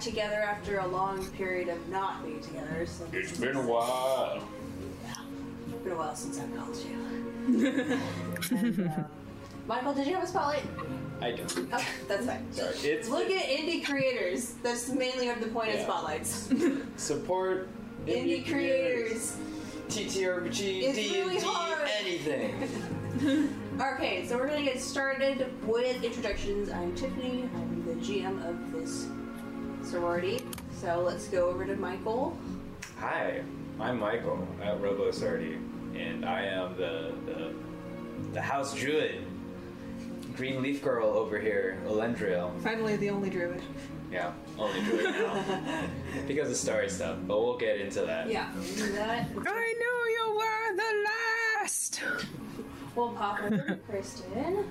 Back. together after a long period of not being together. So It's been a while. Yeah. it's been a while since I've called you. And, uh, Michael, did you have a spotlight? I don't. Okay, that's fine. Sorry, it's Look at indie creators. That's mainly of the point of Yeah. spotlights. support indie creators. TTRPG, It's D&D, really hard. anything. Okay, so we're gonna get started with introductions. I'm Tiffany. I'm the GM of this sorority. So let's go over to Michael. Hi, I'm Michael at Robo Sardi, and I am the, the the house druid. Green leaf girl over here, Elendriel. Finally, the only druid. Yeah, only druid now. because of story stuff, but we'll get into that. Yeah, we'll do that. I knew you were the last. We'll pop over to Kristen.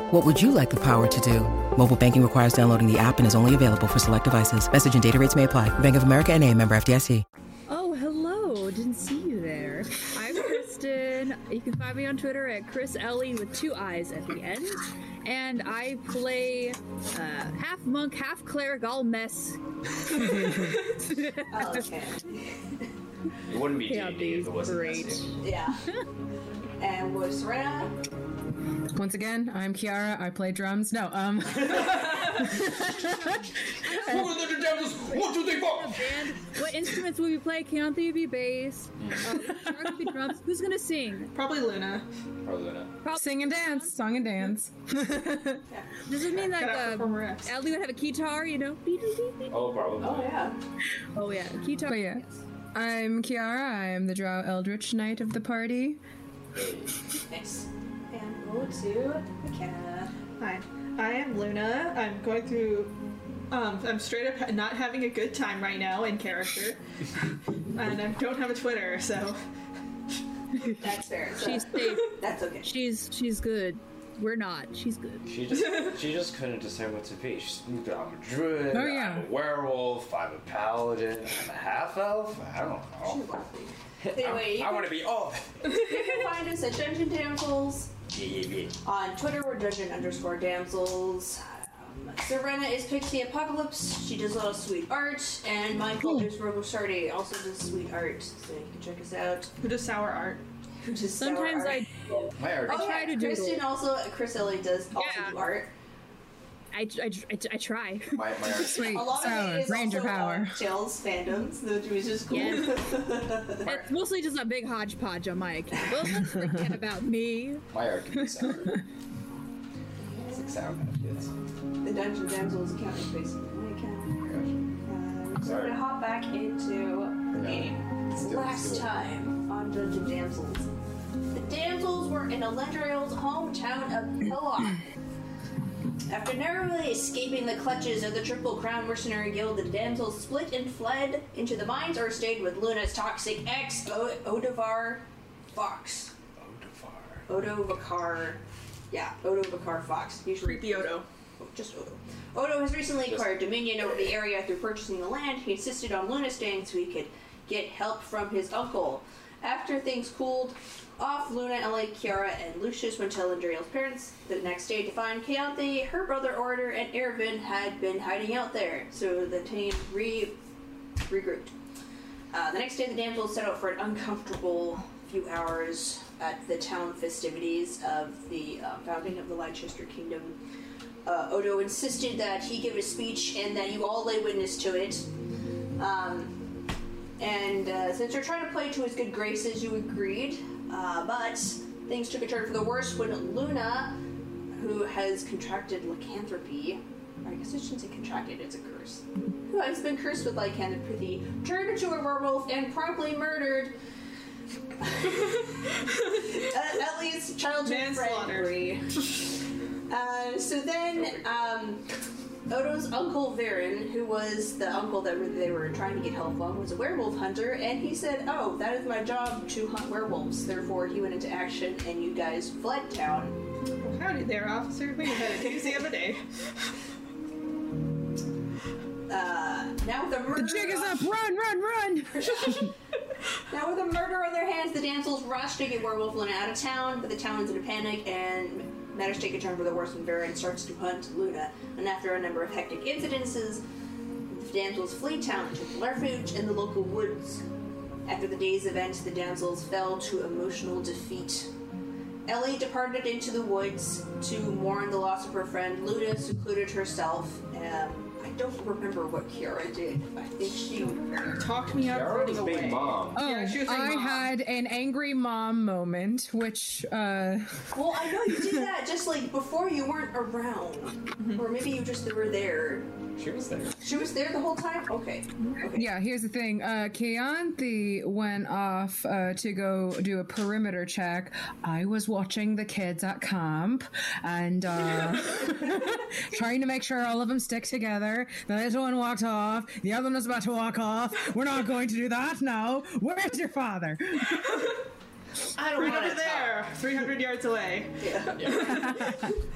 What would you like the power to do? Mobile banking requires downloading the app and is only available for select devices. Message and data rates may apply. Bank of America and a member FDIC. Oh, hello. Didn't see you there. I'm Kristen. You can find me on Twitter at Chris Ellie with two eyes at the end. And I play uh, half monk, half cleric, all mess. Oh, okay. It wouldn't be Yeah, D&D if it wasn't great. messy. Yeah. And with Serena. Once again, I'm Kiara. I play drums. No, um. One, two, three, four. Band. What instruments will we play? Keontae will be bass. Uh, Shark will be drums. Who's gonna sing? Probably Luna. Probably Luna. not. Sing and dance. Song and dance. Does it mean like Gotta uh, perform reps. Ellie would have a guitar? You know? Oh, probably. Oh, yeah. Oh yeah, guitar. But yeah. Yes. I'm Kiara. I am the Drow Eldritch Knight of the party. Nice. And go to McKenna. Hi, I am Luna. I'm going through. Um, I'm straight up not having a good time right now in character, and I don't have a Twitter, so That's fair. So She's safe. that's okay. She's she's good. We're not. She's good. She just she just couldn't decide what to be. She's, I'm a druid. Oh, yeah. I'm a werewolf. I'm a paladin. I'm a half elf. I don't know. Anyway, you I want to be all. You can find us at Dungeon Damsels. Yeah, yeah, yeah. On Twitter, we're Dungeon underscore Damsels. Um, Serena is Pixie Apocalypse. She does a lot of sweet art. And Michael is Robo Sardi, also does sweet art. So you can check us out. who does sour art? Who does Sometimes sour I art. My art. Oh, try yeah, to doodle. Kristen also, Chris Ellie does also Yeah. do art. I, I, I, I try. My, my. Sweet. A lot of it is Ranger also power. uh, Chill's fandoms, which is just cool. Yeah. It's mostly just a big hodgepodge on my account. Well, let's forget about me. My art can be sour. It's like of kids. the Dungeon Damsels account is basically my account. Um, so we're gonna hop back into the game. Let's do it, let's Last do time on Dungeon Damsels, the damsels were in Elendriel's hometown of Pillock. After narrowly escaping the clutches of the Triple Crown Mercenary Guild, the damsels split and fled into the mines or stayed with Luna's toxic ex, o- Odovar Fox. Odovar. Odovacar. Yeah, Odovacar Fox. Usually Creepy Odo. just Odo. Odo has recently acquired dominion over the area through purchasing the land. He insisted on Luna staying so he could get help from his uncle. After things cooled off, Luna, Ellie, Kiara, and Lucius went to Elendriel's parents the next day to find Keontae, her brother Order, and Ervin had been hiding out there, so the team re regrouped. Uh, the next day, the damsels set out for an uncomfortable few hours at the town festivities of the uh, founding of the Leicester Kingdom. Uh, Odo insisted that he give a speech and that you all lay witness to it. Um, and uh, since you're trying to play to his good graces, you agreed. Uh, but things took a turn for the worse when Luna, who has contracted lycanthropy, or I guess I shouldn't say contracted, it's a curse, who has been cursed with lycanthropy, turned into a werewolf and promptly murdered uh, Ellie's childhood friend. Bree. Uh, so then, um, Odo's uncle Varen, who was the uncle that they were trying to get help from, was a werewolf hunter, and he said, "Oh, that is my job to hunt werewolves." Therefore, he went into action, and you guys fled town. Well, howdy there, officer. We had a doozy of a day. Uh, now with the murder, The jig is up! Run, run, run! now with the murder on their hands, the damsels rush to get Werewolf Luna out of town, but the town is in a panic and matters take a turn for the worse when Varian starts to hunt Luna. And after a number of hectic incidences, the damsels flee town to refuge in the local woods. After the day's events, the damsels fell to emotional defeat. Ellie departed into the woods to mourn the loss of her friend. Luna secluded herself. Um, I don't remember what Kiara did. I think she talked me out of Kiara running was away. being mom. Oh, Yeah, she was saying I mom. had an angry mom moment, which, uh, Well, I know you did that just like before you weren't around, or maybe you just were there. She was there. She was there the whole time. Okay. Okay. yeah, here's the thing. Uh, Keonthi went off uh, to go do a perimeter check. I was watching the kids at camp and uh, trying to make sure all of them stick together. The little one walked off. The other one was about to walk off. We're not going to do that now. Where's your father? I don't Right want over there, 300 yards away. Yeah,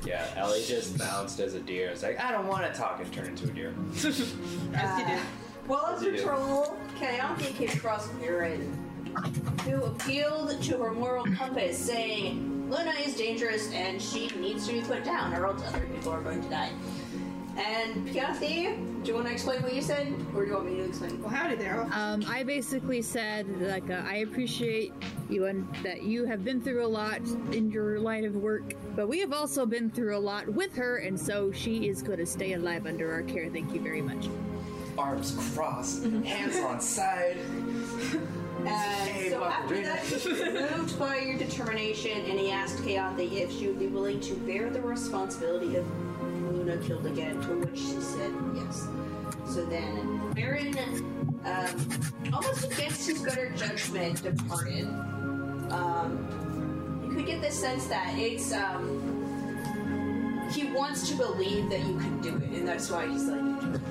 Yeah. Ellie just bounced as a deer. It's like, I don't want to talk and turn into a deer. As you did. While on you do. patrol, Kayanthi came across Viren, who appealed to her moral compass, saying, Luna is dangerous and she needs to be put down, or else other people are going to die. And Kayanthi, do you want to explain what you said, or do you want me to explain? Well, howdy there. Um, I basically said like uh, I appreciate you and that you have been through a lot in your line of work, but we have also been through a lot with her, and so she is going to stay alive under our care. Thank you very much. Arms crossed, hands on side. And Hey, so after that, he was moved by your determination, and he asked Kayanthi if she would be willing to bear the responsibility of Luna killed again, to which she said yes. So then, Baron, um, almost against his better judgment, departed. Um, you could get the sense that it's, um, he wants to believe that you can do it, and that's why he's letting you do it.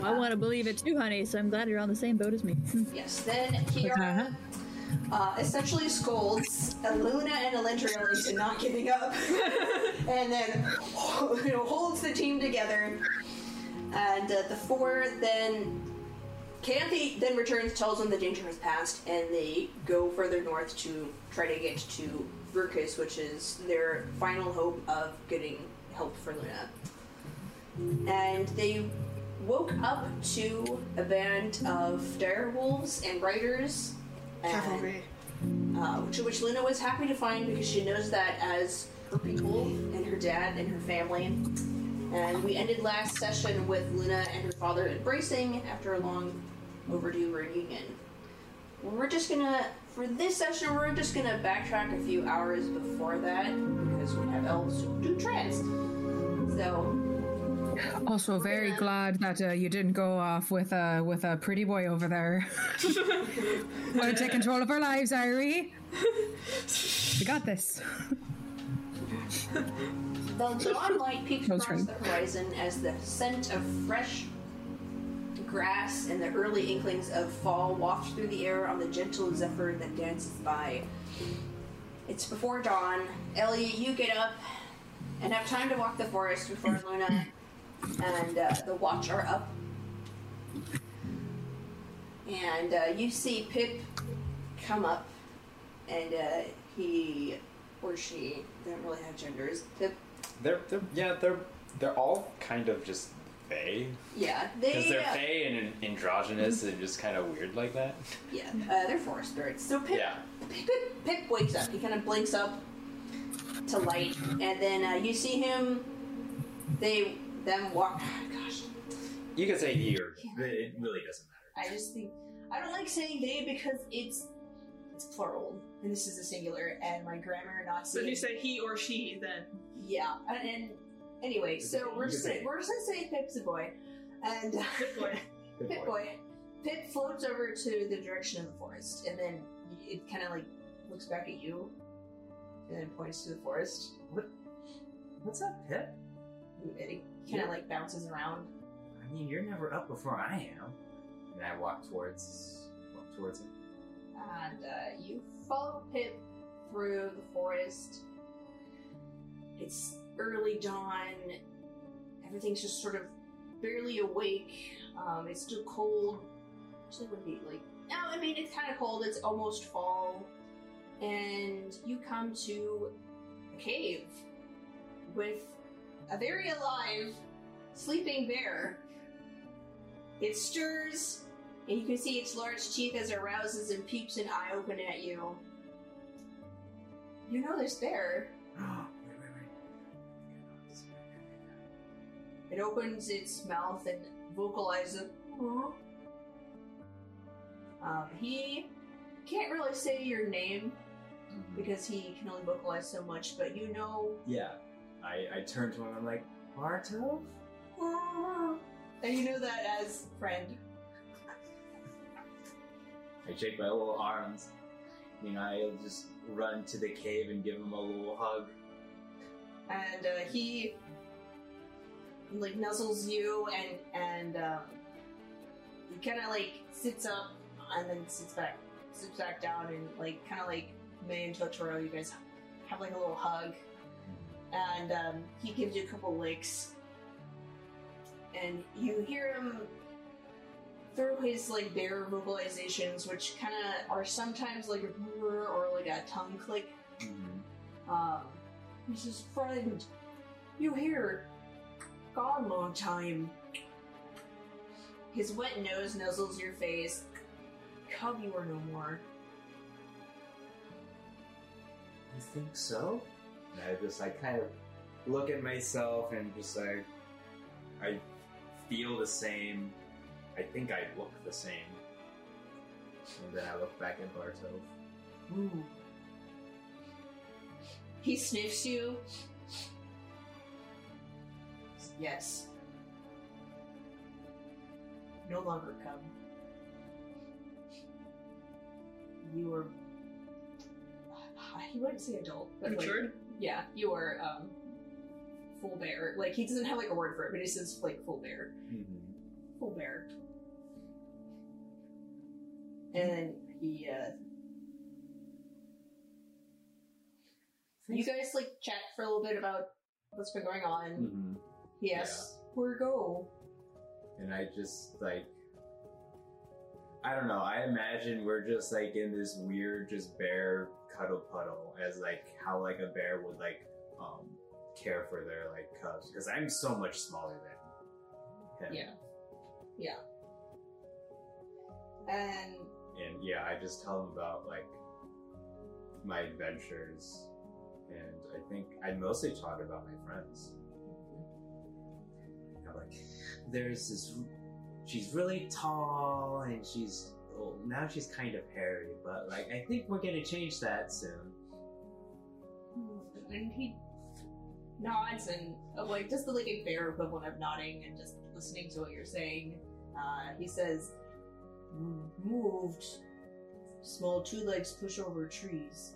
Well, I want to believe it too, honey. So I'm glad you're on the same boat as me. Yes, then Kiara uh, essentially scolds Luna and Elendriel into not giving up, and then you know holds the team together. And uh, the four then. Canthe then returns, tells them the danger has passed, and they go further north to try to get to Verkus, which is their final hope of getting help for Luna. And they woke up to a band of dire wolves and riders. and- Cavalry. Uh, which, which Luna was happy to find because she knows that as her people and her dad and her family. And we ended last session with Luna and her father embracing after a long overdue reunion. We're just gonna, for this session, we're just gonna backtrack a few hours before that because we have elves who do trance. So, Also, very glad that uh, you didn't go off with a with a pretty boy over there. Want to take control of our lives, Irie? We got this. The dawn light peeks Close across ring. the horizon as the scent of fresh grass and the early inklings of fall waft through the air on the gentle zephyr that dances by. It's before dawn. Ellie, you get up and have time to walk the forest before Luna and uh, the watch are up. And uh, you see Pip come up, and uh, he or she they don't really have genders. Pip They're, they're yeah they're they're all kind of just they. Yeah, they. Because they. they're uh, and androgynous and just kind of weird like that. Yeah, uh, they're forest spirits. So Pip, Yeah. Pip, Pip, Pip wakes up. He kind of blinks up to light, and then uh, you see him. They them walk. Gosh, You could say he or it really doesn't matter. I just think I don't like saying they because it's it's plural and this is a singular, and my grammar not. So if you say he or she, then yeah, and, and anyway, so we're just can say- we're just gonna say Pip's a boy, and uh, Pip boy. Good Pip boy. boy. Pip floats over to the direction of the forest, and then it kind of like looks back at you, and then points to the forest. What? What's up, Pip? And it kind of like bounces around. I mean, you're never up before I am. And I walk towards, walk towards him. And uh, you follow Pip through the forest. It's early dawn. Everything's just sort of barely awake. Um, it's still cold. Actually, it would be like no. I mean, it's kind of cold. It's almost fall, and you come to a cave with a very alive sleeping bear. It stirs, and you can see its large teeth as it rouses and peeps an eye open at you. You know this bear. wait, wait, wait. It opens its mouth and vocalizes. Um, he can't really say your name because he can only vocalize so much, but you know. Yeah. I, I turn to him and I'm like, Bartov? And you know that as friend. I shake my little arms. You know, I just run to the cave and give him a little hug. and uh, he like nuzzles you and and um, he kind of like sits up and then sits back sits back down and like kind of like me and Totoro you guys have like a little hug and um, he gives you a couple licks and you hear him through his like bear vocalizations which kind of are sometimes like a or like a tongue click um, he says, friend, you here? Gone long time. His wet nose nuzzles your face. Come you are no more. You think so? And I just like kind of look at myself and just like I feel the same. I think I look the same. And then I look back at Bartov. Ooh. He sniffs you. Yes. No longer come. You are. He wouldn't say adult, but like, Matured? Yeah, you are um, full bear. Like he doesn't have like a word for it, but he says like full bear. Full bear. And then he, uh. You guys, like, chat for a little bit about what's been going on. Mhm. He asks, where go? And I just like I don't know, I imagine we're just like in this weird just bear cuddle puddle as like how like a bear would like um care for their like cubs because I'm so much smaller than him. Yeah. Yeah. And And yeah, I just tell him about like my adventures and I think I mostly talk about my friends. I'm like, there's this. She's really tall, and she's well, now she's kind of hairy, but like I think we're gonna change that soon. and he nods and uh, like just the like a bear equivalent of nodding and just listening to what you're saying. Uh, he says, "Moved. Small two legs push over trees.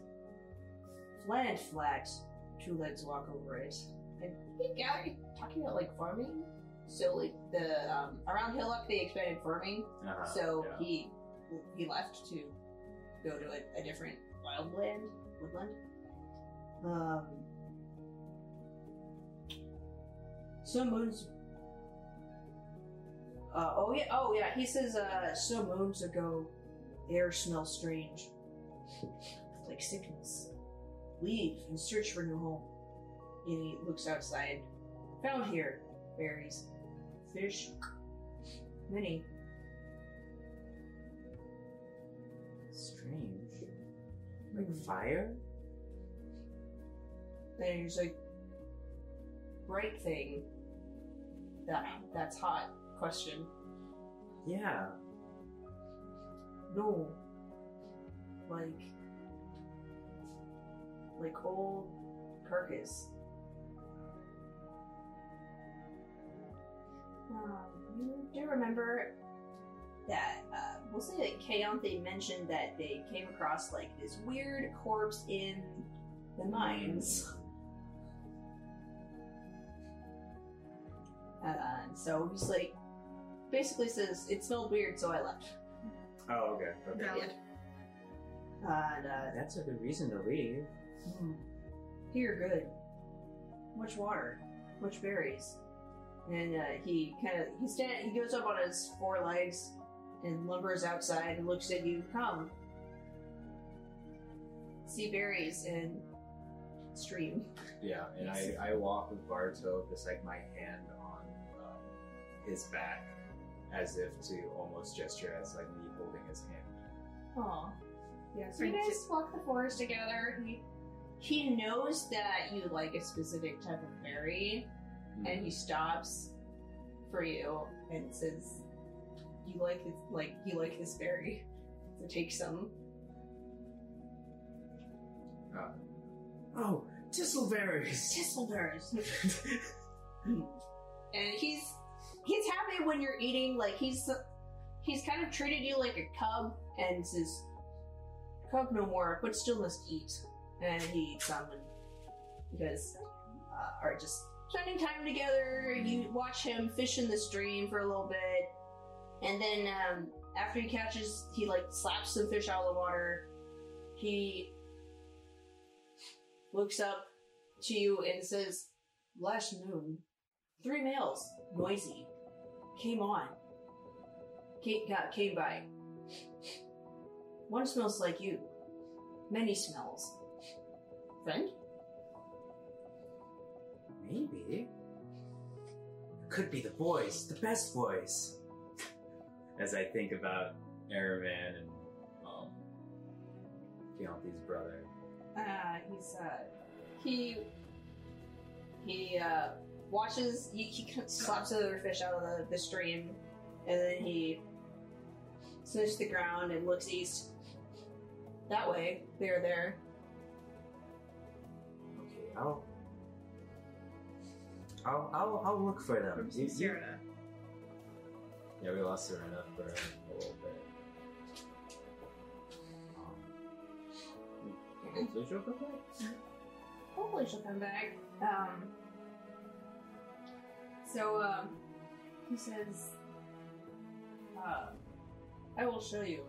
Land flat. Two legs walk over it. I think I talking about like farming. So like the um, around Hillock they expanded farming. Uh-huh, so yeah. he he left to go to a, a different wildland woodland. Um, some moons. Uh, oh yeah, oh yeah. He says, uh, some moons ago, air smells strange, like sickness. Leave and search for new home. And he looks outside. Found here, berries. fish. Many. Strange. Like fire? There's a bright thing. That that's hot. Question. Yeah. No. Like like old carcass. Um, you do remember that uh, we'll say that Kaonthi mentioned that they came across like this weird corpse in the mines. Uh, and so he's like, basically says it smelled weird, so I left. Oh, okay. Okay. Valid. And uh, That's a good reason to leave. Hmm. Here, good. Much water, much berries, and uh, he kind of he stand he goes up on his four legs and lumbers outside and looks at you. Come, see berries and stream. Yeah, and I, I walk with Barto, just like my hand on um, his back, as if to almost gesture as like me holding his hand. Aw. Yeah, so you guys walk the forest together. He, he knows that you like a specific type of berry, and he stops for you and says, "You like this, like you like this berry, so take some." Uh, oh, tistleberries. Tistleberries. and he's he's happy when you're eating. Like he's he's kind of treated you like a cub and says, "Cub no more, but still must eat." And he eats some, and you guys uh, are just spending time together. You watch him fish in the stream for a little bit, and then um, after he catches, he like slaps some fish out of the water. He looks up to you and says, Last noon, three males, noisy, came on. Came, got, came by. One smells like you. Many smells. Friend? Maybe. Could be the boys, the best boys. As I think about Araman and um, Keonthe's brother. Uh, he's, uh, he, he, uh, watches, he, he kind of slaps another fish out of the, the stream, and then he sniffs the ground and looks east. That way, they're there. Okay, I'll. I'll, I'll, I'll look for them. You- you- Yeah, we lost Serena for a little bit. Um, Hopefully she'll come back. Hopefully she'll come back. Um, so, um, he says, uh, I will show you,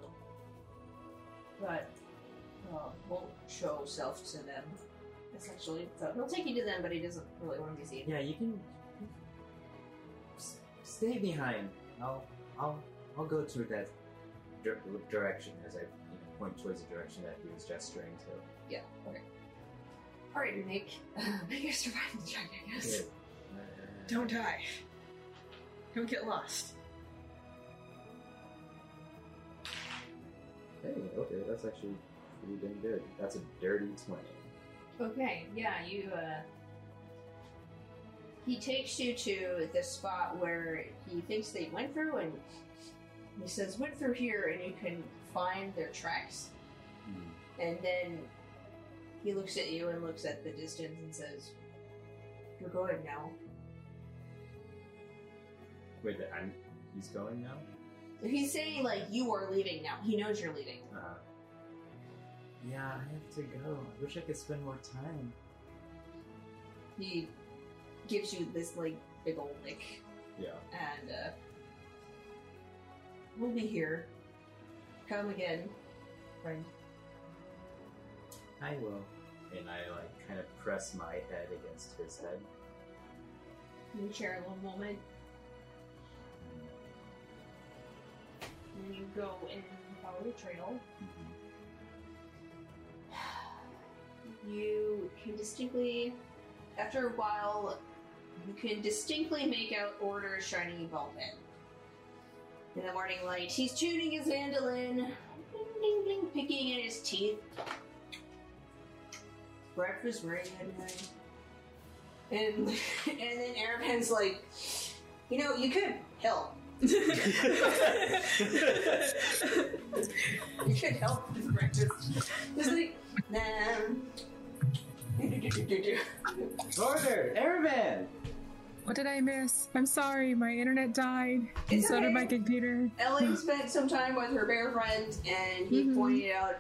but, uh, won't show self to them, essentially. So he'll take you to them, but he doesn't really want to be seen. Yeah, you can stay behind. I'll I'll I'll go to that dir- direction as I you know, point towards the direction that he was gesturing to. Yeah, okay. Alright, Nick. make a survival check, I guess. Don't die. Don't get lost. Hey, okay, that's actually pretty dang good. That's a dirty 20. Okay, yeah, you, uh. He takes you to the spot where he thinks they went through, and he says, Went through here, and you can find their tracks. And then he looks at you and looks at the distance and says, You're going now. Wait, that I'm, he's going now? He's saying, like, you are leaving now. He knows you're leaving. Uh, Yeah, I have to go. I wish I could spend more time. He gives you this, like, big old lick. yeah. and uh, we'll be here. Come again, friend. I will. And I, like, kind of press my head against his head. You share a little moment. And you go and follow the trail. You can distinctly, after a while, You can distinctly make out Order's shiny ball pin. In the morning light, he's tuning his mandolin, ding, ding, ding, picking at his teeth. Breakfast ready. And and then Araman's like, you know, you could help. you could help with breakfast. He's like, nah. Order, Airman. What did I miss? I'm sorry, my internet died. And It's so did okay. my computer. Ellie spent some time with her bear friend, and he pointed out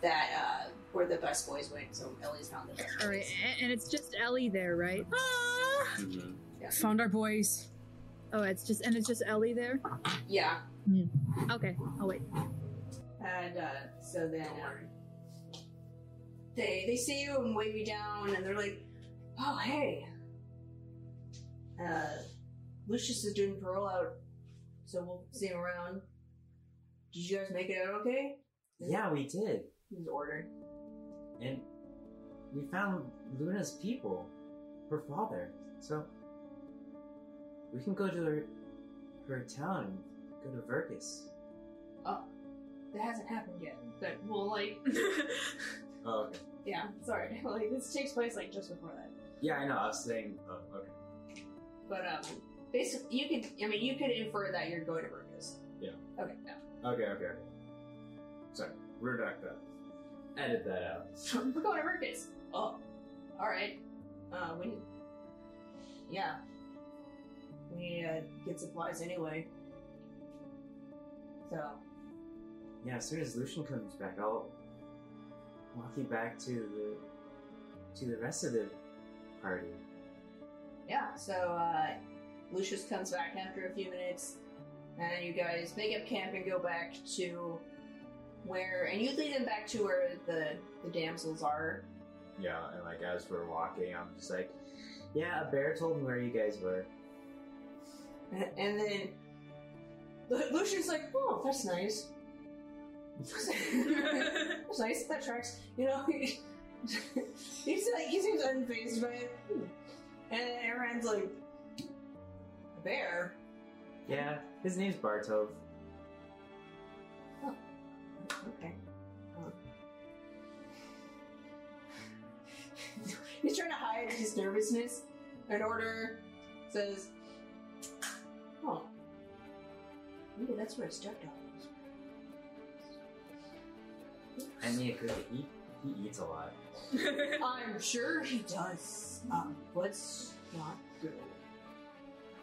that uh, where the best boys went. So Ellie's found the best All right, and, and it's just Ellie there, right? Found our boys. Oh, it's just and it's just Ellie there. Yeah. Okay, I'll wait. And uh, so then um, they they see you and wave you down, and they're like, "Oh, hey, uh, Lucius is doing parole out, so we'll see him around. Did you guys make it out okay?" Yeah, we did. He's ordered. And we found Luna's people, her father. So we can go to her her town go to Verkus. Oh, that hasn't happened yet. But we'll like, Oh, okay. yeah. Sorry, like this takes place like just before that. Yeah, I know. I was saying. Oh, okay. But um, basically, you could. I mean, you could infer that you're going to Burgess. Yeah. Okay. Yeah. Okay, okay, okay. Sorry, redact that. Edit that out. We're going to Burgess. Oh, all right. Uh, we. Yeah. We to get supplies anyway. So Yeah, as soon as Lucius comes back, I'll walk you back to the to the rest of the party. yeah. So uh, Lucius comes back after a few minutes, and you guys make up camp and go back to where, and you lead them back to where the the damsels are. Yeah, and like as we're walking, I'm just like, yeah, a bear told me where you guys were. And then Lu- Lucius's like, oh, that's nice. That's nice. That tracks. You know, he, he's like, he seems unfazed by it. And Aaron's like, a bear? Yeah, his name's Bartov. Okay. Um, he's trying to hide his nervousness. An order says, oh, maybe that's where his stepdaughter is. I mean, good. He he eats a lot. I'm sure he does. Um, let's not go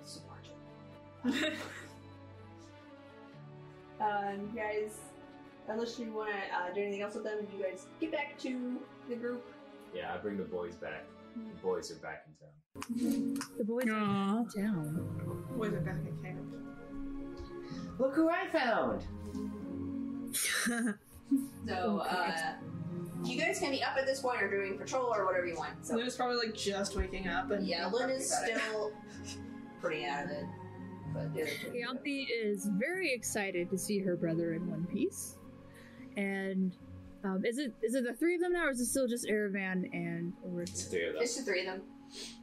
so much. um, you guys, unless you want to uh, do anything else with them, you guys get back to the group. Yeah, I bring the boys back. The boys are back in town. The boys are down. Boys are back at camp. Look who I found! So, uh, you guys can be up at this point or doing patrol or whatever you want. So, Luna's probably like just waking up and yeah, not Luna's talking about it. still pretty out of it. But the other two- Keonthi is very excited to see her brother in one piece. And um, is it is it the three of them now, or is it still just Aravan and or It's three of them. it's the three of them.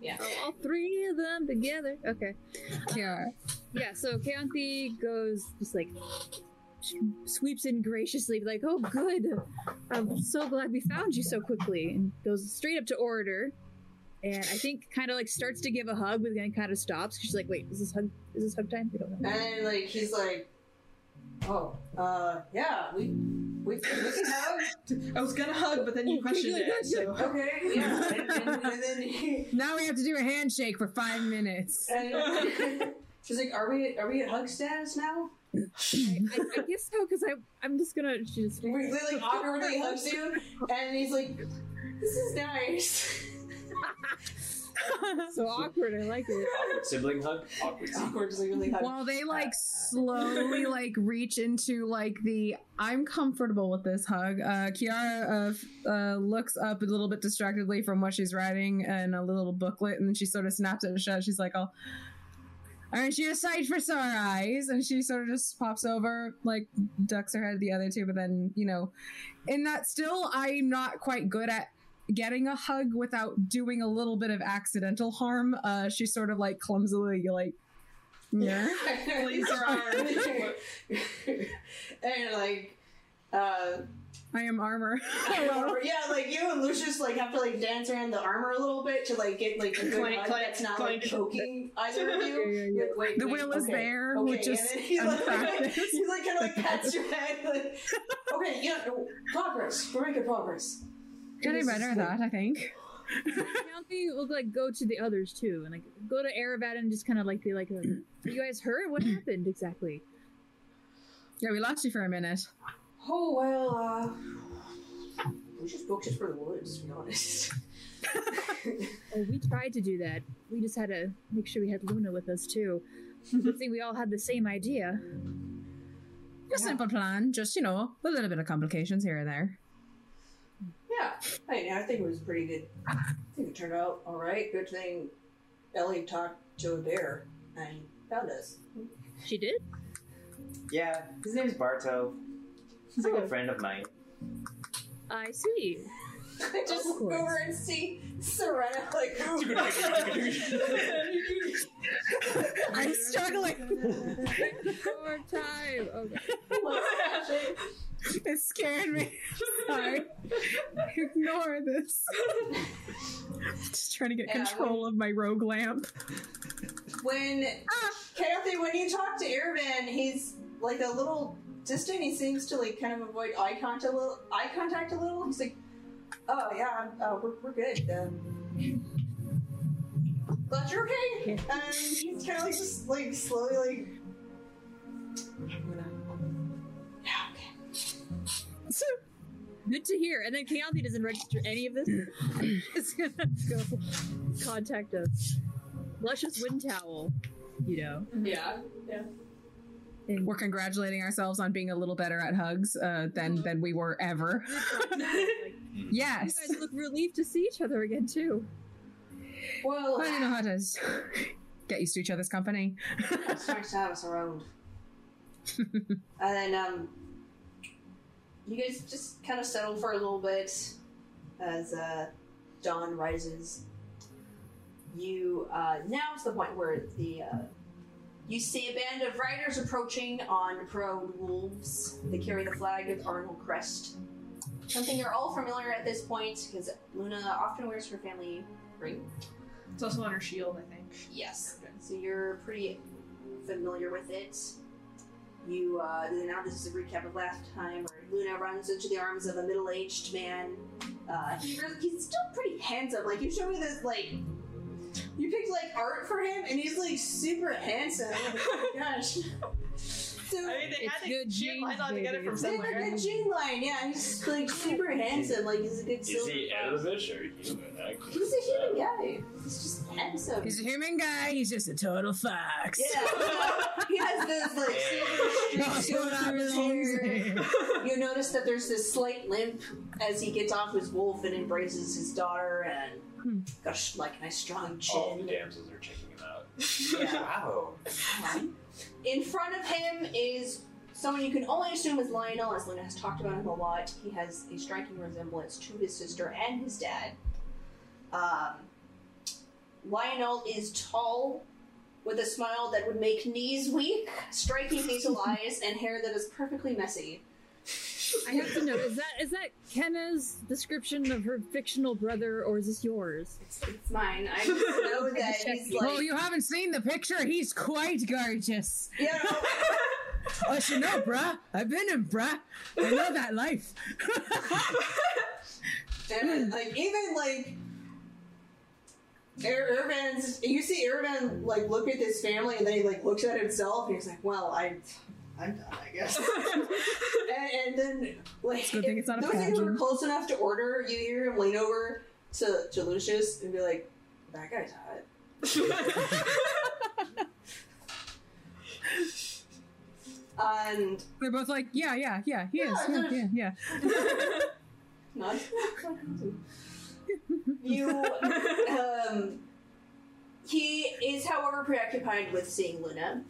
Yeah. all three of them together? Okay. Yeah. Yeah, so Keonthi goes just like sweeps in graciously, like, "Oh, good! I'm so glad we found you so quickly," and goes straight up to Orator, and I think kind of like starts to give a hug, but then kind of stops. She's like, "Wait, is this hug? Is this hug time? We don't know." And then, like, he's like, oh, uh, yeah, we, we, we can hug. I was gonna hug, but then you questioned it. So. Okay, yeah. And, and, and then he, Now we have to do a handshake for five minutes. and she's like, are we, are we at hug status now? I, I, I guess so because I I'm just gonna she just He like awkwardly hugs you, and he's like, this is nice. so awkward. I like it. Awkward sibling hug. Awkward. Awkwardly really hug. While they like slowly like reach into like the I'm comfortable with this hug. Uh, Kiara uh, uh, looks up a little bit distractedly from what she's writing in a little booklet, and then she sort of snaps it shut. She's like, "Oh, aren't you a sight for sore eyes?" And she sort of just pops over, like ducks her head to the other two, but then you know, in that still I'm not quite good at getting a hug without doing a little bit of accidental harm. Uh, she sort of like clumsily like, yeah. Arm. and like, uh, I am armor. yeah, like you and Lucius like have to like dance around the armor a little bit to like get like a good Clank, hug clank, that's not clank. like choking either of you. You're like, wait, The wait, will is there, okay. which is and then he's like, unpracticed. he's like kind of like pats your head. Like, okay, yeah, progress. We're making progress. Getting This better is at that, I think. County will like go to the others too, and like go to Erevat and just kind of like be like, you guys hurt? What happened exactly?" Yeah, we lost you for a minute. Oh well, uh, we just booked it for the woods. To be honest. Oh, we tried to do that. We just had to make sure we had Luna with us too. I think we all had the same idea. A simple plan, just you know, a little bit of complications here and there. Yeah, I, mean, I think it was pretty good. I think it turned out all right. Good thing Ellie talked to a bear and found us. She did. Yeah, his name's Barto. He's like a good friend of mine. I see. I just Of go course. over and see Serena like. I'm struggling. One More time. Okay. It scared me. Sorry. Ignore this. Just trying to get Yeah, control of my rogue lamp. when ah. Kathy, when you talk to Airvan, he's like a little distant. He seems to like kind of avoid eye contact a little. Eye contact a little. He's like, "Oh yeah, I'm, uh, we're we're good." Um, but you're okay. And he's kind of like just like slowly like. I'm gonna. Yeah, okay. Good to hear. And then Keontae doesn't register any of this. It's gonna go contact a luscious wind towel. You know. Yeah, yeah. We're congratulating ourselves on being a little better at hugs uh, than than we were ever. yes. You guys look relieved to see each other again too. Well, I don't know how to get used to each other's company. it's nice to have us around. and then um, you guys just kind of settle for a little bit as uh, dawn rises. You uh, now is the point where the uh, you see a band of riders approaching on proud wolves. They carry the flag with Arnold crest. Something you're all familiar at this point because Luna often wears her family ring. It's also on her shield, I think. Yes. So you're pretty familiar with it. You uh, now this is a recap of last time where Luna runs into the arms of a middle-aged man. Uh, he really, he's still pretty handsome. Like you showed me this like you picked like art for him, and he's like super handsome. Oh my gosh. So, I mean, they had to good she had lines genes, on to get it baby. from they have a good gene line, yeah. He's like super handsome. Like he's a good Is silver. he fox. elvish or human? I couldn't He's a tell. human guy. He's just handsome. He's a human guy. He's just a total fox. Yeah, he has this like super That's straight what I silver hair. You notice that there's this slight limp as he gets off his wolf and embraces his daughter, and got a sh- like a nice strong chin. All the damsels are checking him out. Yeah. Wow. In front of him is someone you can only assume is Lionel, as Luna has talked about him a lot. He has a striking resemblance to his sister and his dad. Um, Lionel is tall, with a smile that would make knees weak, striking hazel eyes, and hair that is perfectly messy. I have to know: is that is that Kenna's description of her fictional brother, or is this yours? It's, it's mine. I just know that he's like. Well, you haven't seen the picture. He's quite gorgeous. Yeah, oh, I should know, bruh. I've been in, bruh. I know that life. And like even like Ir- Irvin's, you see Irvin like look at this family, and then he like looks at himself, and he's like, "Well, I, I'm done, I guess." and, and then like good thing it's not those of you who are close enough to order, you hear him lean over to to Lucius and be like, "That guy's hot." and They're both like, yeah, yeah, yeah. He is. Yeah, yeah, yeah. Not. you. Um, he is, however, preoccupied with seeing Luna.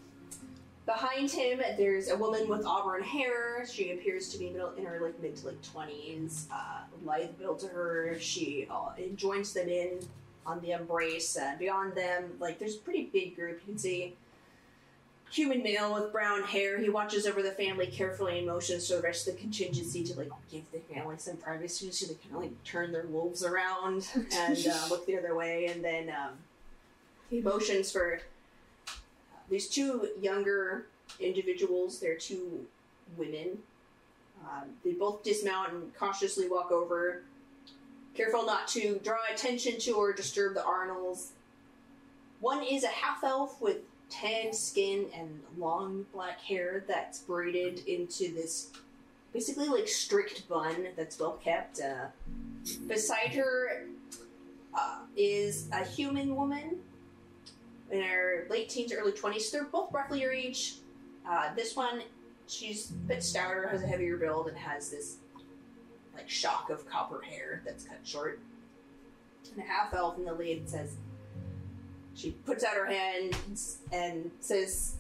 Behind him, there's a woman with auburn hair. She appears to be middle, in her like mid to late twenties. Uh, lithe build to her. She uh, joins them in on the embrace. And beyond them, like there's a pretty big group. You can see human male with brown hair. He watches over the family carefully and motions to the rest of the contingency to like give the family some privacy, so they kind of like turn their wolves around and uh, look the other way. And then um, he motions for these two younger individuals. They're two women. Um, they both dismount and cautiously walk over, careful not to draw attention to or disturb the Arnolds. One is a half elf with tan skin and long black hair that's braided into this basically like strict bun that's well kept. Uh, beside her uh, is a human woman in her late teens, early 20s. They're both roughly your age. Uh, this one, she's a bit stouter, has a heavier build, and has this like shock of copper hair that's cut short. And a half elf in the lead says, she puts out her hand and says,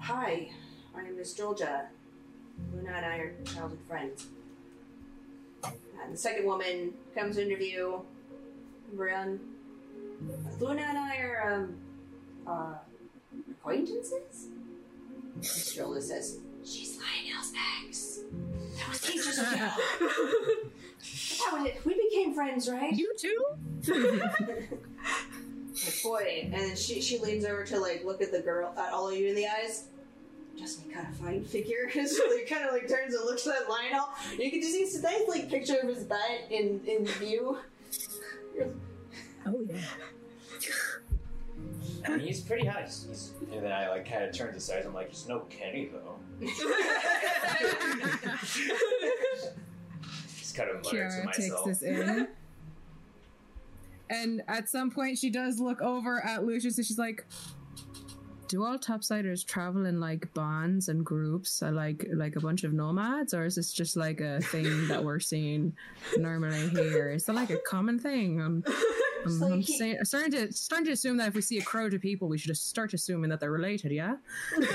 Hi, I am Miss Georgia. Luna and I are childhood friends. And the second woman comes to interview. Brian. Luna and I are um, uh, acquaintances? Georgia says, She's Lionel's ex. That was ages ago. that was it. We became friends, right? You too? Like, boy, and then she she leans over to like look at the girl at all of you in the eyes. Just kind of fine figure. so he kind of like turns and looks at Lionel. You can just see this nice like picture of his butt in in view. Oh yeah. I mean, he's pretty hot. He's, he's, and then I like kind of turn to the sides. I'm like, he's no Kenny though. Just kind of mutter to Kiara takes myself. this in. And at some point, she does look over at Lucius and she's like, "Do all topsiders travel in like bonds and groups, uh, like like a bunch of nomads, or is this just like a thing that we're seeing normally here? Is that like a common thing?" Um, I'm, I'm saying, starting to starting to assume that if we see a crowd of people, we should just start assuming that they're related. Yeah.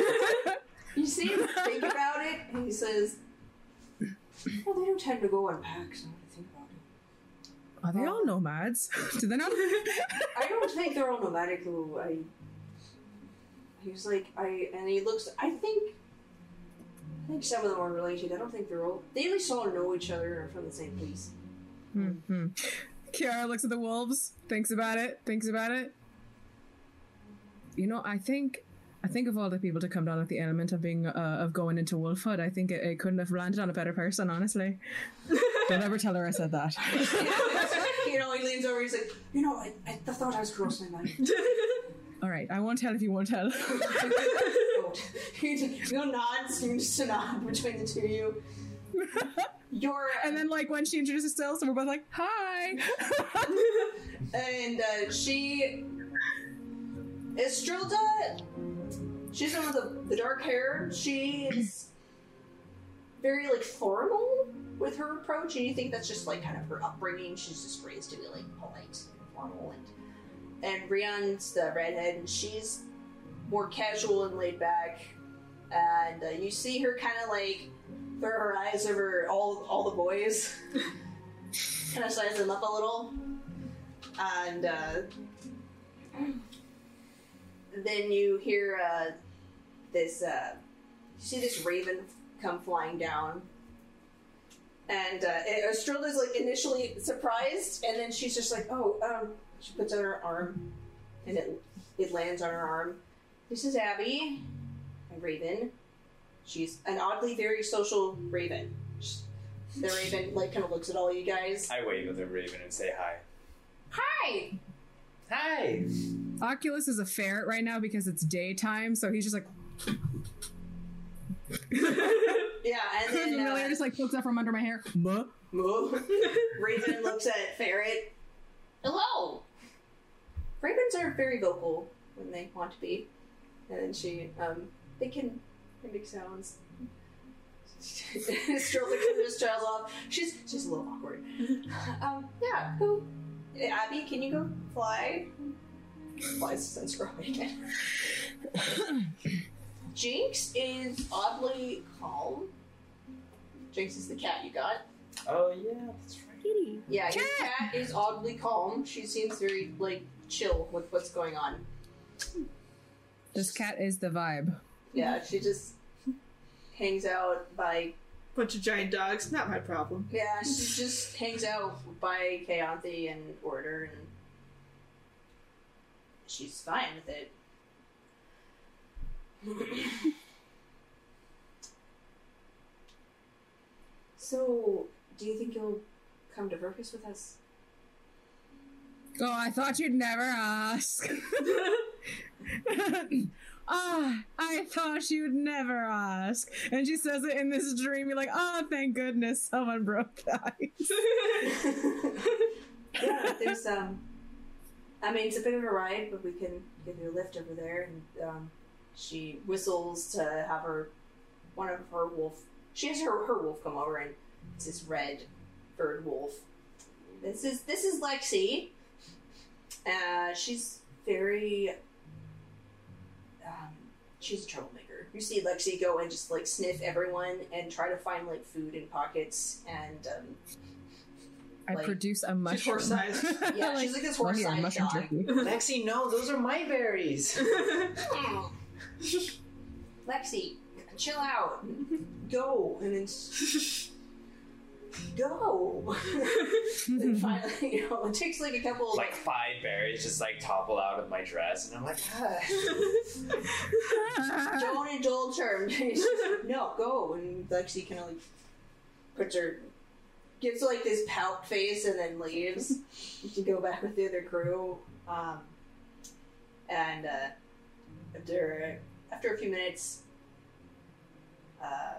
You see him think about it, and he says, "Well, they don't tend to go on packs." That I think about it. Are they all nomads? Do they not? I don't think they're all nomadic. Though. I. He was like, I, and he looks. I think. I think some of them are related. I don't think they're all. They at least all know each other and are from the same place. hmm Kiara looks at the wolves, thinks about it, thinks about it. You know, I think, I think of all the people to come down with the element of being, uh, of going into wolfhood, I think it, it couldn't have landed on a better person, honestly. Don't ever tell her I said that. you know, he leans over. He's like, you know, I, I thought I was crossing my mind. All right, I won't tell if you won't tell. you nods, seems to nod between the two of you. You're, and then like when she introduces herself, so we're both like, "Hi," and uh, she Estrilda. She's the one with the, the dark hair. She is very like formal with her approach, and you think that's just like kind of her upbringing. She's just raised to be like polite and formal, and and Brianne's the redhead, and she's more casual and laid back. And uh, you see her kind of like throw her eyes over all all the boys, kind of size them up a little, and uh, then you hear uh, this. Uh, you see this raven come flying down, and uh, Estrilda's like initially surprised, and then she's just like, "Oh, um." She puts out her arm, and it it lands on her arm. This is Abby, a raven. She's an oddly very social raven. The raven like kind of looks at all you guys. I wave at the raven and say hi. Hi. Hi. Oculus is a ferret right now because it's daytime, so he's just like, Yeah, and then Amelia uh, just like pokes out from under my hair. Muh. Moo. Raven looks at Ferret. Hello. Ravens are very vocal when they want to be, and then she um they can they make sounds. Stroke just trails off. She's she's a little awkward. Um, yeah. Who? Abby, can you go fly? Flies since growing again. Jinx is oddly calm. Jinx is the cat you got. Oh yeah, that's right. Kitty. Yeah, your cat is oddly calm. She seems very like chill with what's going on. This cat is the vibe. Yeah, she just hangs out by Bunch of giant dogs, not my problem. yeah, she just hangs out by Kayanthi and Order and she's fine with it. so, do you think you'll come to Verkus with us? Oh, I thought you'd never ask. Ah, I thought you'd never ask. And she says it in this dream. You're like, oh, thank goodness someone broke ice. yeah, there's um. I mean, it's a bit of a ride, but we can give you a lift over there. And um, she whistles to have her one of her wolf. She has her her wolf come over, and it's this red bird wolf. This is this is Lexi. Uh, she's very. Um, she's a troublemaker. You see Lexi go and just like sniff everyone and try to find like food in pockets and um, I Like- produce a mushroom. horse-sized. Yeah, she's like this horse-sized mushroom dog." turkey." Lexi, no, those are my berries. Lexi, chill out. Go. And then s- go. and finally, you know, it takes like a couple like five berries just like topple out of my dress, and I'm like, ah. don't indulge her. She's just, no, go. And Lexi kind of like puts her, gives like this pout face and then leaves to go back with the other crew. Um, and uh, after after a few minutes, uh,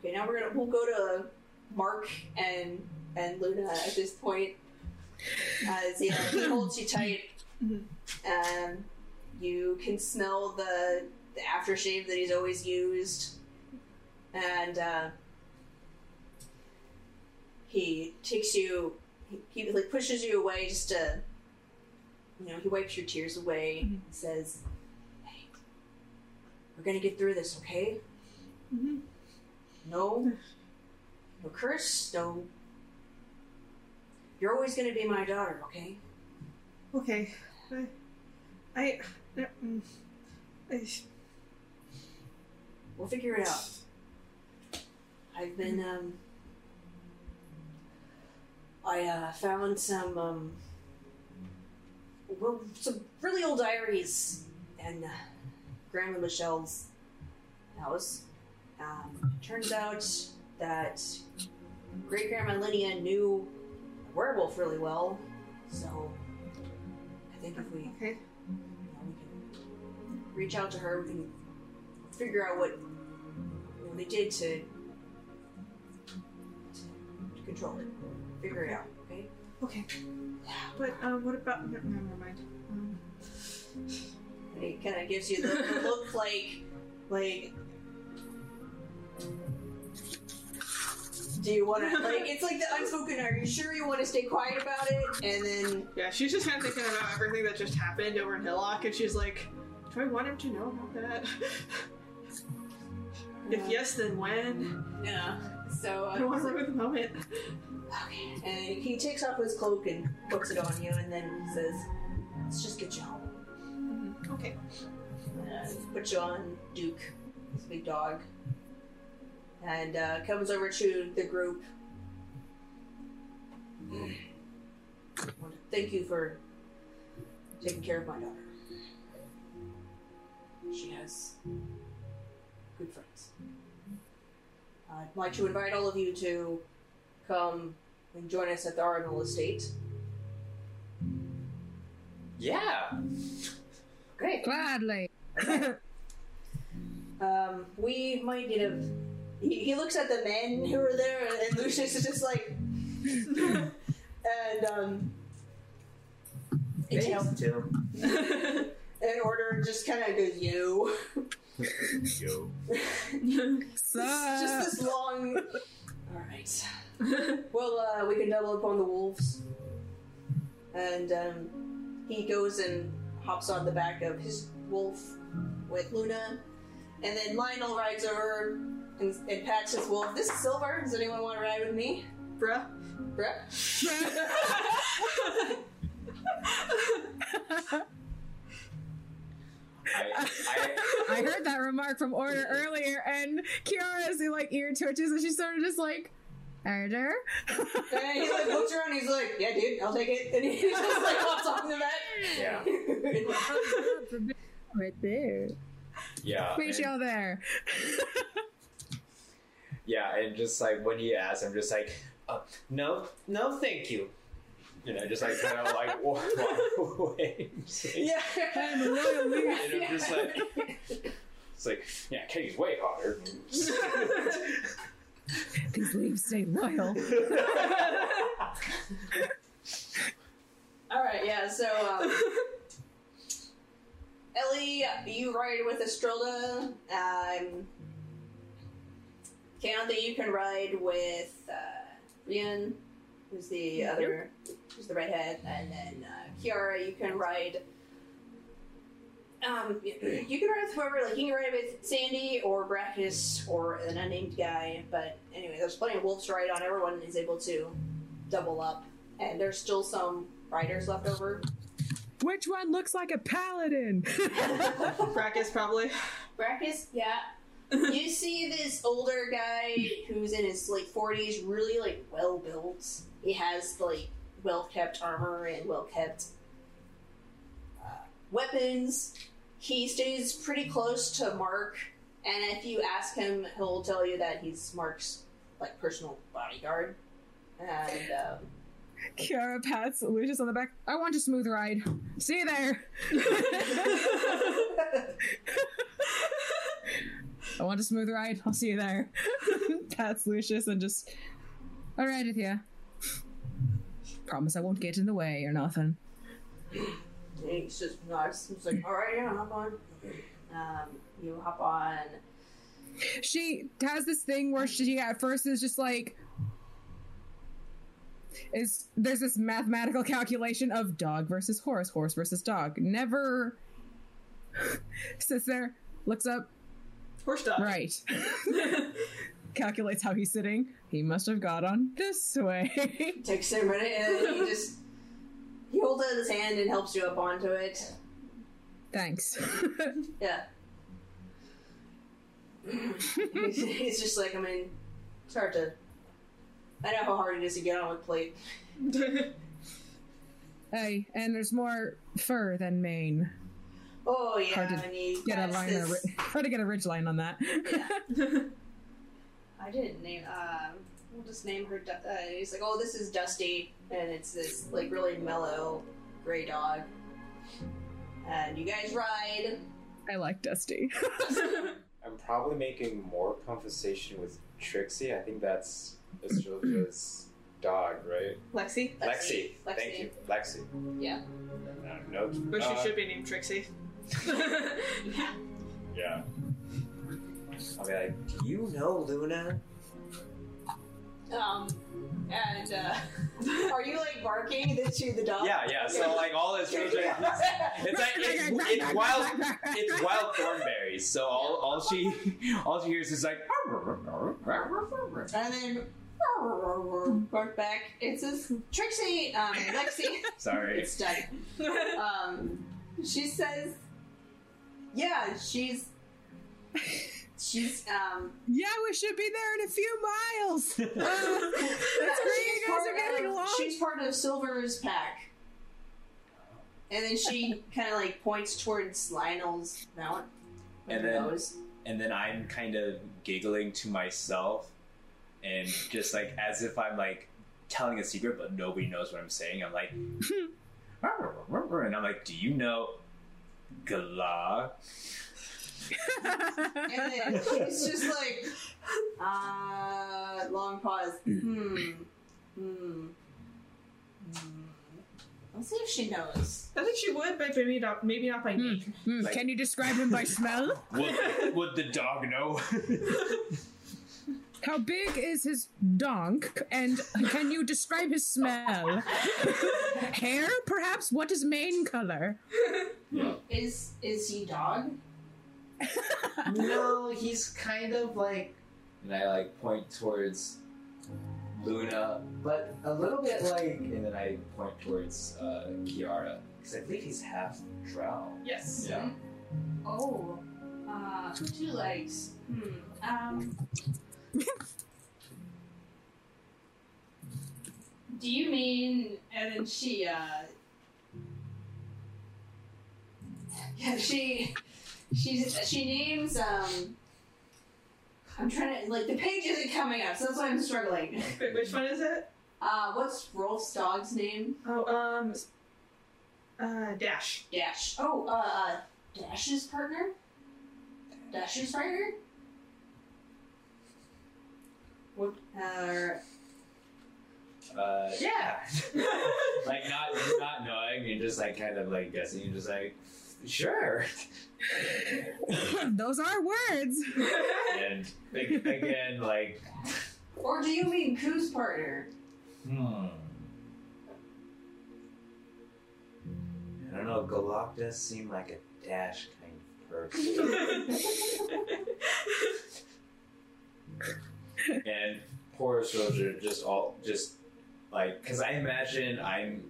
okay, now we're gonna we'll go to Mark and and Luna at this point. As you know, he holds you tight. Um, you can smell the, the aftershave that he's always used, and uh, he takes you. He, he like pushes you away just to, you know, he wipes your tears away. and Says, "Hey, we're gonna get through this, okay? No, no curse, no. You're always gonna be my daughter, okay? Okay. I. I. mm, I We'll figure it out. I've been um I uh found some um well some really old diaries in uh, Grandma Michelle's house. Um turns out that great grandma Linnea knew werewolf really well. So I think if we okay. you know, we can reach out to her, we can figure out what you know, they did to, to to control it. Figure it out, okay? Okay. But um, what about? No, no, never mind. Um, And he kind of gives you the, the look like, like. Do you want to like? It's like the unspoken. Are you sure you want to stay quiet about it? And then yeah, she's just kind of thinking about everything that just happened over in Hillock, and she's like, "Do I want him to know about that? if yes, then when? Yeah. So uh, I don't want to live in the moment." Okay. And he takes off his cloak and puts it on you, and then says, "Let's just get you home." Okay. Uh, puts you on Duke, his big dog, and uh, comes over to the group. I thank you for taking care of my daughter. She has good friends. I'd like to invite all of you to come and join us at the Arnold Estate. yeah. Great. Gladly. Um, we might need a. He, he looks at the men who are there, and Lucius is just like. and, um. It's Thanks, Tim. in order, just kind of goes, you. Yo. just this long. Alright. well, uh, we can double up on the wolves. And, um, he goes and hops on the back of his wolf with Luna, and then Lionel rides over and, and pats his wolf. This is Silver. Does anyone want to ride with me? Bruh. Bruh. I, I heard that remark from Order earlier, and Kiara's like ear twitches, and she's sort of just like, Order? And he like looks around. He's like, "Yeah, dude, I'll take it." And he just like hops on the mat. Yeah. right there. Yeah. Meet and- y'all there. Yeah, and just like when he asks, I'm just like, uh, no, no, thank you. You know, just like kind of like walk, walk away. Like- Yeah. I'm a royal leader. And I'm just like, it's like, yeah, Katie's way hotter. These leaves stay loyal. All right, yeah. So, um, Ellie, you ride with Estrella. Um, count that you can ride with uh, Rian, who's the other, who's the redhead, and then uh, Kiara. You can ride. Um, you can ride with whoever. Like you can ride with Sandy or Brackus or an unnamed guy. But anyway, there's plenty of wolves to ride on. Everyone is able to double up, and there's still some riders left over. Which one looks like a paladin? Brackus, probably. Brackus, yeah. you see this older guy who's in his like 40s, really like well built. He has like well kept armor and well kept uh, weapons. He stays pretty close to Mark, and if you ask him, he'll tell you that he's Mark's like personal bodyguard. And um, Kiara pats Lucius on the back. I want a smooth ride. See you there. I want a smooth ride. I'll see you there. pats Lucius and just. I ride with you. Promise I won't get in the way or nothing. He's just nice. He's like, all right, yeah, hop on. Um, you hop on. She has this thing where she at first is just like is there's this mathematical calculation of dog versus horse, horse versus dog. Never sits there, looks up, Horse dog. right. Calculates how he's sitting. He must have got on this way. Takes a minute, and he just he holds out his hand and helps you up onto it. Thanks. Yeah. it's, it's just like I mean, it's hard to. I know how hard it is to get on with plate. hey, and there's more fur than mane. Oh yeah, Hard to and he Get a line, this- a ri- hard to get a ridge line on that. I didn't name. Um, we'll just name her. Du- Uh, he's like, oh, this is Dusty, and it's this like really mellow gray dog. And you guys ride. I like Dusty. I'm probably making more conversation with Trixie. I think that's Estrella's dog, right? Lexi. Lexi. Lexi. Thank you, Lexi. Yeah. Uh, no, But uh, she should be named Trixie. Yeah. Yeah. I'll be like, do you know Luna? Um, and uh, are you like barking to the dog? Yeah, yeah. So like all this it's like it's, it's wild it's wild Thornberrys. So all, all she all she hears is like And then bark back. It's this Trixie, um, Lexi. Sorry. It's done. Um, she says, "Yeah, she's she's um." yeah, we should be there in a few miles. Uh, that's great. she's You guys part are getting of- along. She's part of Silver's pack. And then she kind of like points towards Lionel's mount. with And then, nose. and then I'm kind of giggling to myself, and just like as if I'm like telling a secret, but nobody knows what I'm saying. I'm like, and I'm like, do you know Galah? and then she's just like, uh, long pause. Hmm. Hmm. Hmm. Let's see if she knows. I think she would, but maybe not. Maybe not by name. Hmm, Can you describe him by smell? Would, would the dog know? How big is his donk? And can you describe his smell? Hair, perhaps? What is mane color? Is is he dog? no, he's kind of like. And I like point towards Luna, but a little bit like. And then I point towards uh, Kiara. Because I believe he's half drow. Yes. Yeah. Oh, uh, two legs. Hmm. Um. Do you mean? And then she, uh. Yeah, she, she, she names. Um. I'm trying to like the page isn't coming up, so that's why I'm struggling. Wait, which one is it? Uh, what's Rolf's dog's name? Oh, um, uh, Dash. Dash. Oh, uh, uh Dash's partner. Dash's partner. What? Uh, Uh, yeah. like not not knowing and just like kind of like guessing You're just like sure. Those are words. and ag- again like or do you mean Koo's partner? hmm. I don't know. Galak does seem like a dash kind of person. And poor soldier just all just like because I imagine I'm.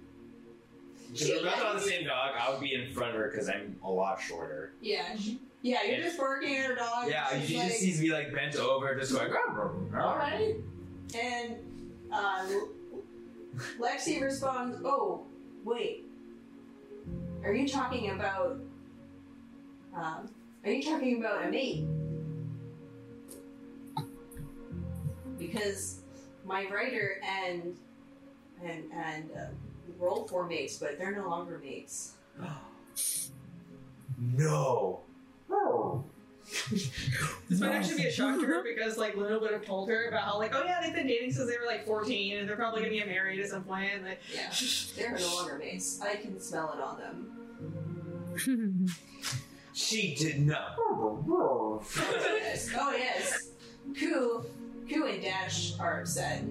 Because we're both on the same dog, I would be in front of her because I'm a lot shorter. Yeah. Yeah, you're And- just barking at her dog. Yeah, she like, just sees me like bent over, just going. All right. And uh, Lexi responds, "Oh, wait. Are you talking about? Um, are you talking about a mate? Because my writer and and and uh, roll for mates, but they're no longer mates. No. This might actually be a shock to her because like Luna would have told her about how like oh yeah they've been dating since they were like 14 and they're probably gonna get married at some point. And, like, Yeah, they're no longer mates. I can smell it on them. She did not. Oh yes. Oh yes. Koo, Koo and Dash are upset.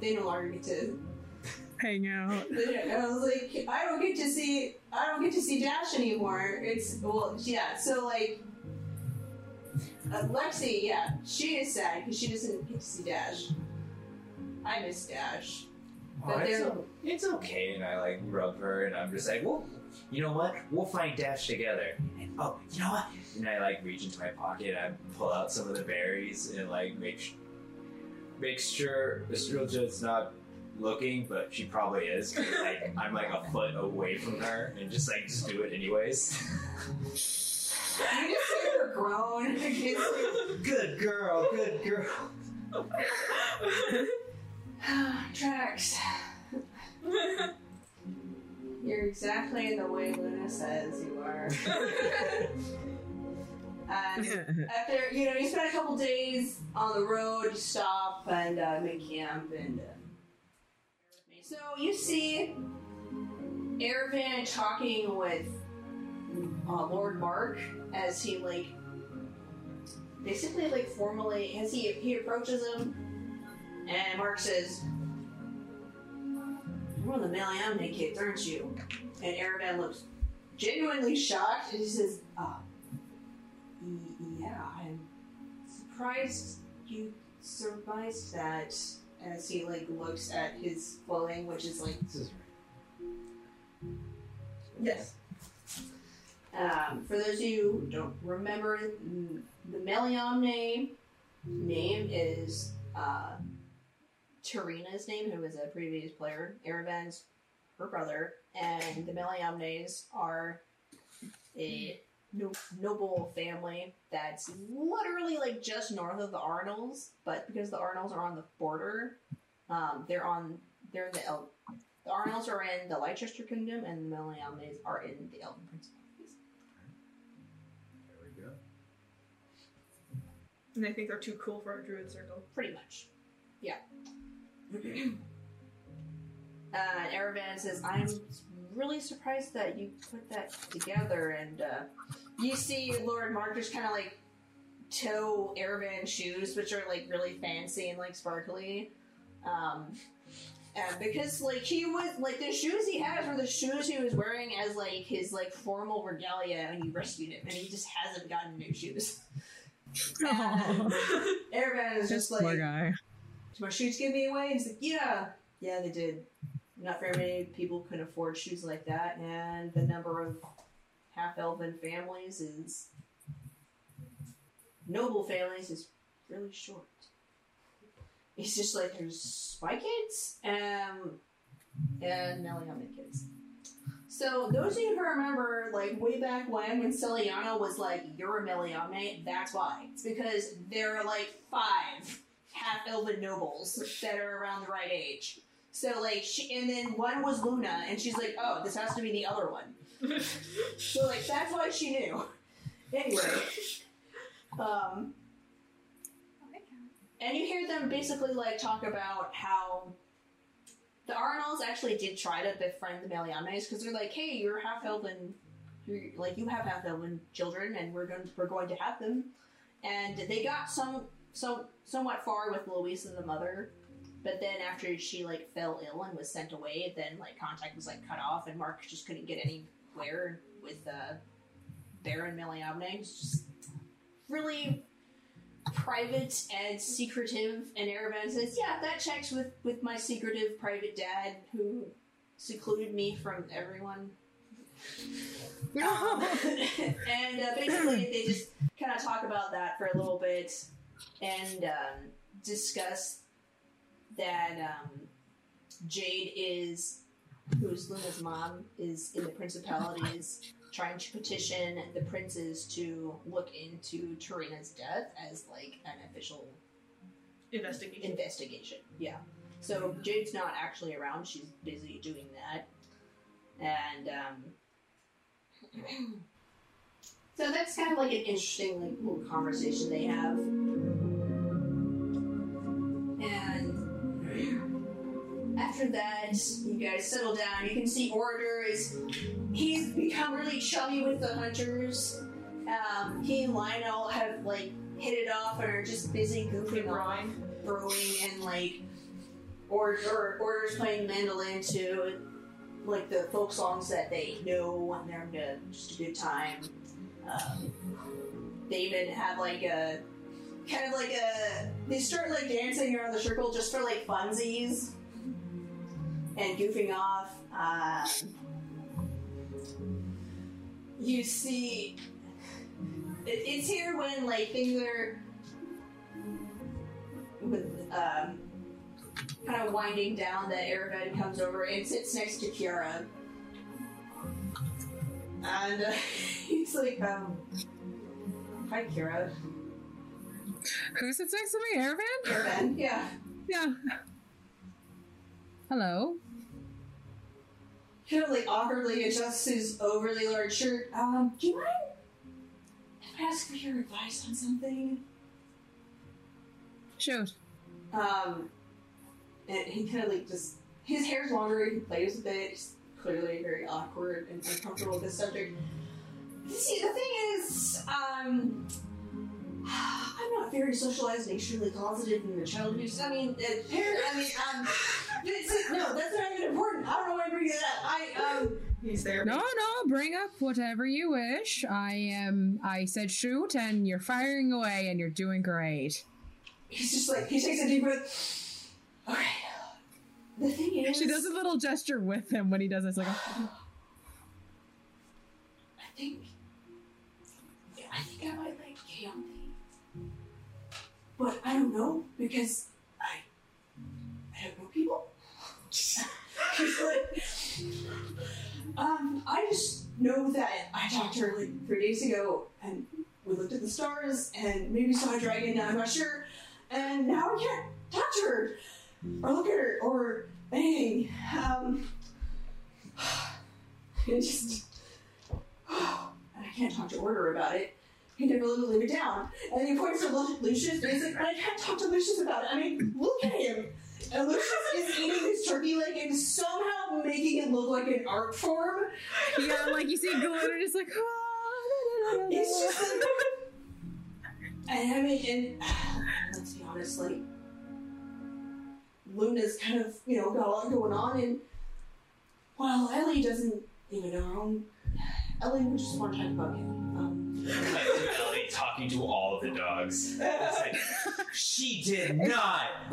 They no longer get to. Hang out. I was like, I don't get to see. I don't get to see Dash anymore. It's well, yeah. So like, uh, Lexi, yeah, she is sad because she doesn't get to see Dash. I miss Dash. Oh, it's, they're- o- it's okay, and I like rub her, and I'm just like, well, you know what? We'll find Dash together. And, oh, you know what? And I like reach into my pocket, I pull out some of the berries, and like make sh- make sure Estrelja's not looking, but she probably is. 'cause, like I'm like a foot away from her, and just like just do it anyways. You just hear her groan. good girl, good girl. Tracks. You're exactly the way Luna says you are. and after, you know, you spend a couple days on the road, you stop and uh, make camp, and uh, so you see Aravan talking with uh, Lord Mark as he like basically like formally as he he approaches him, and Mark says, "You're one of the Meliamne kids, aren't you?" And Aravan looks genuinely shocked, and he says, "Ah, y- yeah, I'm surprised you surmised that." As he like looks at his clothing, which is like yes. Um, for those of you who don't remember, mm, the Meliam name name is uh, Tarina's name, who was a previous player. Aravan's her brother, and the Meliamnes are a no- noble family that's literally like just north of the Arnolds, but because the Arnolds are on the border, um, they're on they're in the El- the Arnolds are in the Leicester Kingdom, and the Meliamnes are in the Elven Principalities. There we go. and they think they're too cool for our druid circle. Pretty much. Yeah. uh, and Aravan says, I'm really surprised that you put that together. And uh, you see Lord Mark just kind of like toe Aravan's shoes, which are like really fancy and like sparkly. Um, Uh, because like he was like the shoes he has were the shoes he was wearing as like his like formal regalia when you rescued him, and he just hasn't gotten new shoes. And Erevan is just like, guy. "Did my shoes give me away?" He's like, "Yeah, yeah, they did. Not very many people can afford shoes like that, and the number of half elven families is noble families is really short." It's just like there's my kids um, and Meliamne kids. So those of you who remember, like way back when, when Celiana was like, "You're a Meliamne," that's why. It's because there are like five half elven nobles that are around the right age. So like, she, and then one was Luna, and she's like, "Oh, this has to be the other one." so like, that's why she knew. Anyway, um, and you hear them basically like talk about how the Arnolds actually did try to befriend the Meliamnes because they're like, "Hey, you're half elven, you're like you have half elven children, and we're going we're going to have them." And they got some so somewhat far with Louise and the mother, but then after she like fell ill and was sent away, then like contact was like cut off, and Mark just couldn't get anywhere with uh, Baron Meliamne. Just really private and secretive, and Erevan says, "Yeah, that checks with with my secretive private dad who secluded me from everyone." Um, and uh, basically, they just kind of talk about that for a little bit and um, discuss that um, Jade is, who's Luna's mom, is in the principalities trying to petition the princes to look into Tarina's death as like an official investigation. Investigation, yeah. So Jade's not actually around; she's busy doing that, and um, so that's kind of like an interesting like little conversation they have. After that, you guys settle down. You can see Orator is he's become really chummy with the hunters. Um, he and Lionel have like hit it off and are just busy goofing around, throwing and like or, or orders playing mandolin too, and, like the folk songs that they know and they're having a, just a good time. Um, they even have like a kind of like a they start like dancing around the circle just for like funsies and goofing off. Um, you see, it, it's here when like things are with um, kind of winding down that Erevan comes over and sits next to Kiara. And uh, he's like, um, hi, Kira. Who sits next to me? Erevan? Erevan, yeah. Yeah. Hello. Kind of like awkwardly adjusts his overly large shirt. Um, do you mind if I ask for your advice on something? Shoot. Um, and he kind of like just his hair's longer. He plays with it. He's clearly very awkward and uncomfortable with this subject. See, the thing is, um, I'm not very socialized and extremely closeted in the child abuse. I mean, uh, parent. I mean, um, it's, no, that's not even important. I don't know why I'm bringing that up. I um, he's there. No, no, bring up whatever you wish. I am. I said shoot, and you're firing away, and you're doing great. He's just like he takes a deep breath. Okay. The thing is, She does a little gesture with him when he does this, like. I think, yeah, I think I might like Keontae, but I don't know because I, I don't know people. Um, I just know that I talked to her like three days ago, and we looked at the stars, and maybe saw a dragon. I'm not sure, and now I can't talk to her or look at her or anything. Um, it just. I can't talk to Order about it. He never let me live it down. And then he points to Lu- Lucius and he's like, I can't talk to Lucius about it. I mean, look at him. And Lucius is eating his turkey leg and somehow making it look like an art form. Yeah, like you see glitter ah, just like. It's just like. And I mean, and let's be honest, like, Luna's kind of, you know, got a lot going on, and while Ellie doesn't even know her own, Ellie would just want to talk about him. Um, Ellie talking to all of the dogs. It's like, she did not.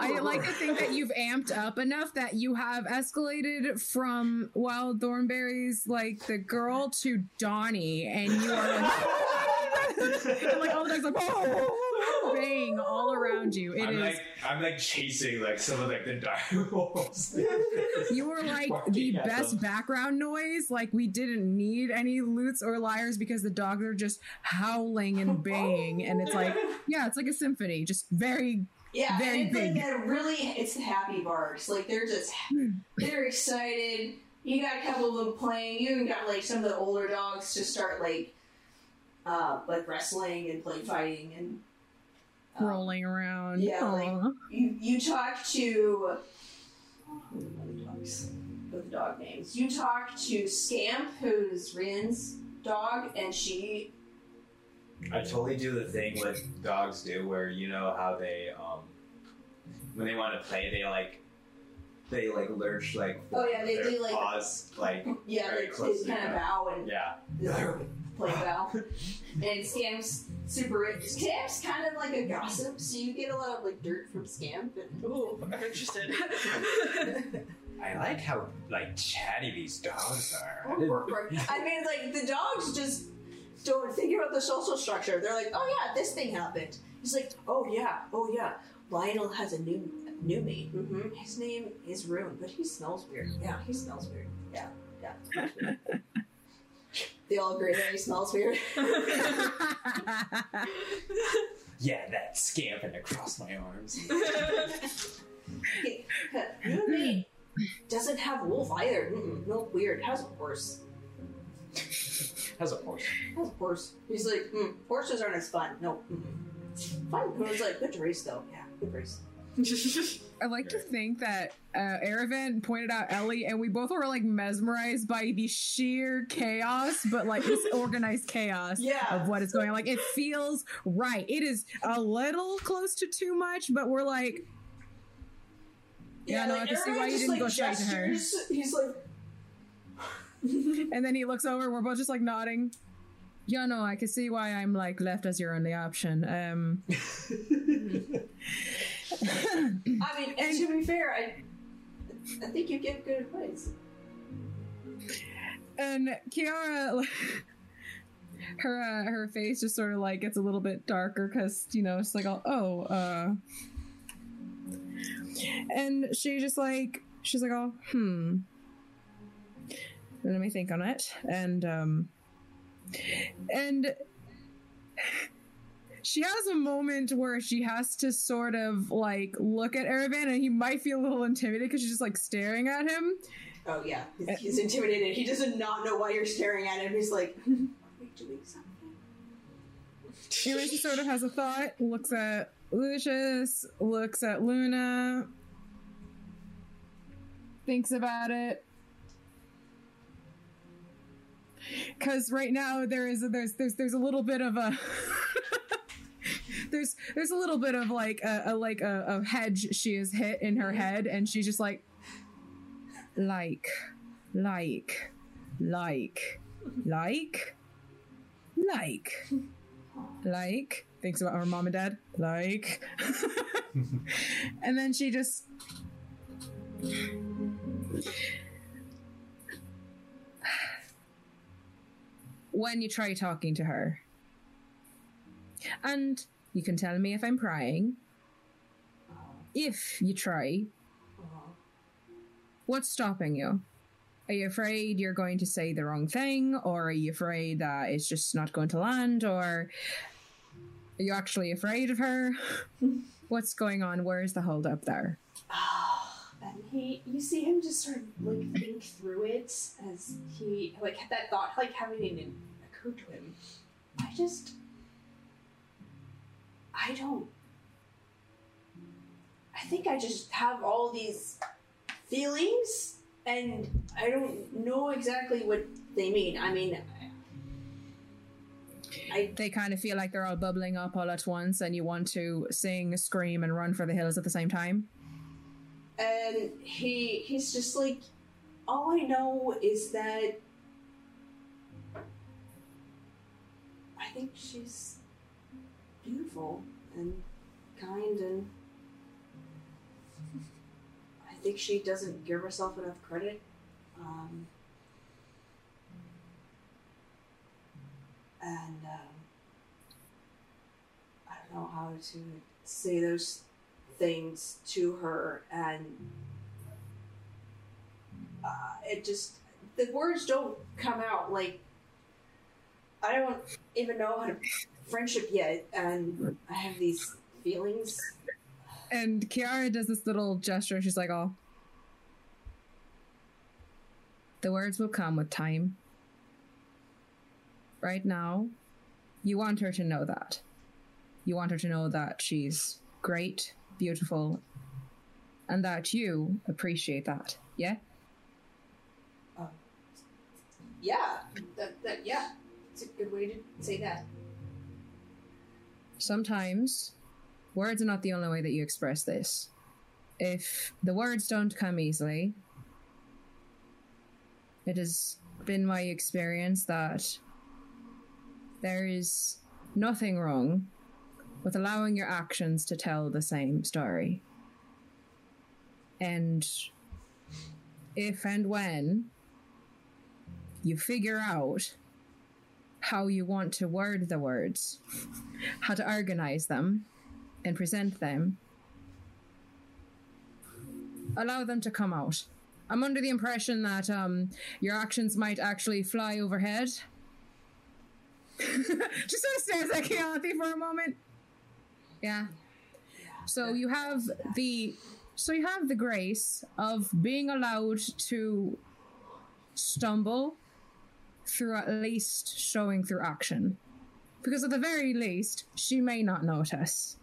I like to think that you've amped up enough that you have escalated from Wild Thornberrys like the girl to Donnie, and you are like, and like all the dogs like oh, bang all around you. It I'm is. like I'm like chasing like some of like the dire wolves. You were like the best them. background noise. Like we didn't need any lutes or lyres because the dogs are just howling and baying, and it's like yeah, it's like a symphony, just very Yeah, very and big. like that really it's the happy barks. Like they're just they're excited. You got a couple of them playing. You even got like some of the older dogs to start like uh like wrestling and play fighting and rolling around. yeah, Aw. like you you talk to what are the dogs? What the dog names? You talk to Scamp, who's Rin's dog, and she I totally do the thing what dogs do, where you know how they um when they want to play, they like they like lurch like Oh, yeah, they their do, like- paws like yeah, very they, close they to kind of them. bow and Yeah. Play bow. and Scamp's super rich. Scamp's kind of like a gossip, so you get a lot of like dirt from Scamp. And Ooh, I'm interested. I like how like chatty these dogs are. I mean, like the dogs just don't think about the social structure. They're like, oh yeah, this thing happened. He's like, oh yeah, oh yeah. Lionel has a new new mate. Mm-hmm. His name is Rune, but he smells weird. Yeah, he smells weird. Yeah, yeah. they all agree that he smells weird. Yeah, that scamping across my arms. New mate doesn't have wolf either. Mm-mm, no, weird. Has a horse. Has a horse. Has a horse. He's like, mm, horses aren't as fun. No. Mm-mm. Fun. He was like, good race though. Yeah, good race. I like to think that uh, Aravan pointed out Ellie, and we both were like mesmerized by the sheer chaos, but like this organized chaos Yeah. of what is going on. Like it feels right. It is a little close to too much, but we're like, yeah, no, I can see why you didn't like, go straight to her. He's like, and then he looks over. We're both just like nodding. Yeah, no, I can see why I'm like left as your only option. Um, I mean, and to be fair, I, I think you give good advice. and Kiara, her uh, her face just sort of like gets a little bit darker because you know it's like oh, oh uh, and she just like she's like oh hmm, let me think on it. And um and she has a moment where she has to sort of like look at Aravan and he might feel a little intimidated because she's just like staring at him. Oh yeah, he's, he's intimidated. He does not know why you're staring at him. He's like, hmm, are we doing something? Then she sort of has a thought, looks at Lucius, looks at Luna, thinks about it. Cause right now there is a, there's there's there's a little bit of a there's there's a little bit of like a, a like a, a hedge she has hit in her head and she's just like like like like like like like thinks about her mom and dad like. And then she just when you try talking to her. And you can tell me if i'm prying. If you try. What's stopping you? Are you afraid you're going to say the wrong thing or are you afraid that it's just not going to land or are you actually afraid of her? What's going on? Where's the hold up there? And he, you see him just sort of like think through it as he like had that thought like having it occur to him. I just, I don't. I think I just have all these feelings, and I don't know exactly what they mean. I mean, I they kind of feel like they're all bubbling up all at once, and you want to sing, scream, and run for the hills at the same time. and he he's just like all I know is that I think she's beautiful and kind and I think she doesn't give herself enough credit. Um, and um, I don't know how to say those things to her, and uh, it just the words don't come out. Like I don't even know how to friendship yet, and I have these feelings. And Kiara does this little gesture. She's like, "Oh, the words will come with time. Right now, you want her to know that. You want her to know that she's great, beautiful, and that you appreciate that. Yeah." Uh, yeah, that, that yeah, it's a good way to say that. Sometimes words are not the only way that you express this. If the words don't come easily, it has been my experience that there is nothing wrong with allowing your actions to tell the same story. And if and when you figure out how you want to word the words, how to organize them and present them, allow them to come out. I'm under the impression that um, your actions might actually fly overhead. Just sort of stares at Keonthi for a moment. Yeah. So you have the so you have the grace of being allowed to stumble through at least showing through action. Because at the very least, she may not notice.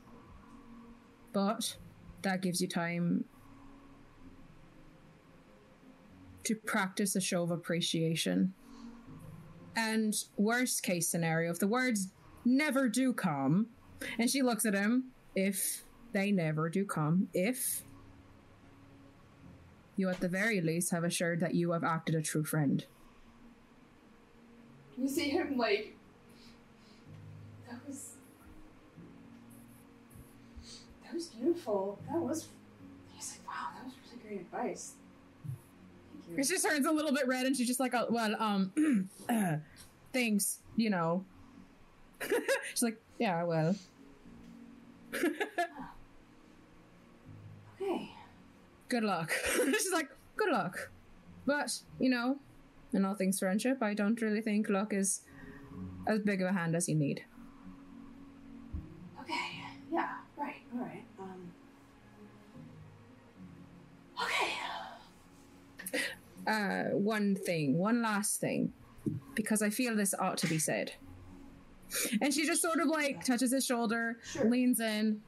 But that gives you time to practice a show of appreciation. And worst case scenario, if the words never do come, and she looks at him, if they never do come, if you at the very least have assured that you have acted a true friend. You see him like that was that was beautiful. That was he's like, wow, that was really great advice. Thank you. She just turns a little bit red and she's just like, oh, well, um, thanks, you know. she's like, yeah, well. Okay. Good luck. she's like, good luck. But, you know, in all things friendship, I don't really think luck is as big of a hand as you need. Okay. Yeah. Right. All right. Um. Okay. Uh, one thing, one last thing, because I feel this ought to be said. And she just sort of like touches his shoulder, leans in.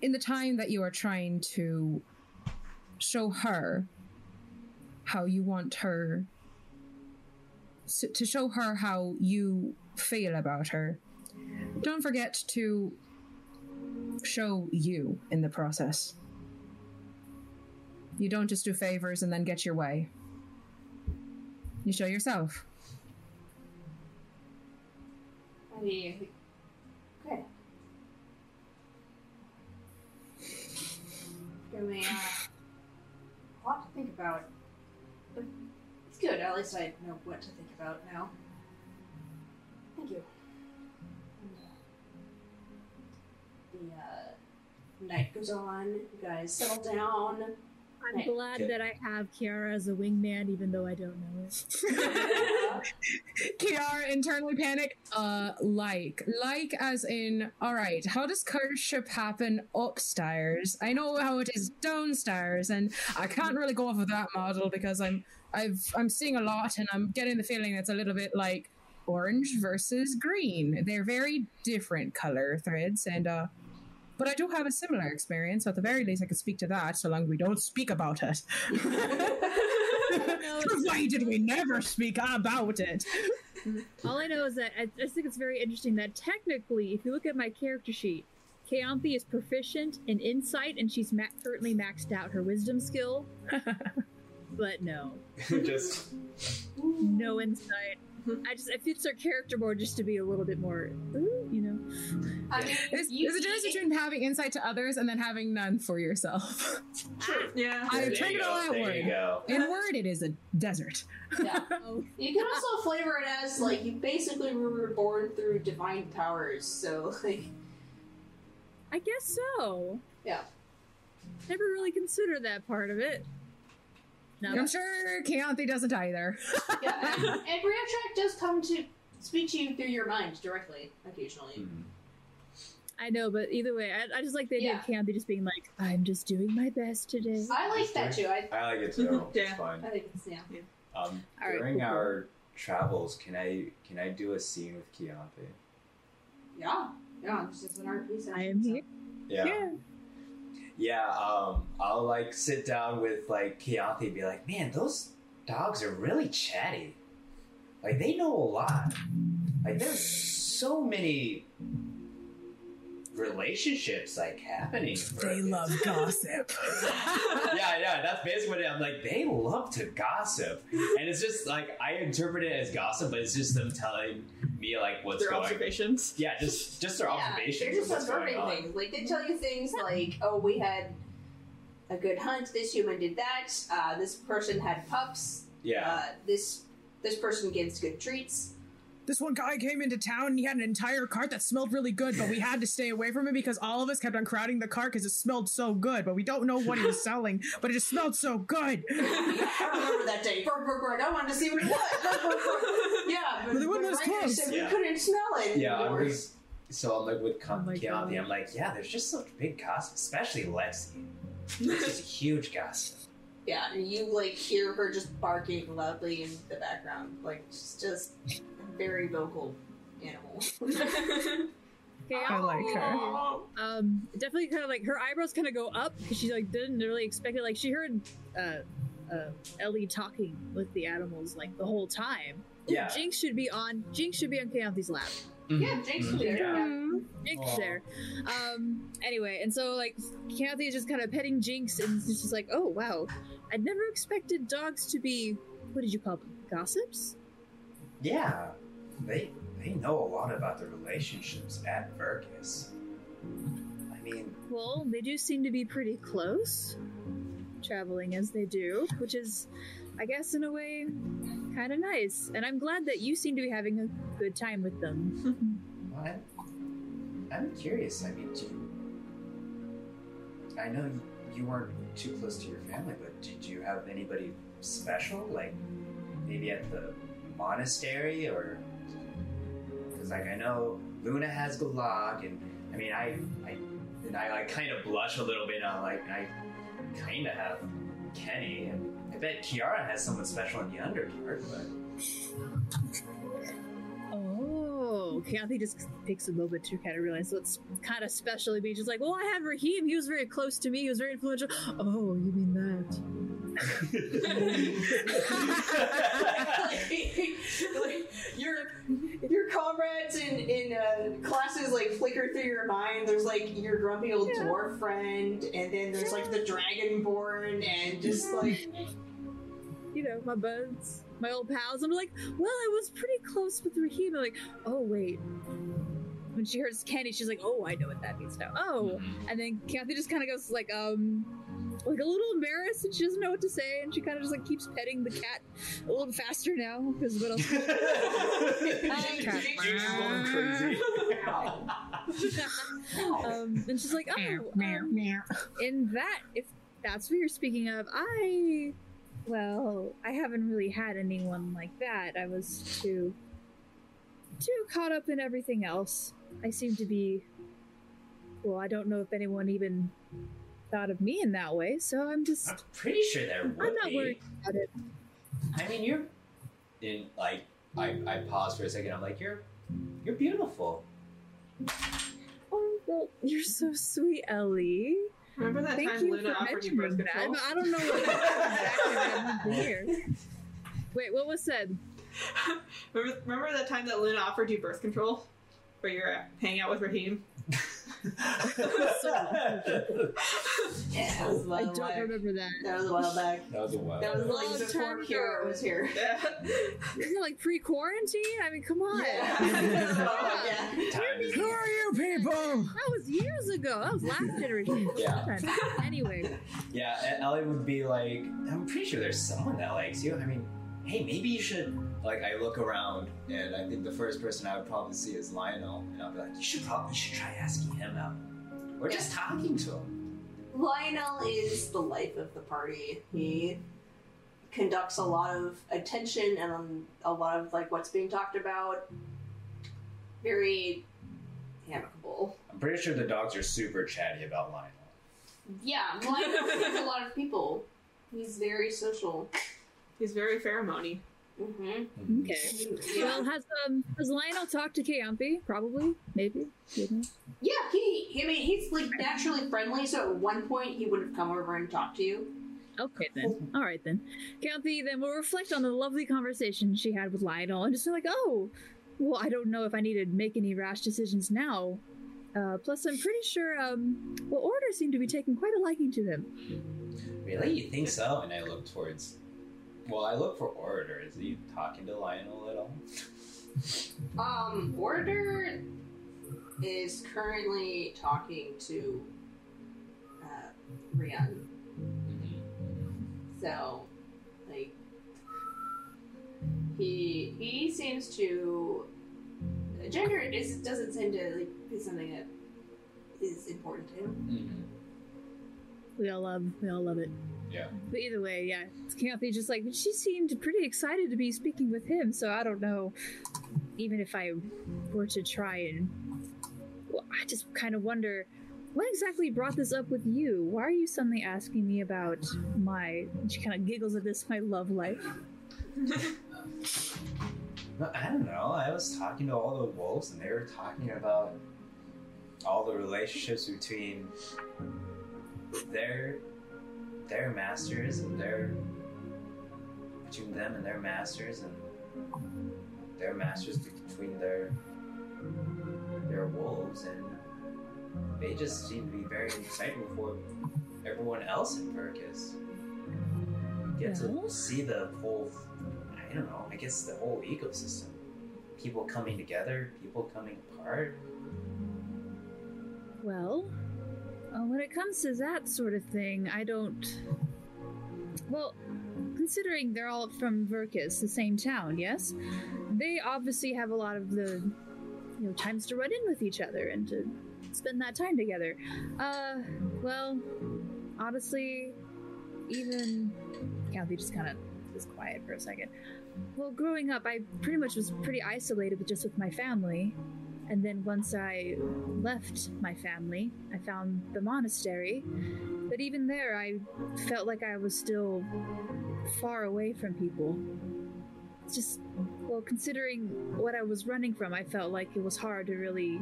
In the time that you are trying to show her how you want her to show her how you feel about her, don't forget to show you in the process. You don't just do favors and then get your way. You show yourself. Okay. Give me uh, a lot to think about. But it's good. At least I know what to think about now. Thank you. And, uh, The uh, night goes on. You guys settle down. I'm Night- glad that I have Kiara as a wingman, even though I don't know it. Kiara internally panic. Uh, like, like as in, all right. How does courtship happen upstairs? I know how it is downstairs, and I can't really go off of that model because I'm, I've, I'm seeing a lot, and I'm getting the feeling it's a little bit like orange versus green. They're very different color threads, and uh, but I do have a similar experience. So at the very least, I could speak to that, so long as we don't speak about it. Provided we never speak about it. All I know is that I just think it's very interesting that technically, if you look at my character sheet, Kaanthi is proficient in insight and she's ma- currently maxed out her wisdom skill. but no, just no insight. I just it fits her character more just to be a little bit more, ooh, you know. I mean, There's, you- there's a difference between having insight to others and then having none for yourself. True. Ah. Yeah. I There turned it all go, outward. there you go. Inward, it is a desert. Yeah. Oh. You can also flavor it as like you basically were born through divine powers. So like, I guess so. yeah. Never really considered that part of it. No, I'm sure Keonthi doesn't either. Yeah, and, and Track does come to speak to you through your mind directly occasionally. I know, but either way, I, I just like the idea of Yeah. Kaanthi just being like, "I'm just doing my best today." I like that too. I, I like it too. Yeah. It's fun. I think it's yeah. Um, All right, during cool, cool. our travels, can I can I do a scene with Keontae? Yeah. Yeah, this is an RP session. I am here. Yeah. Yeah. Yeah, um, I'll like sit down with like Keontae and be like, man, those dogs are really chatty. Like they know a lot. Like there's so many relationships like happening. They love gossip. yeah, yeah, that's basically what I'm like. They love to gossip, and it's just like I interpret it as gossip, but it's just them telling me like what's Their going. observations. Yeah, just just their Yeah, observations. They're just observing things. Like they tell you things like, "Oh, we had a good hunt. This human did that. Uh, this person had pups. Yeah. Uh, this this person gives good treats." This one guy came into town and he had an entire cart that smelled really good, but we had to stay away from it because all of us kept on crowding the cart because it smelled so good. But we don't know what he was selling, but it just smelled so good. I remember that day. Burr, burr, burr. I wanted to see what it was. Yeah, but, But they wouldn't let us close. Yeah. we couldn't smell it. Yeah, I'm so I'm like with Con- Oh my I'm like, yeah, there's just such big gossip, especially Lexi. Lexi's a huge gossip. Yeah, and you like hear her just barking loudly in the background, like she's just a very vocal animal. Okay, I like her. Um, definitely kind of like her eyebrows kind of go up because she like didn't really expect it. Like she heard uh, uh, Ellie talking with the animals like the whole time. Yeah. Jinx should be on. Jinx should be on Kaanthi's lap. yeah, Jinx was there. Yeah. Yeah. Jinx Aw. there. Um. Anyway, and so like Kaanthi is just kind of petting Jinx, and she's just like, oh wow, I'd never expected dogs to be. What did you call them? Gossips. Yeah, they they know a lot about the relationships at Verkus. I mean, Well, they do seem to be pretty close, traveling as they do, which is, I guess, in a way, kind of nice. And I'm glad that you seem to be having a good time with them. I'm, I'm curious. I mean, do you, I know you, you weren't too close to your family, but did you have anybody special, like maybe at the monastery, or like I know Luna has Galak, and I mean I I and I kind of blush a little bit. I'm like I kind of have Kenny, and I bet Kiara has someone special in the Underdark, but. oh, Kathy just takes a moment to kind of realize what's kind of special me. She's like, well, I have Raheem. He was very close to me. He was very influential. Oh, you mean that? Like, your your comrades in in uh, classes like flicker through your mind. There's like your grumpy old dwarf friend, and then there's like the dragonborn, and just like you know, my buds, my old pals. I'm like, well, I was pretty close with Raheem. I'm like, oh wait. When she hears Kenny, she's like, oh, I know what that means now. Oh, and then Kathy just kind of goes like, um, like a little embarrassed, and she doesn't know what to say, and she kind of just like keeps petting the cat a little faster now because what else? Jinx is going crazy. um, and she's like, oh, um, in that, if that's what you're speaking of, I, well, I haven't really had anyone like that. I was too, too caught up in everything else. I seem to be, well, I don't know if anyone even thought of me in that way, so I'm just, I'm Pretty sure there would I'm not be. worried about it. I mean, you're in like I I paused for a second. I'm like, you're you're beautiful. Oh, well, you're so sweet, Ellie. Remember that Thank time you Luna for offered you mentioning birth that, control? but I don't know what exactly that meant. Wait, what was said? remember, remember that time that Luna offered you birth control? Where you're hanging out with Raheem? Yeah, that was a I while don't back. remember that. That was a while back. That was a while. That was Long like before time Kira ago. was here. Isn't it like pre-quarantine? I mean, come on. Yeah. Time is Who are you people? That was years ago. That was last generation. Yeah. Anyway, Yeah, and Ellie would be like, I'm pretty sure there's someone that likes you. I mean, hey, maybe you should. Like, I look around, and I think the first person I would probably see is Lionel, and I'll be like, you should probably you should try asking him out, or just talking to him. Lionel is the life of the party. He conducts a lot of attention and um, a lot of like what's being talked about. Very amicable. I'm pretty sure the dogs are super chatty about Lionel. Yeah, Lionel sees a lot of people. He's very social. He's very pheromony. Mm-hmm. okay. Well, has um has Lionel talked to Kaanthi? Probably, maybe. Maybe. Yeah, he. I mean, he's like naturally friendly. So at one point, he would have come over and talked to you. Okay then. All right then. Kaanthi then we'll reflect on the lovely conversation she had with Lionel and just be like, oh, well, I don't know if I need to make any rash decisions now. Uh, plus, I'm pretty sure um, well, Order seem to be taking quite a liking to him. Really? You think so? And I look towards. Well, I look for Orator. Is he talking to Lionel at all? Um, Order is currently talking to uh, Rian. So, like, he he seems to gender is doesn't seem to like be something that is important to him. We all love, we all love it. Yeah. But either way, yeah, Kaanthi just like she seemed pretty excited to be speaking with him. So I don't know, even if I were to try and, well, I just kind of wonder. What exactly brought this up with you? Why are you suddenly asking me about my? She kind of giggles at this, my love life. I don't know. I was talking to all the wolves, and they were talking about all the relationships between their their masters and their between them and their masters, and their masters between their their wolves, and they just seem to be very excited for everyone else in Verkus. Get to see the whole I don't know, I guess the whole ecosystem. People coming together, people coming apart. Well, uh, when it comes to that sort of thing, I don't. Well, considering they're all from Verkus, the same town, yes, they obviously have a lot of the, you know, times to run in with each other and to spend that time together. Uh, well, honestly, even Kathy just kind of was quiet for a second. Well, growing up, I pretty much was pretty isolated just with my family. And then once I left my family, I found the monastery. But even there, I felt like I was still far away from people. It's just, well, considering what I was running from, I felt like it was hard to really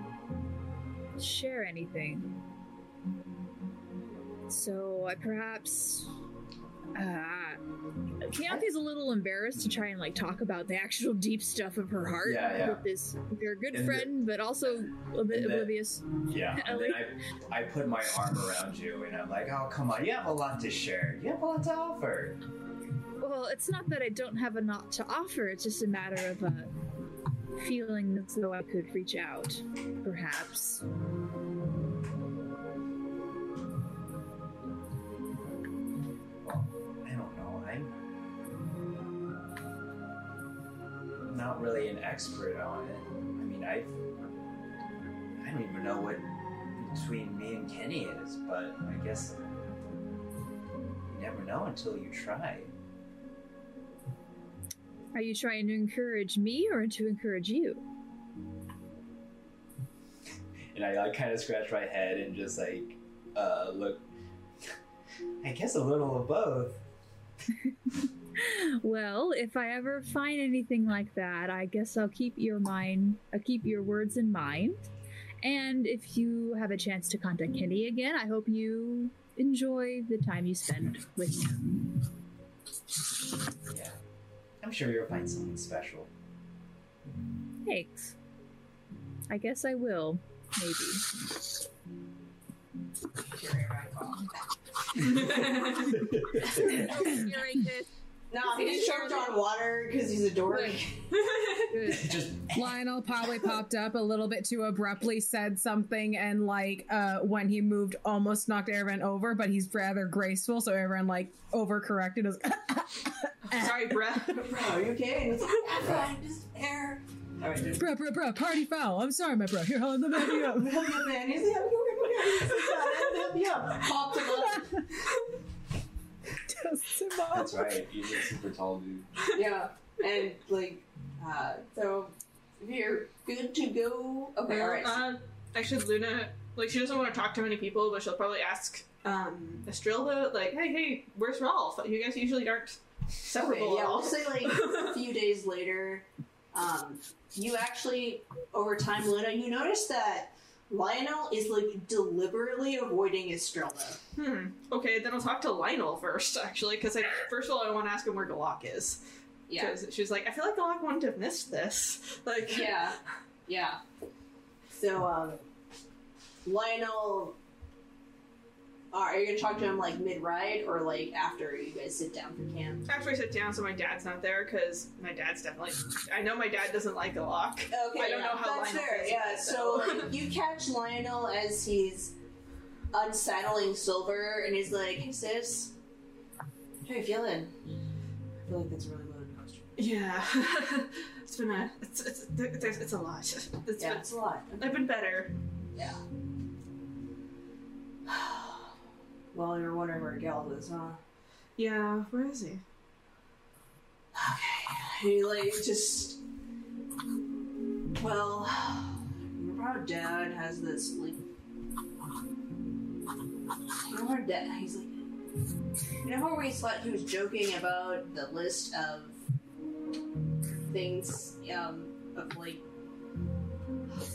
share anything. So I perhaps. Uh, Keontae's a little embarrassed to try and like talk about the actual deep stuff of her heart Yeah, yeah. with this. your good And the- friend, but also a bit the- oblivious. Yeah. And then I, I put my arm around you and I'm like, oh, come on, you have a lot to share. You have a lot to offer. Well, it's not that I don't have a lot to offer. It's just a matter of uh, feeling as though I could reach out, perhaps. Not really an expert on it. I mean, I've. I don't even know what between me and Kenny is, but I guess you never know until you try. Are you trying to encourage me or to encourage you? And I like kind of scratch my head and just like uh, look. I guess a little of both. Well, if I ever find anything like that, I guess I'll keep your mind, I'll keep your words in mind. And if you have a chance to contact Kenny again, I hope you enjoy the time you spend with him. Yeah. I'm sure you'll find something special. Thanks. I guess I will. Maybe. No, he's choked on water because he's a dork. Just Lionel probably popped up a little bit too abruptly, said something, and like uh, when he moved, almost knocked Aaron over, but he's rather graceful, so Aaron like overcorrected. His Sorry, breath. Bro, are you okay? And like, "I'm fine, just air. All right, dude. bro, bro, bro, party foul. I'm sorry, my bro. Here, hold the baby up. Help you up, man. He's like, help you up, help you up. Help you up. Popped him up. That's right. He's a super tall dude. Yeah, and like, uh, so if you're good to go. Okay, all right. Uh, actually, Luna, like, she doesn't want to talk to many people, but she'll probably ask um, Estrilda, like, hey, hey, where's Rolf? You guys usually aren't Okay, yeah, at all. we'll say like a few days later, um, you actually, over time, Luna, you notice that Lionel is like deliberately avoiding Estrilda. Hmm. Okay, then I'll talk to Lionel first, actually, because I, first of all, I want to ask him where Galak is. Yeah. Because she's like, I feel like Galak wouldn't have missed this. Like, Yeah, yeah. So, um, Lionel, Uh, are you gonna talk to him like mid ride or like after you guys sit down for camp? After I sit down, so my dad's not there, because my dad's definitely. I know my dad doesn't like the lock. Okay, I don't yeah, know how that's Lionel fair. feels Yeah, about it, so like, you catch Lionel as he's unsaddling Silver, and he's like, "Hey sis, how you feeling?" I feel like that's a really loaded question. Yeah, it's been a it's it's it's, it's a lot. It's Yeah, been, it's a lot. I've been better. Yeah. Well, you're wondering where Geld is, huh? Yeah, where is he? Okay. He like just. Well, your proud dad has this like. You know our dad? He's like. You know how we thought he was joking about the list of things, um, of like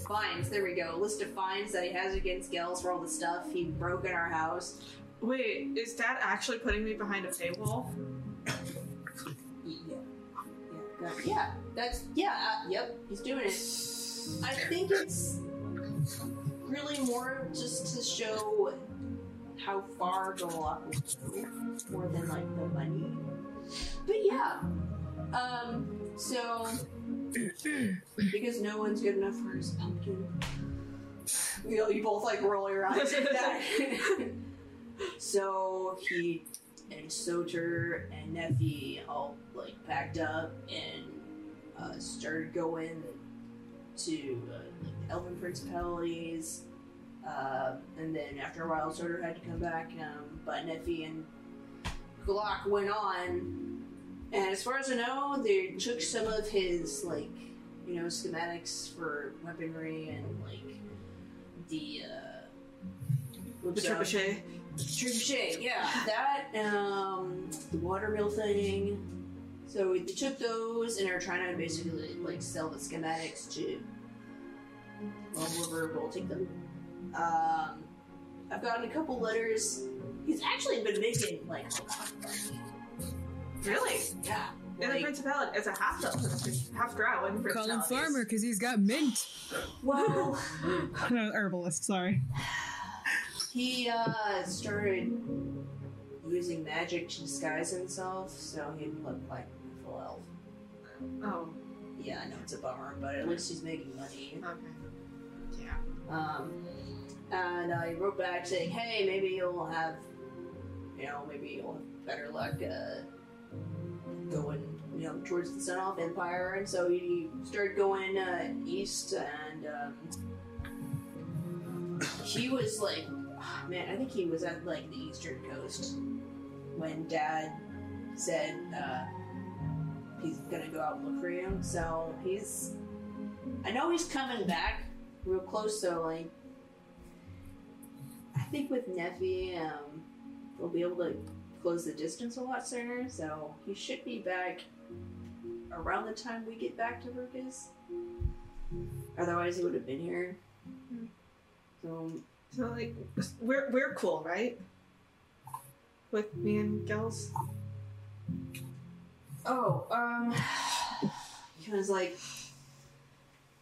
fines. There we go. A list of fines that he has against Gels for all the stuff he broke in our house. Wait, is Dad actually putting me behind a paywall? Yeah. Yeah. Yeah. That's yeah. Uh, yep. He's doing it. I think it's really more just to show how far Galak will go, more than like the money. But yeah. Um. So because no one's good enough for his pumpkin. You know, you both like roll your eyes at that. so he and Soter and Nephi all like packed up and uh, started going to uh, like Elven principalities. Uh, and then after a while, Soter had to come back. Um, but Nephi and Glock went on. And as far as I know, they took some of his like you know schematics for weaponry and like the uh, The trebuchet. Trebuchet, yeah, that um, the watermill thing. So they took those and are trying to basically like sell the schematics to well, whoever will take them. Um, I've gotten a couple letters. He's actually been making like a lot of money. Really? Yeah. In the Like- principality, as a half half drow in Call him farmer because he's got mint. Well, no, herbalist. Sorry. He uh, started using magic to disguise himself, so he looked like a full elf. Oh, Yeah, I know it's a bummer, but at least he's making money. okay. Yeah. Um, and I wrote back saying, "Hey, maybe you'll have, you know, maybe you'll have better luck uh, going, you know, towards the Sun Off Empire." And so he started going uh, east, and um, he was like, ah, man, I think he was at like the eastern coast when Dad said uh, he's gonna go out and look for you. So he's, I know he's coming back real close. So like. I think with Nephi, um, we'll be able to close the distance a lot sooner, so he should be back around the time we get back to Verkus. Otherwise, he would have been here. So, So like, we're we're cool, right? With me and Gels. Oh, um, kind was like,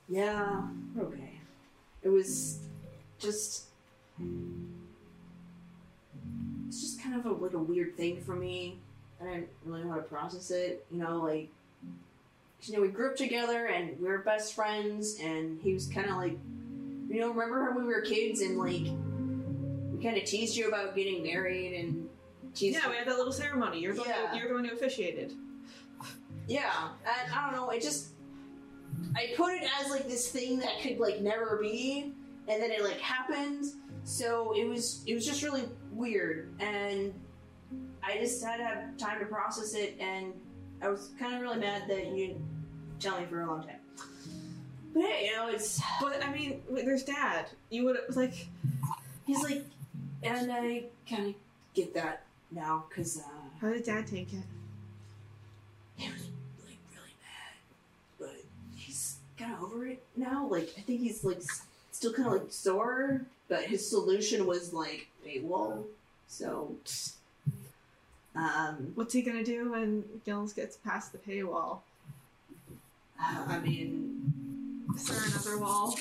yeah, okay. It was just, it's just kind of a, like a weird thing for me. I didn't really know how to process it. You know, like. you know, we grew up together and we were best friends, and he was kind of like, you know, remember when we were kids and like, we kind of teased you about getting married and teased Yeah, we had that little ceremony. You're the one Yeah. who, you're the one who officiated. Yeah, and I don't know. It just I put it as like this thing that could like never be, and then it like happened. So it was it was just really weird, and I just had to have time to process it, and I was kind of really mad that you didn't tell me for a long time. But hey, you know, it's But I mean, there's dad. You would like. he's like, and I kind of get that now because uh, How did dad take it? he was like really mad, but he's kind of over it now. Like I think he's like still kind of like sore, but his solution was like paywall. So, um, What's he gonna do when Gills gets past the paywall? I mean, Is there another wall?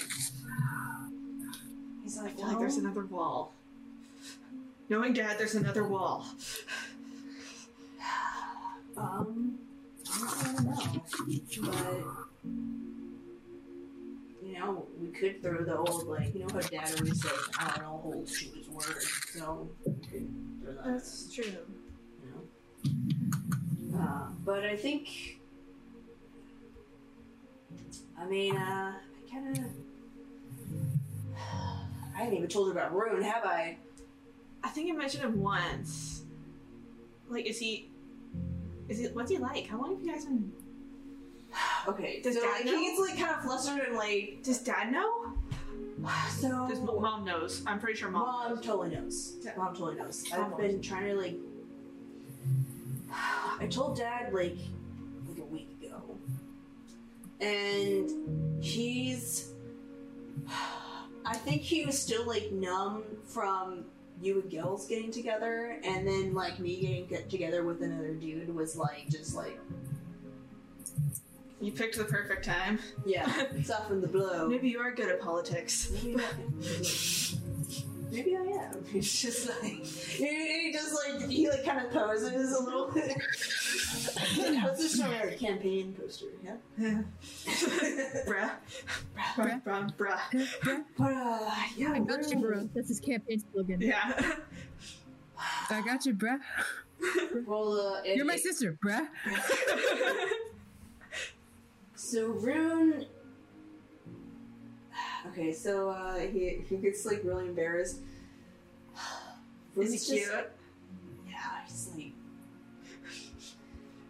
he's I like, feel like there's another wall. Knowing dad, there's another wall. Um, I don't know, but you know, we could throw the old like you know how Dad always says, "I don't know, holds to his word." So we could throw that. That's true. you know. Uh, but I think, I mean, uh, I kind of, I haven't even told her about Rune, have I? I think I mentioned him once. Like, is he? Is he? What's he like? How long have you guys been? Okay, Does so Dad like, know? he gets like kind of flustered and like, Does dad know? so. Does mom knows? I'm pretty sure mom. Mom knows. totally knows. Mom totally knows. I've been trying to like. I told Dad like like a week ago, and he's. I think he was still like numb from you and Gills getting together, and then like me getting get together with another dude was like just like You picked the perfect time. yeah, soften the blow. Maybe you are good at politics. Maybe maybe I am. He's just like he, he just like he like kind of poses a little bit. I was just our campaign poster, yeah. Yeah. bruh. Bruh. Bruh. Bruh. But uh, yeah, I got you, bro. That's his campaign slogan. Yeah. I got you, bruh. Well, uh, it- You're my it- sister, bruh. So Rune. Okay, so uh, he he gets like really embarrassed. Is he just- cute? Yeah, he's like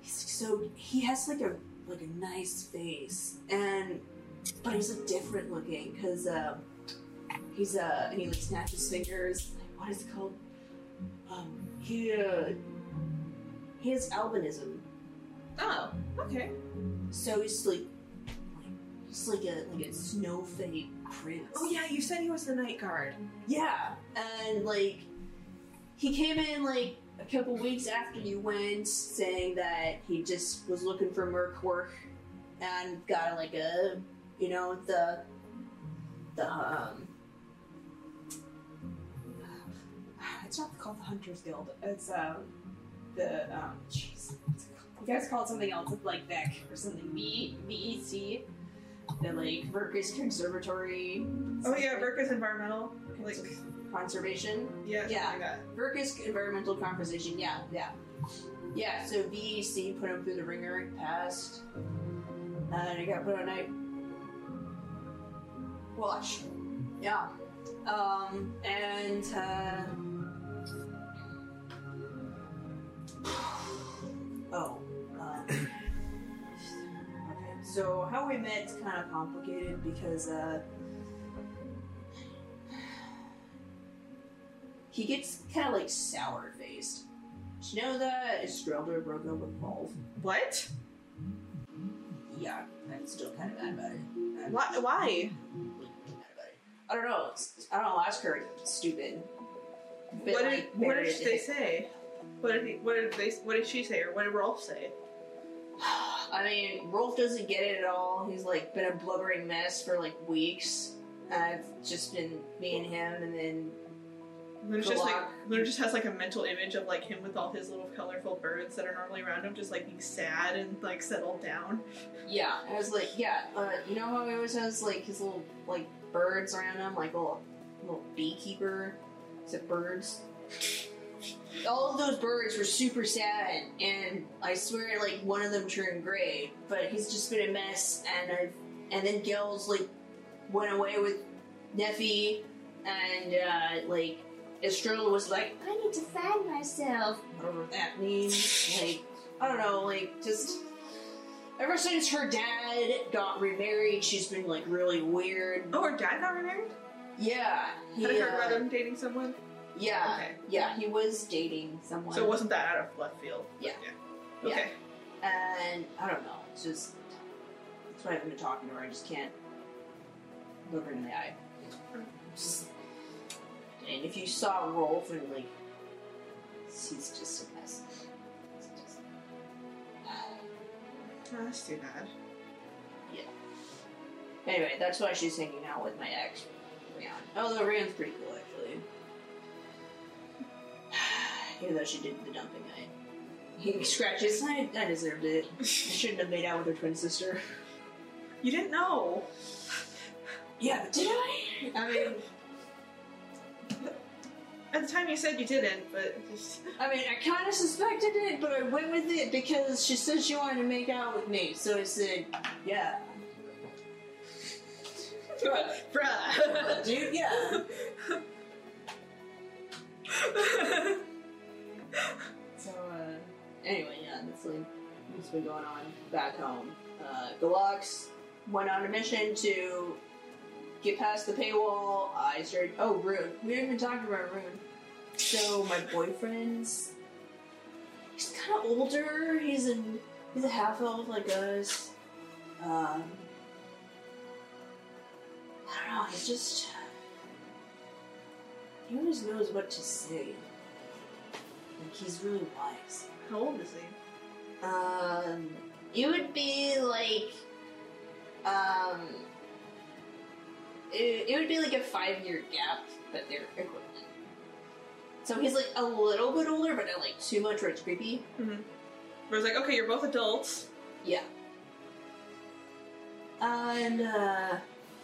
he's so he has like a like a nice face and but he's like different looking because um he's uh and he like snatches fingers like what is it called um he uh he has albinism Oh, okay. so he's like like he's like a like a snow fade prince Oh yeah, you said he was the night guard. yeah, and like he came in like a couple weeks after you went, saying that he just was looking for merc work and got like a you know the the um it's not called the Hunters Guild. It's um the um jeez you guys call it something else like VEC or something V V E C. The like Verkus Conservatory. Oh yeah, Verkus environmental. Like conservation. yeah, Yeah. Verkus Environmental Conversation, yeah, yeah. Yeah, so VEC put him through the ringer, he passed, and he got put on night watch. Yeah. Um, and, uh. Oh. So how we met's kind of complicated because, uh. he gets kind of like sour faced. Did you know that Estrilda broke up with Rolf? What? Yeah, I'm still kind of mad about it. I'm Why? Why? mad about it. I don't know. I don't know. Ask her. Stupid. But, what did like, What did they say? What did he, What did they? What did she say? Or what did Rolf say? I mean, Rolf doesn't get it at all. He's like been a blubbering mess for like weeks. Uh, it's just been me and him, and then Luna just like. Luna just has like a mental image of like him with all his little colorful birds that are normally around him, just like being sad and like settled down. yeah, I was like, yeah, uh, you know how he always has like his little like birds around him, like little little beekeeper, except birds. All of those birds were super sad, and I swear, like one of them turned gray. But he's just been a mess, and I, and then Gil's like went away with Neffy, and uh, like Estrilda was like, I need to find myself, whatever that means. Like, I don't know, like just ever since her dad got remarried, she's been like really weird. Oh, her dad got remarried? Yeah, he, Had I heard uh, about him dating someone? Yeah, Okay. yeah, he was dating someone. So it wasn't that out of left field? Yeah. Yeah. Okay. And I don't know. It's just that's why I haven't been talking to her. I just can't look her in the eye. Just, and if you saw Rolf and like, he's just a mess. It's just- Oh, that's too bad. yeah. Anyway, that's why she's hanging out with my ex, Rian. Although Rian's pretty cool, actually. Even though she did the dumping, I he scratches. I, I deserved it. I shouldn't have made out with her twin sister. You didn't know. Yeah, but did I? I mean, At the time you said you didn't, but just, I mean, I kind of suspected it, but I went with it because she said she wanted to make out with me. So I said, yeah. bruh. Dude, yeah. So, uh, anyway, yeah, that's like what's been going on back home. Uh, Galox went on a mission to get past the paywall. I started. Oh, Rune. We haven't even talked about Rune. So, my boyfriend's. He's kind of older. He's in. He's a half elf like us. Um. I don't know. He's just. He always knows what to say. Like he's really wise. How old is he? Um, it would be like, um, it, it would be like a five year gap, but they're equivalent. So he's like a little bit older, but not like too much where it's creepy. Mm-hmm. Where it's like, okay, you're both adults. Yeah. And uh,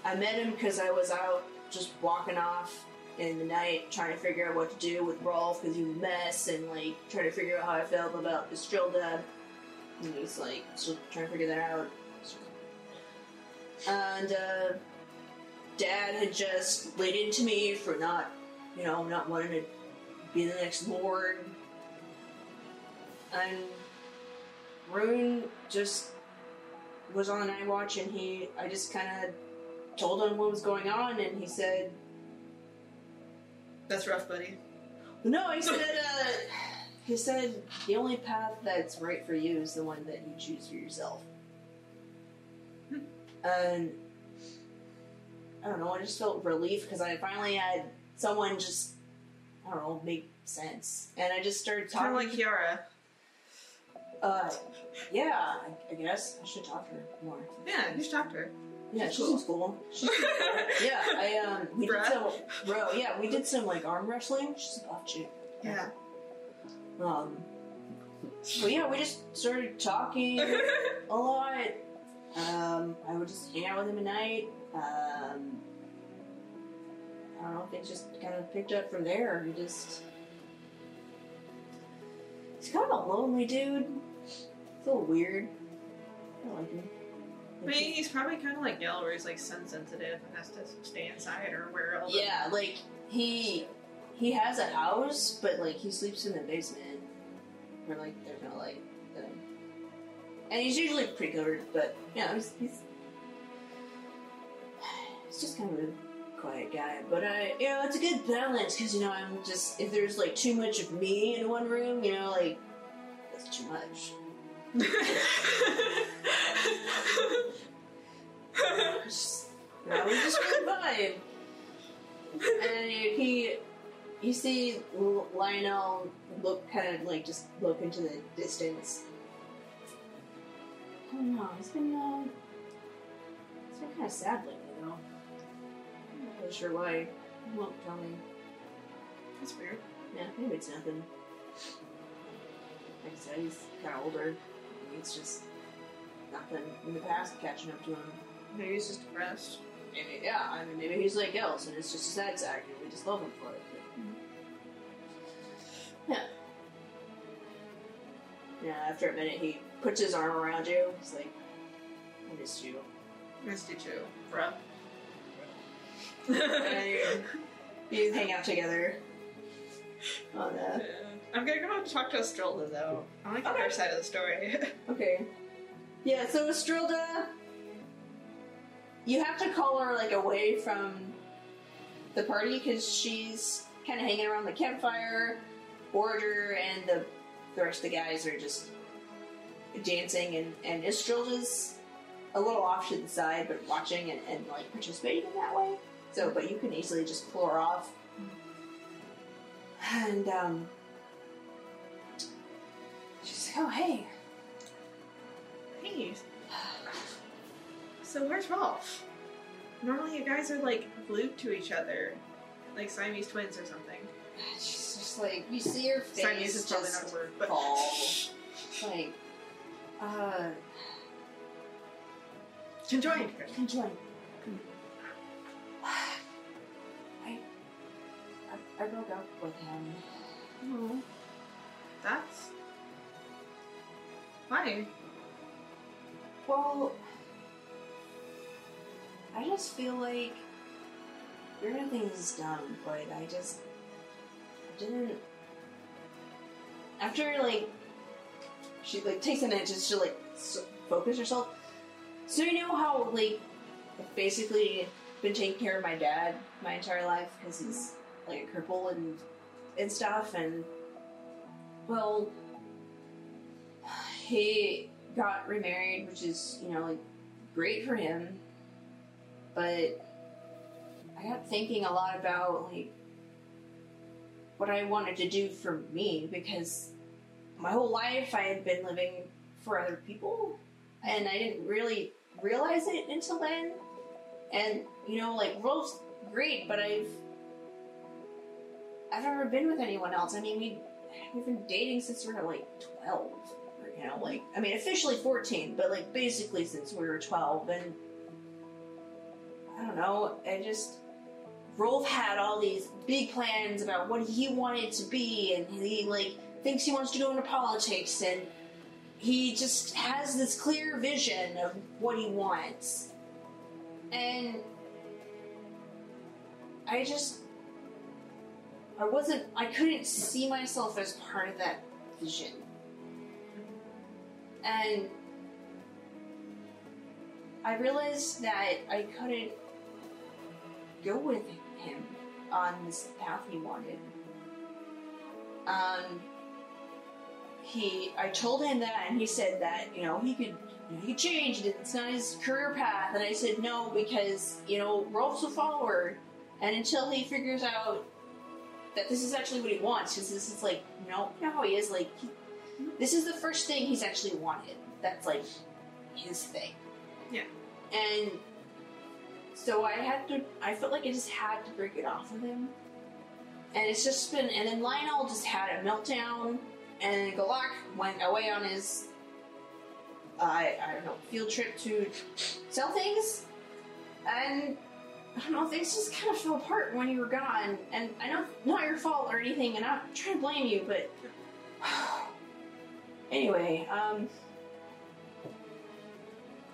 I met him because I was out just walking off in the night trying to figure out what to do with Rolf because he was a mess and like trying to figure out how I felt about Estrilda. And he's like still trying to figure that out. And uh, Dad had just laid into me for not, you know, not wanting to be the next Lord. And Rune just was on night watch and he I just kinda told him what was going on and he said That's rough, buddy. No, he said uh he said the only path that's right for you is the one that you choose for yourself. and I don't know, I just felt relief because I finally had someone just I don't know, make sense. And I just started Kind talking of like Kiara. Uh, yeah, I, I guess I should talk to her more. Yeah, you should talk to her. Yeah, She's she seems cool. She's cool. yeah, I um, we Bruh. did some, bro. Yeah, we did some like arm wrestling. She's a buff chick. Yeah. Um, but yeah, we just started talking a lot. Um, I would just hang out with him at night. Um, I don't know. Things just kind of picked up from there. He just. He's kind of a lonely dude. It's a little weird. I like him. I mean, he's probably kind of like Gil, where he's like sun sensitive and has to stay inside or wear all the. Yeah, like he he has a house, but like he sleeps in the basement, where like there's no light. Um, and he's usually pretty covered, but yeah, he's, he's he's just kind of a quiet guy. But I, you know, it's a good balance because you know I'm just if there's like too much of me in one room, you know, like that's too much. Just- know, we just really vibe. And he, you see Lionel look kind of like just look into the distance. I don't know. It's been uh, it's been kind of sad lately, though. I'm not really sure why. He won't tell me. That's weird. Yeah, maybe it's nothing. Like I said, he's kind of older. It's just nothing in the past catching up to him. Maybe he's just depressed. Maybe, yeah. I mean, maybe he's like else, and it's just a sad sack, and we just love him for it. But... Mm-hmm. Yeah. Yeah. After a minute, he puts his arm around you. He's like, "I missed you." Missed you too, bruh. and you, you hang out together. Oh, On the I'm gonna go and talk to Estrilda though. I like Okay. her side of the story. Okay. Yeah, so Estrilda, you have to call her like away from the party because she's kind of hanging around the campfire. Border and the the rest of the guys are just dancing, and and Estrilda's a little off to the side, but watching and, and like participating in that way. So, but you can easily just pull her off. And um, "Oh, hey." hey. So where's Rolf? Normally you guys are like glued to each other. Like Siamese twins or something. She's just like you see her face Siamese is probably just not a word, but fall. like, uh, conjoined. Conjoined. I, I, I broke up with him. Oh. That's why. Well, I just feel like everything's done, but I just didn't. After like, she like takes a minute just to like focus herself. So you know how like I've basically been taking care of my dad my entire life because he's like a cripple and and stuff, and well, he got remarried, which is you know like great for him, but I got thinking a lot about like what I wanted to do for me because my whole life I had been living for other people and I didn't really realize it until then. And you know, like Rolf's great, but I've I've never been with anyone else. I mean, we we've been dating since we were like twelve. You know, like I mean, officially fourteen, but like basically since we were twelve. And I don't know. I just Rolf had all these big plans about what he wanted to be, and he like thinks he wants to go into politics, and he just has this clear vision of what he wants. And I just I wasn't I couldn't see myself as part of that vision. And I realized that I couldn't go with him on this path he wanted. Um, he, I told him that, and he said that you know he could, he changed it. It's not his career path, and I said no because you know Rolf's a follower, and until he figures out that this is actually what he wants, because this is like no you know how he is like. He, this is the first thing he's actually wanted. That's like his thing. Yeah. And so I had to, I felt like I just had to break it off with him. And it's just been, and then Lionel just had a meltdown, and Galak went away on his, I I don't know, field trip to sell things. And I don't know, things just kind of fell apart when you were gone. And I know not your fault or anything, and I'm not trying to blame you, but. anyway, um.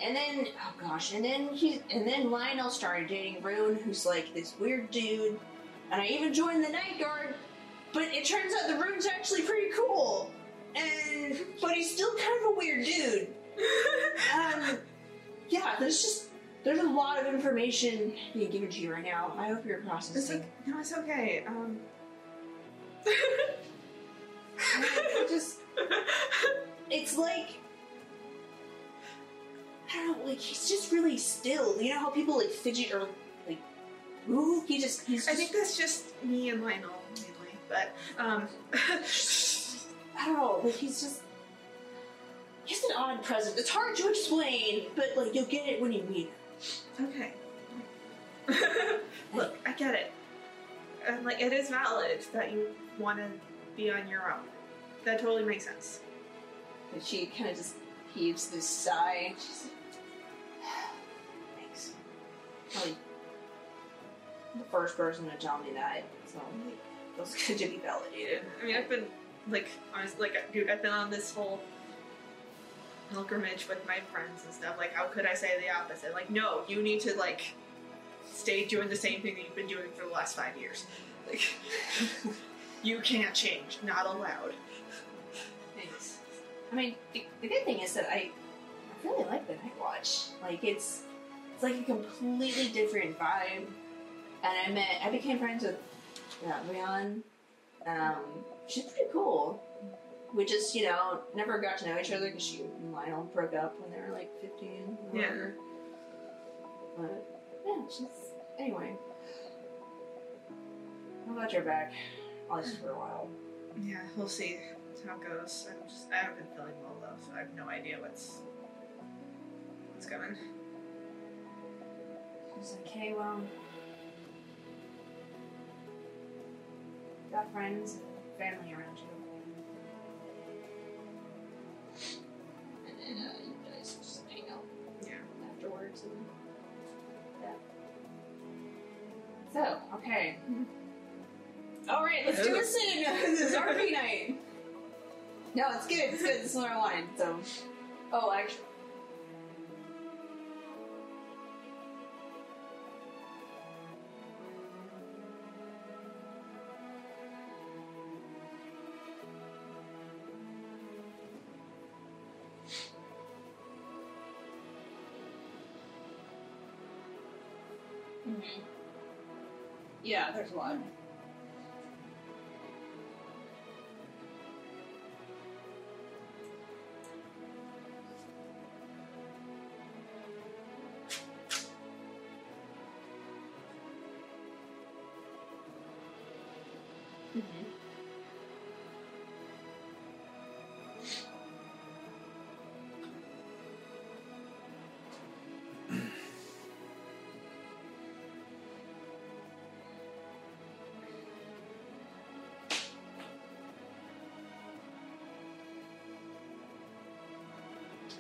And then, oh gosh, and then he, and then Lionel started dating Rune, who's like this weird dude, and I even joined the Night Guard. But it turns out the Rune's actually pretty cool, and but he's still kind of a weird dude. um, yeah, there's just there's a lot of information being given to you right now. I hope you're processing. It's like, no, it's okay. Um, just, it's like I don't know, like he's just really still. You know how people like fidget or like move? He just he's. I think that's just me and Lionel mainly, but um, I don't know. Like he's just. It's an odd present. It's hard to explain, but like you'll get it when you meet her. Okay. Look, I get it. And like, it is valid that you want to be on your own. That totally makes sense. And she kind of just heaves this sigh. She's like, thanks. Probably the first person to tell me that. So like, feels good to be validated. I mean, I've been like, honestly, like, dude, I've been on this whole pilgrimage with my friends and stuff. Like, how could I say the opposite? Like, no, you need to like stay doing the same thing that you've been doing for the last five years. Like, you can't change. Not allowed. Thanks. I mean, the, the good thing is that I, I really like the Night Watch. Like, it's it's like a completely different vibe. And I met, I became friends with uh, Rion. Um, she's pretty cool. We just, you know, never got to know each other because she and Lionel broke up when they were like 15 or Yeah. But, yeah, she's, anyway. I'm glad you're back. At for a while. Yeah, we'll see how it goes. I'm just, I haven't been feeling well though, so I have no idea what's what's coming. She's like, hey, well, got friends and family around you. And then uh, you guys just hang out Yeah. afterwards and yeah. So, okay. All right, let's do a scene. this is RP night. No, it's good. It's good. This is what I wanted. So, oh, actually. Mhm. Yeah, there's a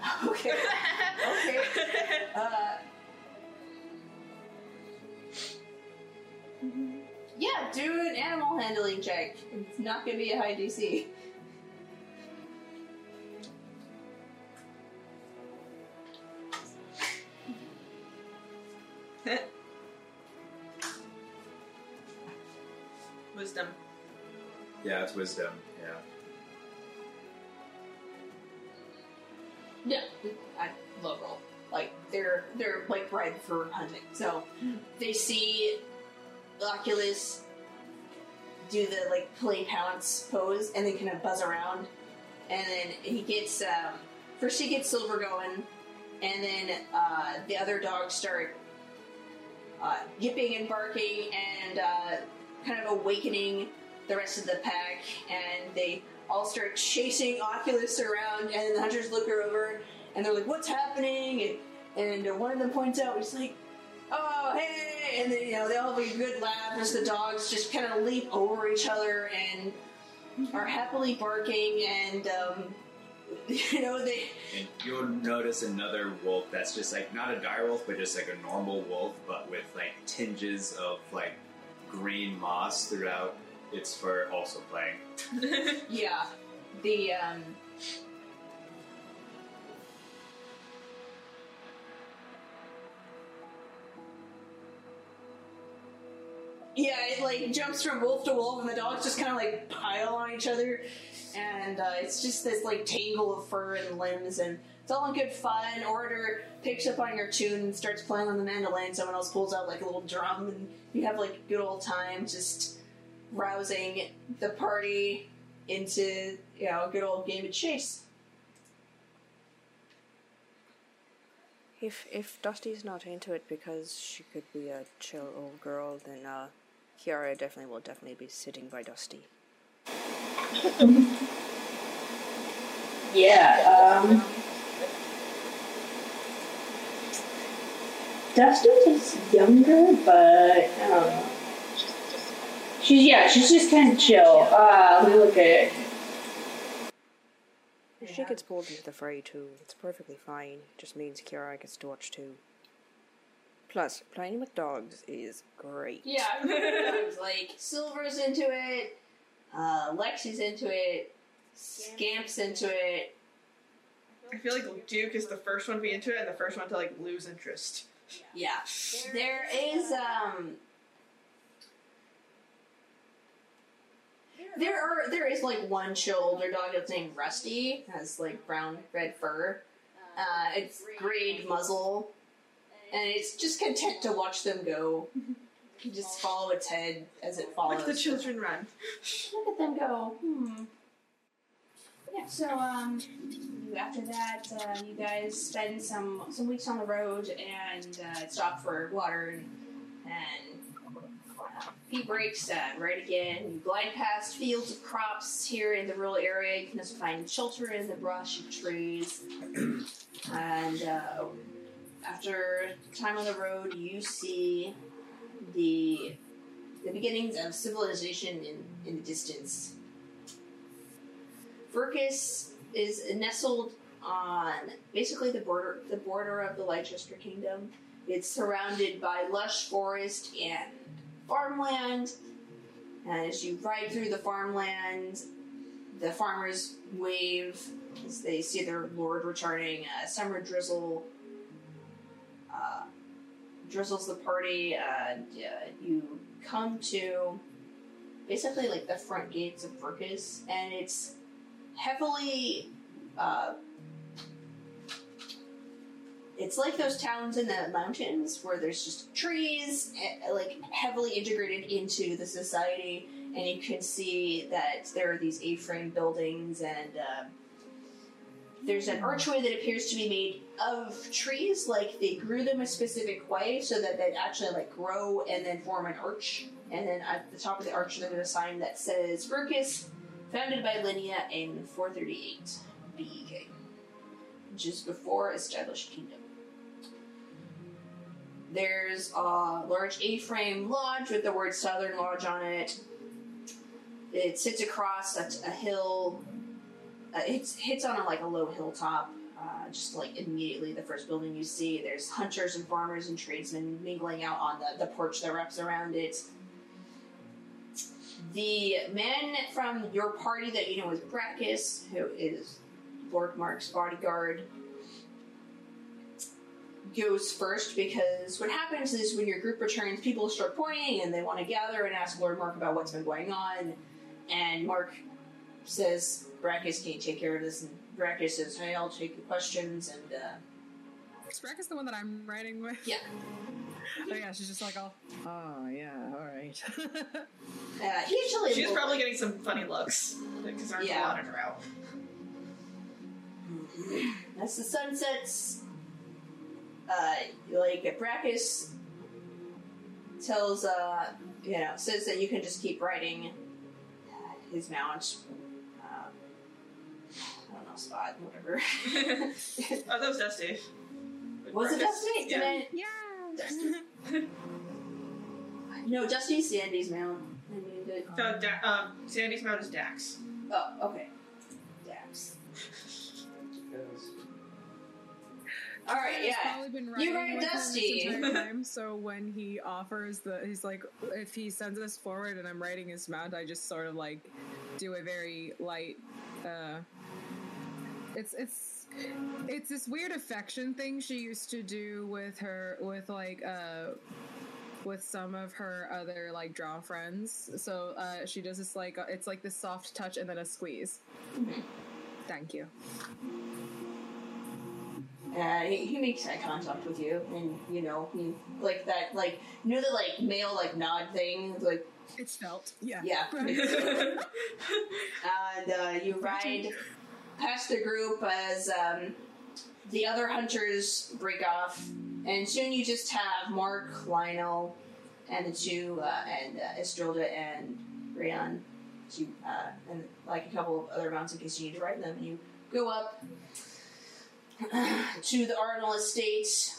Okay. okay. Uh, yeah, do an animal handling check. It's not gonna be a high DC. Wisdom. Yeah, it's wisdom. Hunting, so they see Oculus do the like play pounce pose and then kind of buzz around, and then he gets um, first he gets Silver going, and then uh, the other dogs start uh, yipping and barking and uh, kind of awakening the rest of the pack, and they all start chasing Oculus around, and the hunters look her over, and they're like, "What's happening?" And, and one of them points out, he's like, "Oh, hey!" And then you know they all have a good laugh as the dogs just kind of leap over each other and are happily barking, and um, you know they And you'll notice another wolf that's just like not a dire wolf, but just like a normal wolf, but with like tinges of like green moss throughout its fur, also playing. yeah, the um, yeah, it like jumps from wolf to wolf, and the dogs just kind of like pile on each other, and uh, it's just this like tangle of fur and limbs, and it's all in good fun. Order picks up on your tune and starts playing on the mandolin. Someone else pulls out like a little drum, and you have like good old time just rousing the party into you know a good old game of chase. If if Dusty's not into it because she could be a chill old girl, then uh, Kiara definitely will definitely be sitting by Dusty. yeah. Um, Dusty is younger, but um, she's yeah, she's just kind of chill. Uh, let me look at it. If she gets pulled into the fray too, it's perfectly fine. It just means Kiara gets to watch too. Plus, playing with dogs is great. Yeah, everyone's like Silver's into it, uh, Lexi's into it, Scamp's into it. I feel like Duke is the first one to be into it and the first one to like lose interest. Yeah, there is um. There are there is like one chill older dog that's named Rusty has like brown red fur. Uh, it's grayed muzzle, and it's just content to watch them go. You just follow its head as it follows. Like the children run. Look at them go. Hmm. Yeah. So um, you- after that, uh, you guys spend some some weeks on the road and uh, stop for water and, and uh, breaks. Uh, right again. You glide past fields of crops here in the rural area. You can also find shelter in the brush and trees. and uh, after time on the road, you see the the beginnings of civilization in, in the distance. Verkus is nestled on basically the border the border of the Leicester Kingdom. It's surrounded by lush forest and farmland. And as you ride through the farmland, the farmers wave as they see their lord returning. A summer drizzle uh, drizzles the party. And, uh, you come to basically like the front gates of Verkus, and it's heavily. Uh, it's like those towns in the mountains where there's just trees, eh, like heavily integrated into the society, and you can see that there are these A-frame buildings, and uh, there's an archway that appears to be made of trees, like they grew them a specific way so that they actually like grow and then form an arch. And then at the top of the arch, there's a sign that says Verkus, founded by Linnea in 438 BEK, which is before established kingdom. There's a large A-frame lodge with the word Southern Lodge on it. It sits across a hill. Uh, it hits on a, like a low hilltop. Uh, just like immediately, the first building you see, there's hunters and farmers and tradesmen mingling out on the, the porch that wraps around it. The man from your party that you know is Brackus, who is Lord Mark's bodyguard, goes first because what happens is when your group returns, people start pointing and they want to gather and ask Lord Mark about what's been going on. And Mark says, Brackus, can you take care of this? And Brackus says, hey, I'll take the questions. And uh, Is Brackus the one that I'm writing with? Yeah. oh yeah, she's just like, oh, oh yeah, all right. uh, usually She's probably getting some funny looks because there's Yeah. a lot in her out. As the sun sets, uh, like Brackus tells, uh, you know, says that you can just keep riding his mount. Um, I don't know, spot, whatever. oh, that was Dusty. Was it Dusty? Did Yeah. I- yeah. no, Dusty's Sandy's mount. I mean, the- So, da- um, Sandy's mount is Dax. Oh, okay. Dax. All right, He's yeah. probably been You writing ride with him Dusty. time, so when he offers the, he's like, if he sends us forward and I'm writing his mount, I just sort of like do a very light. uh It's it's it's this weird affection thing she used to do with her with like uh with some of her other like drow friends. So uh she does this like it's like this soft touch and then a squeeze. Thank you. Uh, he, he makes eye contact with you, and you know, he like that, like you know, the like male like nod thing, like it's felt, yeah, yeah. and uh, you ride past the group as um, the other hunters break off, and soon you just have Mark, Lionel, and the two, uh, and uh, Estrilda and Rayon, two, uh, and like a couple of other mounts in case you need to ride them, you go up to the Arnold estate.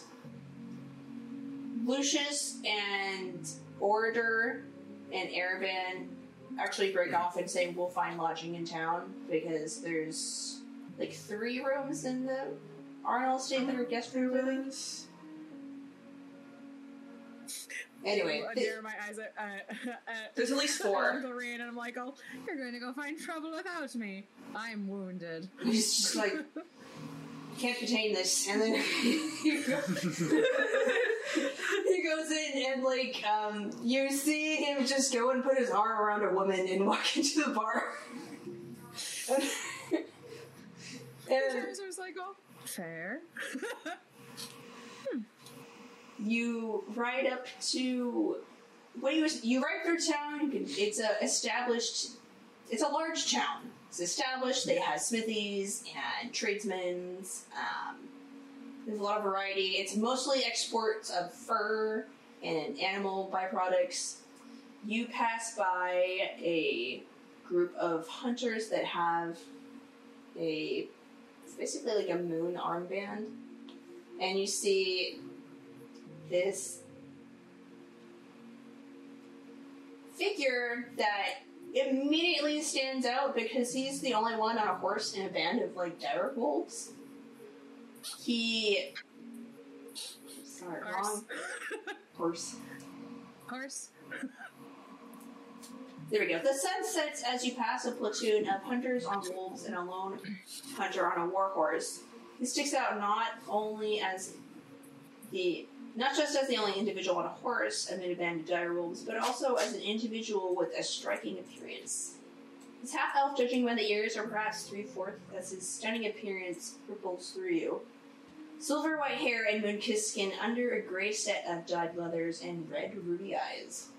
Lucius and Orator and Aravan actually break off and say we'll find lodging in town because there's like three rooms in the Arnold estate that are guest rooms. Anyway, I th- narrow my eyes at, uh, There's at least four. Uncle Rian, and I'm like, oh, you're going to go find trouble without me. I'm wounded. He's just like, can't contain this, and then he goes in and like um, you see him just go and put his arm around a woman and walk into the bar. and, and I was like, oh, fair. you ride up to what you you ride through town. Can, it's a established. It's a large town. It's established. They have smithies and tradesmen's. Um, there's a lot of variety. It's mostly exports of fur and animal byproducts. You pass by a group of hunters that have a it's basically like a moon armband, and you see this figure that immediately stands out because he's the only one on a horse in a band of like dire wolves. He sorry, wrong horse. Horse. There we go. The sun sets as you pass a platoon of hunters on wolves and a lone hunter on a warhorse. He sticks out not only as the not just as the only individual on a horse amid a band of dire wolves, but also as an individual with a striking appearance. His half elf, judging by the ears, or perhaps three fourths, as his stunning appearance ripples through you. Silver white hair and moon kissed skin under a gray set of dyed leathers and red ruby eyes.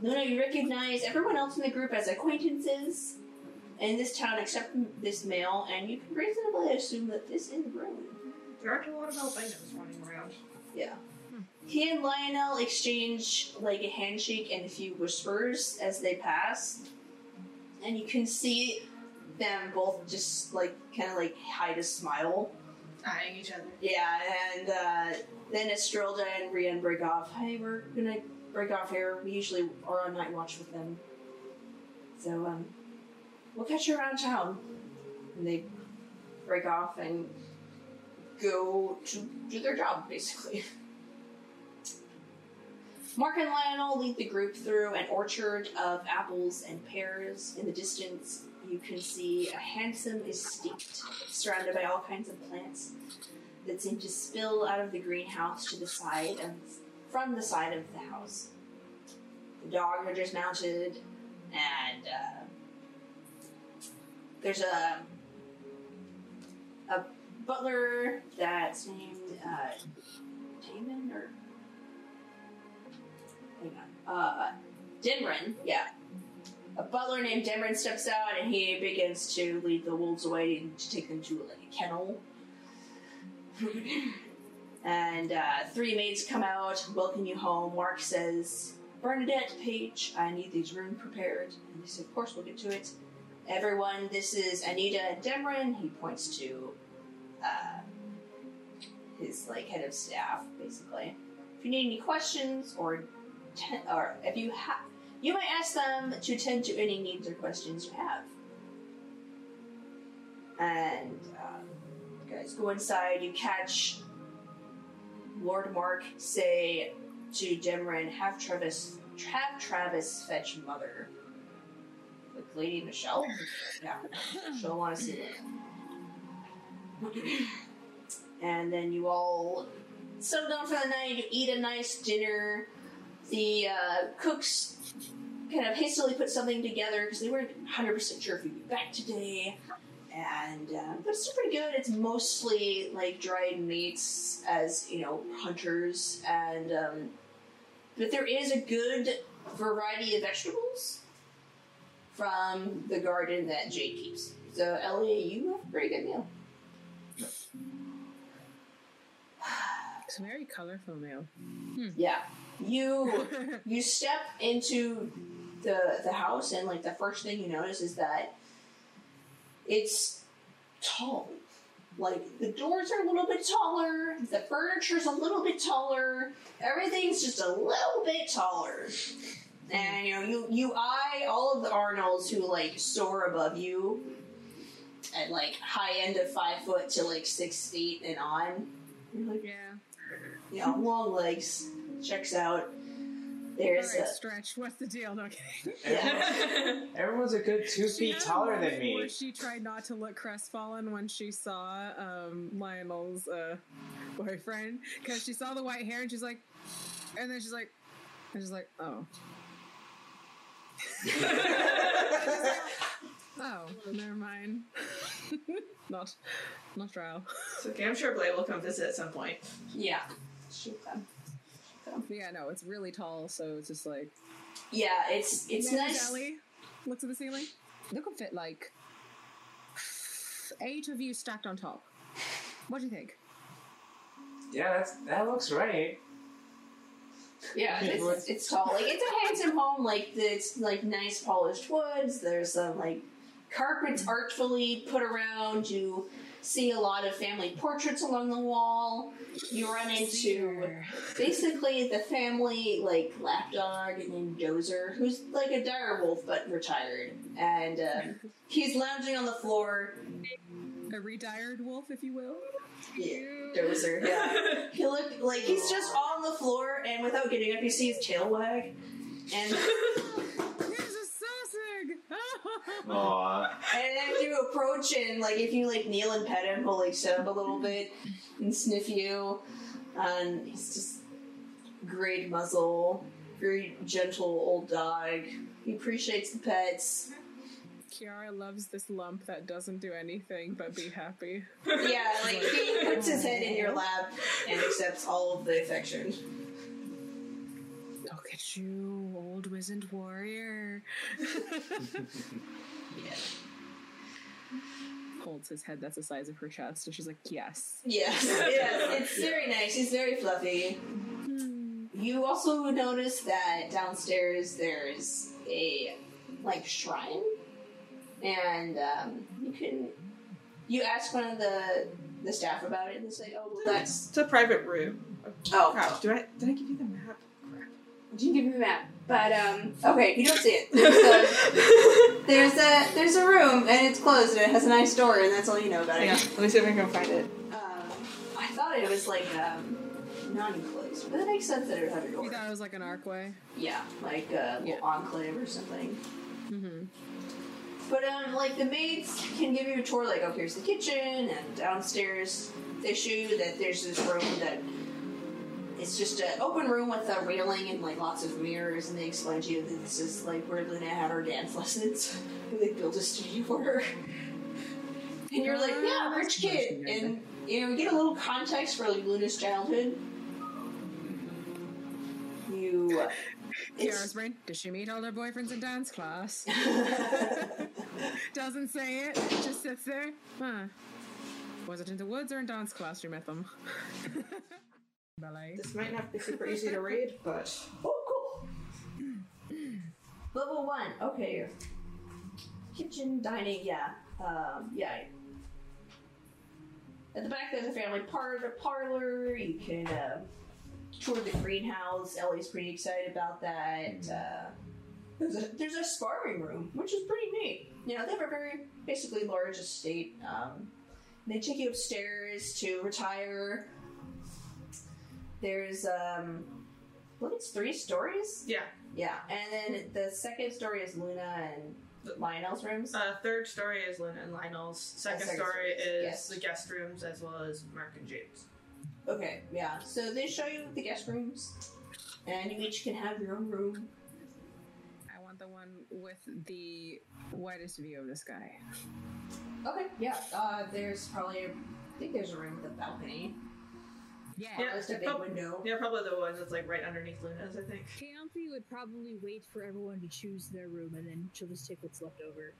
Luna, you recognize everyone else in the group as acquaintances in this town except this male, and you can reasonably assume that this is Rune. There aren't a lot of albinos running around. Yeah. He and Lionel exchange like a handshake and a few whispers as they pass, and you can see them both just like kind of like hide a smile. Eyeing each other. Yeah, and uh, then Estrilda and Rian break off. Hey, we're gonna break off here. We usually are on night watch with them, so um, we'll catch you around town. And they break off and go to do their job, basically. Mark and Lionel lead the group through an orchard of apples and pears. In the distance, you can see a handsome estate surrounded by all kinds of plants that seem to spill out of the greenhouse to the side of, from the side of the house. The dogs are just mounted, and uh, there's a a butler that's named uh, Damon or hang on, uh, Denrin, yeah. A butler named Denrin steps out and he begins to lead the wolves away and to take them to like a kennel. and uh, three maids come out, welcome you home. Mark says, Bernadette, Paige, I need these rooms prepared. And they say, Of course, we'll get to it. Everyone, this is Anita and Demrin. He points to uh, his like head of staff, basically. If you need any questions or ten- or if you have, you might ask them to attend to any needs or questions you have. And um, guys go inside. You catch Lord Mark say to Demrin, "Have Travis, have Travis fetch mother." Like Lady Michelle. yeah, she'll want to see it. and then you all settle down for the night. You eat a nice dinner. The uh, cooks kind of hastily put something together because they weren't 100% sure if you'd be back today. And uh, but it's still pretty good. It's mostly like dried meats, as you know, hunters, and um, but there is a good variety of vegetables from the garden that Jade keeps. So Ellie, you have a pretty good meal. It's a very colorful meal. Yeah. You you step into the the house and like the first thing you notice is that it's tall. Like the doors are a little bit taller, the furniture's a little bit taller, everything's just a little bit taller. And you know, you you eye all of the Arnolds who like soar above you at like high end of five foot to like six feet and on. You're like, yeah, you know, long legs. Checks out. There's All right, a stretch. What's the deal? No kidding. yeah. Everyone's a good two She feet taller than me. Where she tried not to look crestfallen when she saw um, Lionel's uh, boyfriend because she saw the white hair and she's like, and then she's like, and she's like, oh. oh, never mind. not, not trial. It's okay. I'm sure Blade will come visit at some point. Yeah. Shoot them. Yeah, no, it's really tall, so it's just like. Yeah, it's it's Mary nice. Ellie looks at the ceiling. They could fit like eight of you stacked on top. What do you think? Yeah, that's that looks right. Yeah, it's, it's tall. Like it's a handsome home. Like it's like nice polished woods. There's some like carpets artfully put around. You see a lot of family portraits along the wall. You run into basically the family like lapdog named Dozer, who's like a dire wolf but retired, and um, he's lounging on the floor. A retired wolf, if you will. Yeah, Dozer. Yeah, he look like he's just on the floor, and without getting up, you see his tail wag, and. Here's a sausage. Aw. And as you approach and like if you like kneel and pet him, he'll like sit up a little bit and sniff you. And he's just great muzzle, very gentle old dog. He appreciates the pets. Kiara loves this lump that doesn't do anything but be happy. Yeah, like he puts his head in your lap and accepts all of the affection. Look at you, old wizened warrior. Yeah. Holds his head that's the size of her chest, and she's like, "Yes, Yes, yes, it's very nice. He's very fluffy. You also notice that downstairs there's a like shrine, and um, you can you ask one of the the staff about it, and they say, "Oh, well, that's It's a private room. Oh. crap! Do I did I give you the map? You give me the map." But um, okay, you don't see it. There's a, there's a there's a room, and it's closed, and it has a nice door, and that's all you know about it. Yeah, let me see if I can find it. Um, I thought it was like um, non-enclosed, but it makes sense that it would have a door. You thought it was like an arcway. Yeah, like a little enclave or something. Mm-hmm. But um, like the maids can give you a tour. Like, oh, here's the kitchen, and downstairs they show you that there's this room that it's just an open room with a railing and like lots of mirrors, and they explain to you that this is like where Luna had her dance lessons. they built a studio for her, and you're like, yeah, rich kid, and you know, get a little context for like Luna's childhood. You. uh, Kiara's brain. Does she meet all her boyfriends in dance class? Doesn't say it. Just sits there. Huh. Was it in the woods or in dance class you met them? Ballet. This might not be super easy to read, but Oh, cool. Level one. Okay. Kitchen, dining. Yeah. Um, yeah. At the back, there's a family parlor. Parlor. You can uh, tour the greenhouse. Ellie's pretty excited about that. Uh, there's a there's a sparring room, which is pretty neat. You know, they have a very basically large estate. Um, they take you upstairs to retire. There's um, I believe it's three stories. yeah. Yeah, and then the second story is Luna and Lionel's rooms. Uh, third story is Luna and Lionel's. Second, second story story, is yes. the guest rooms as well as Mark and James. Okay, yeah. So they show you the guest rooms, and you each can have your own room. I want the one with the widest view of the sky. Okay, yeah. Uh, there's probably, I think there's a room with a balcony. Yeah, just a big prob- window. Yeah, probably the one that's like right underneath Luna's, I think. Kampy would probably wait for everyone to choose their room and then she'll just take what's left over.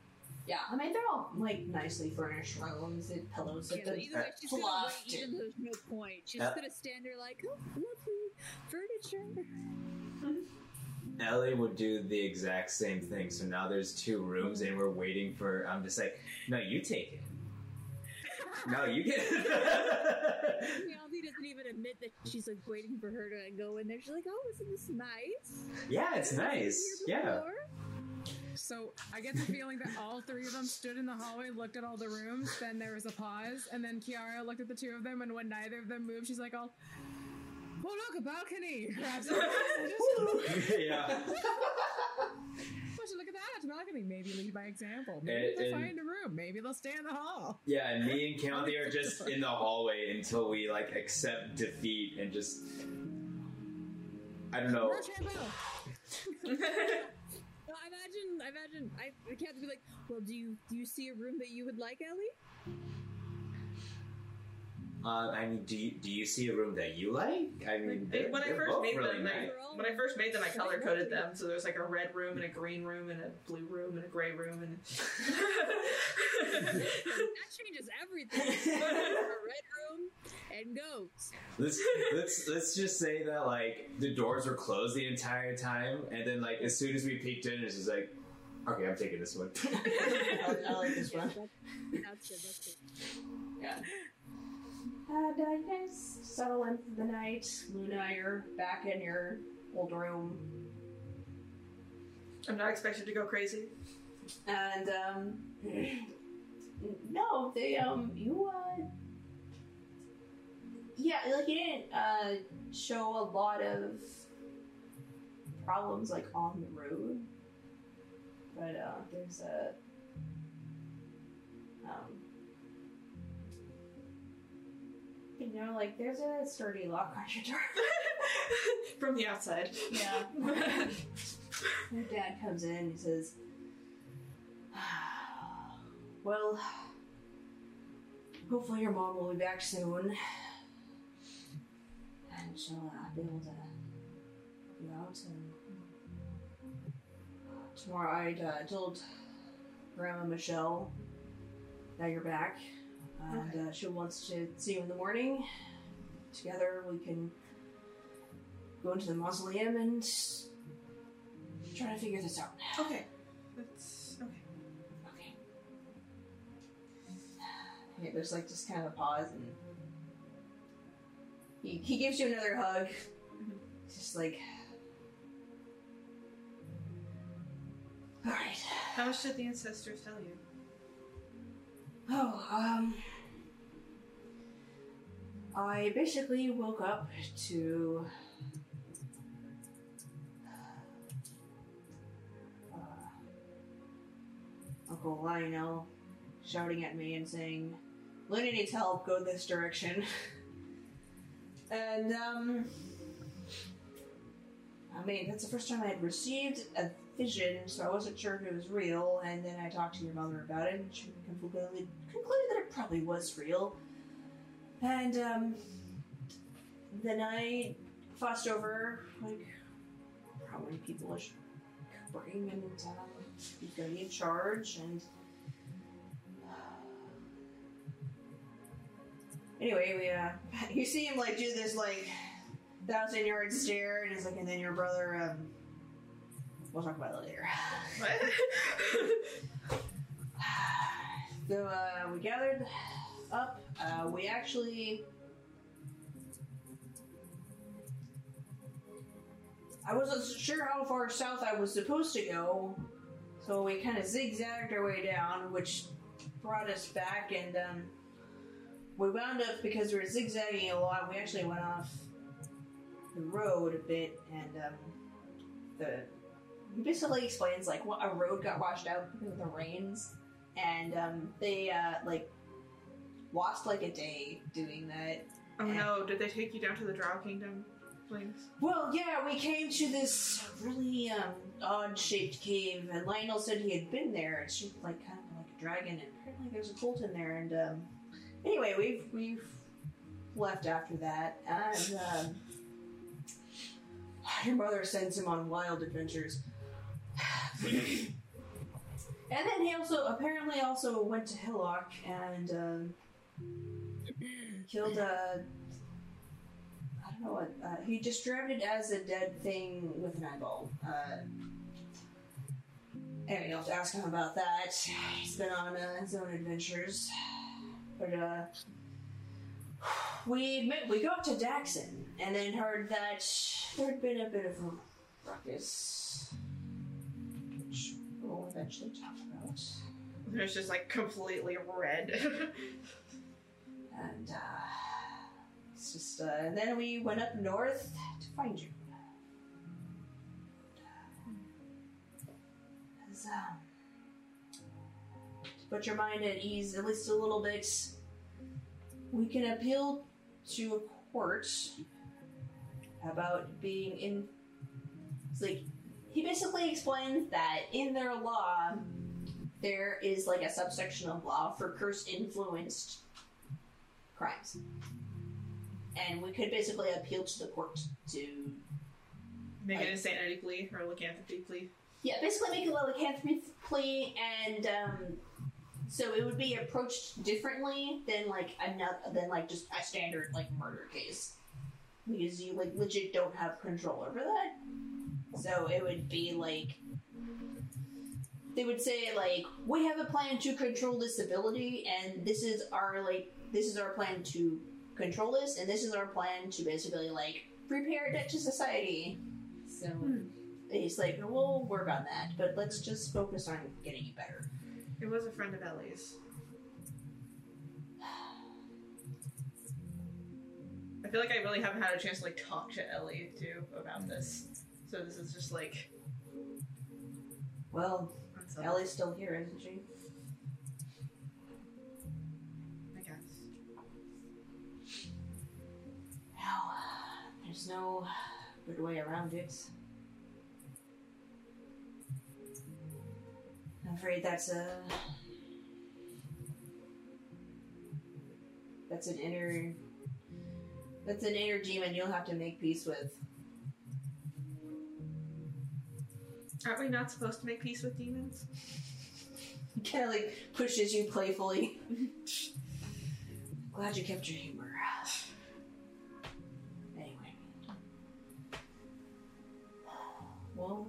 Yeah, I mean they're all like nicely furnished rooms and pillows Yeah, with either way, she's gonna wait fluff. even though there's no point. She's Yeah. just gonna stand there like, oh, lovely furniture. Ellie would do the exact same thing. So now there's two rooms, and we're waiting for. I'm just like, no, you take it. No, you get. Kaanthi doesn't even admit that she's like waiting for her to go in there. She's like, "Oh, isn't this nice?" yeah, it's nice. Yeah. So I get the feeling that all three of them stood in the hallway, looked at all the rooms, then there was a pause, and then Kiara looked at the two of them, and when neither of them moved, she's like, "Oh, oh look, a balcony!" Yeah. Look at that balcony. Maybe lead by example. Maybe And- they'll and- find a room. Maybe they'll stay in the hall. Yeah, and me and County are just in the hallway until we like accept defeat and just. I don't know. Well, I imagine, I imagine, I, I can't be like, well, do you do you see a room that you would like, Ellie? Uh, I mean, do you, do you see a room that you like? I mean, They- when I first made really them, nice. I, when I first made them, I color coded them. So there's like a red room and a green room and a blue room and a gray room and. that changes everything. a red room and goats. Let's let's let's just say that like the doors were closed the entire time, and then like as soon as we peeked in, it's just like, okay, I'm taking this one. I like this one. That's good. That's good. Yeah. And uh, you guys settle in for the night. Luna, you're back in your old room. I'm not expected to go crazy. And, um, no, they, um, you, uh, yeah, like, you didn't, uh, show a lot of problems, like, on the road. But, uh, there's a, um, you know, like, there's a sturdy lock on your door. From the outside. Yeah. Your dad comes in and he says, Well, hopefully your mom will be back soon. And she'll uh, be able to help you out. And tomorrow I uh, told Grandma Michelle that you're back. And uh, she wants to see you in the morning. Together we can go into the mausoleum and try to figure this out. Okay. That's okay. Okay. Yeah, there's like just kind of a pause and he, he gives you another hug. It's just like Alright. How much did the ancestors tell you? Oh, um I basically woke up to uh, Uncle Lionel shouting at me and saying, Luna needs help, go this direction. and, um, I mean, that's the first time I had received a vision, so I wasn't sure if it was real, and then I talked to your mother about it, and she concluded, concluded that it probably was real. And, um, then I fussed over, like, how many people I should bring, and, um, who's gonna be in charge, and Anyway, we uh, you see him like do this like thousand yard stare, and he's like, and then your brother. Um, we'll talk about it later. so uh, we gathered up. Uh, we actually. I wasn't sure how far south I was supposed to go, so we kind of zigzagged our way down, which brought us back, and um, we wound up because we were zigzagging a lot. We actually went off the road a bit, and um, the he basically explains like what a road got washed out because of the rains, and um, they uh, like lost like a day doing that. Oh And- no, did they take you down to the Drow Kingdom? Please. Well, yeah, we came to this really um, odd-shaped cave, and Lionel said he had been there. It's shaped like kind of like a dragon, and apparently there's a cult in there. And um, anyway, we've we've left after that, and um, your mother sends him on wild adventures. and then he also apparently also went to Hillock and um, killed a. I don't know what. Uh, he described it as a dead thing with an eyeball. Uh, anyway, you'll have to ask him about that. He's been on uh, his own adventures. But uh, we met, we got to Daxon and then heard that there had been a bit of a ruckus, which we'll eventually talk about. There's just like completely red. And uh, it's just, uh, and then we went up north to find you. 'Cause, um, to put your mind at ease at least a little bit, we can appeal to a court about being in. It's like he basically explains that in their law, there is like a subsection of law for curse influenced crimes. And we could basically appeal to the court to Make an insanity plea or a lycanthropy plea. yeah, basically make a lycanthropy plea, and um, so it would be approached differently than like another than like just a standard like murder case, because you like legit don't have control over that. So it would be like they would say like we have a plan to control this ability, and this is our like this is our plan to control this, and this is our plan to basically like prepare it to society. So. Hmm. He's like, we'll work on that, but let's just focus on getting you better. It was a friend of Ellie's. I feel like I really haven't had a chance to like talk to Ellie too about this. So this is just like Well, Ellie's still here, isn't she? No, there's no good way around it. I'm afraid that's a. That's an inner. That's an inner demon you'll have to make peace with. Aren't we not supposed to make peace with demons? Kind of like pushes you playfully. Glad you kept your humor. Well,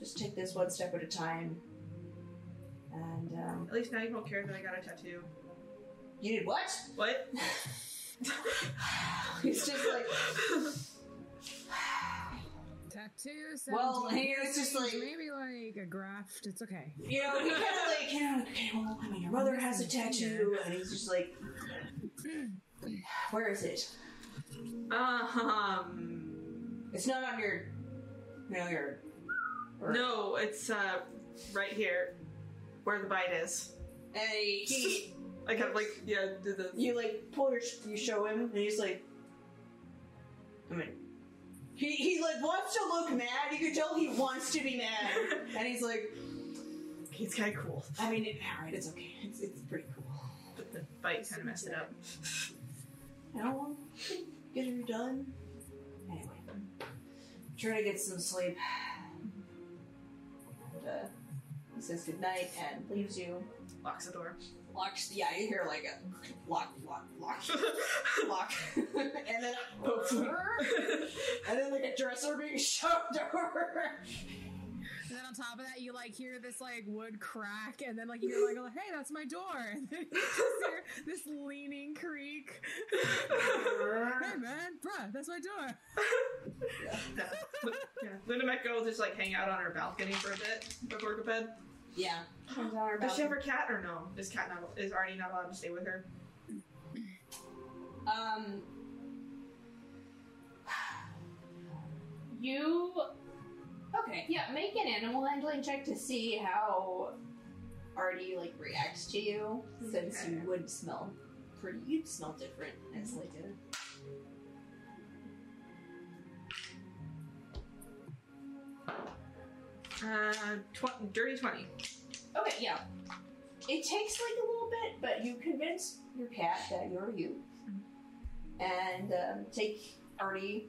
just take this one step at a time. And, um, At least now you don't care that I got a tattoo. you did what? What? He's just like, Tattoos. Well, 17 here it's just years, like- maybe like a graft. It's okay. you know, he kind of like, you know, okay, well, I mean, your mother has a tattoo, and he's just like, where is it? Um. It's not on your, you know, your. Or- No, it's uh right here, where the bite is. And he, he I kind of like yeah, do the you like pull your, you show him, and he's like, I mean, he he like wants to look mad. You can tell he wants to be mad, and he's like, he's kind of cool. I mean, it, all right, it's okay. It's it's pretty cool. But the bite kind of messed it up. No, get her done. Anyway, trying to get some sleep. Uh, he says goodnight and leaves you. Locks the door. Locks. Yeah, you hear like a lock, lock, lock, lock, and then and then like a dresser being shoved over. And then on top of that, you like hear this like wood crack, and then like you're like, oh, "Hey, that's my door." And then you just hear this leaning creak. hey man, bruh, that's my door. yeah. yeah. Linda might go just like hang out on her balcony for a bit before go to bed. Yeah. Comes on her Does she have balcony. her cat or no? Is cat not is already not allowed to stay with her? Um, you okay? Yeah, make an animal handling check to see how Artie like reacts to you, since you would smell pretty. You'd smell different as like a. Uh, tw- dirty twenty. Okay, yeah. It takes like a little bit, but you convince your cat that you're you, and um, take Artie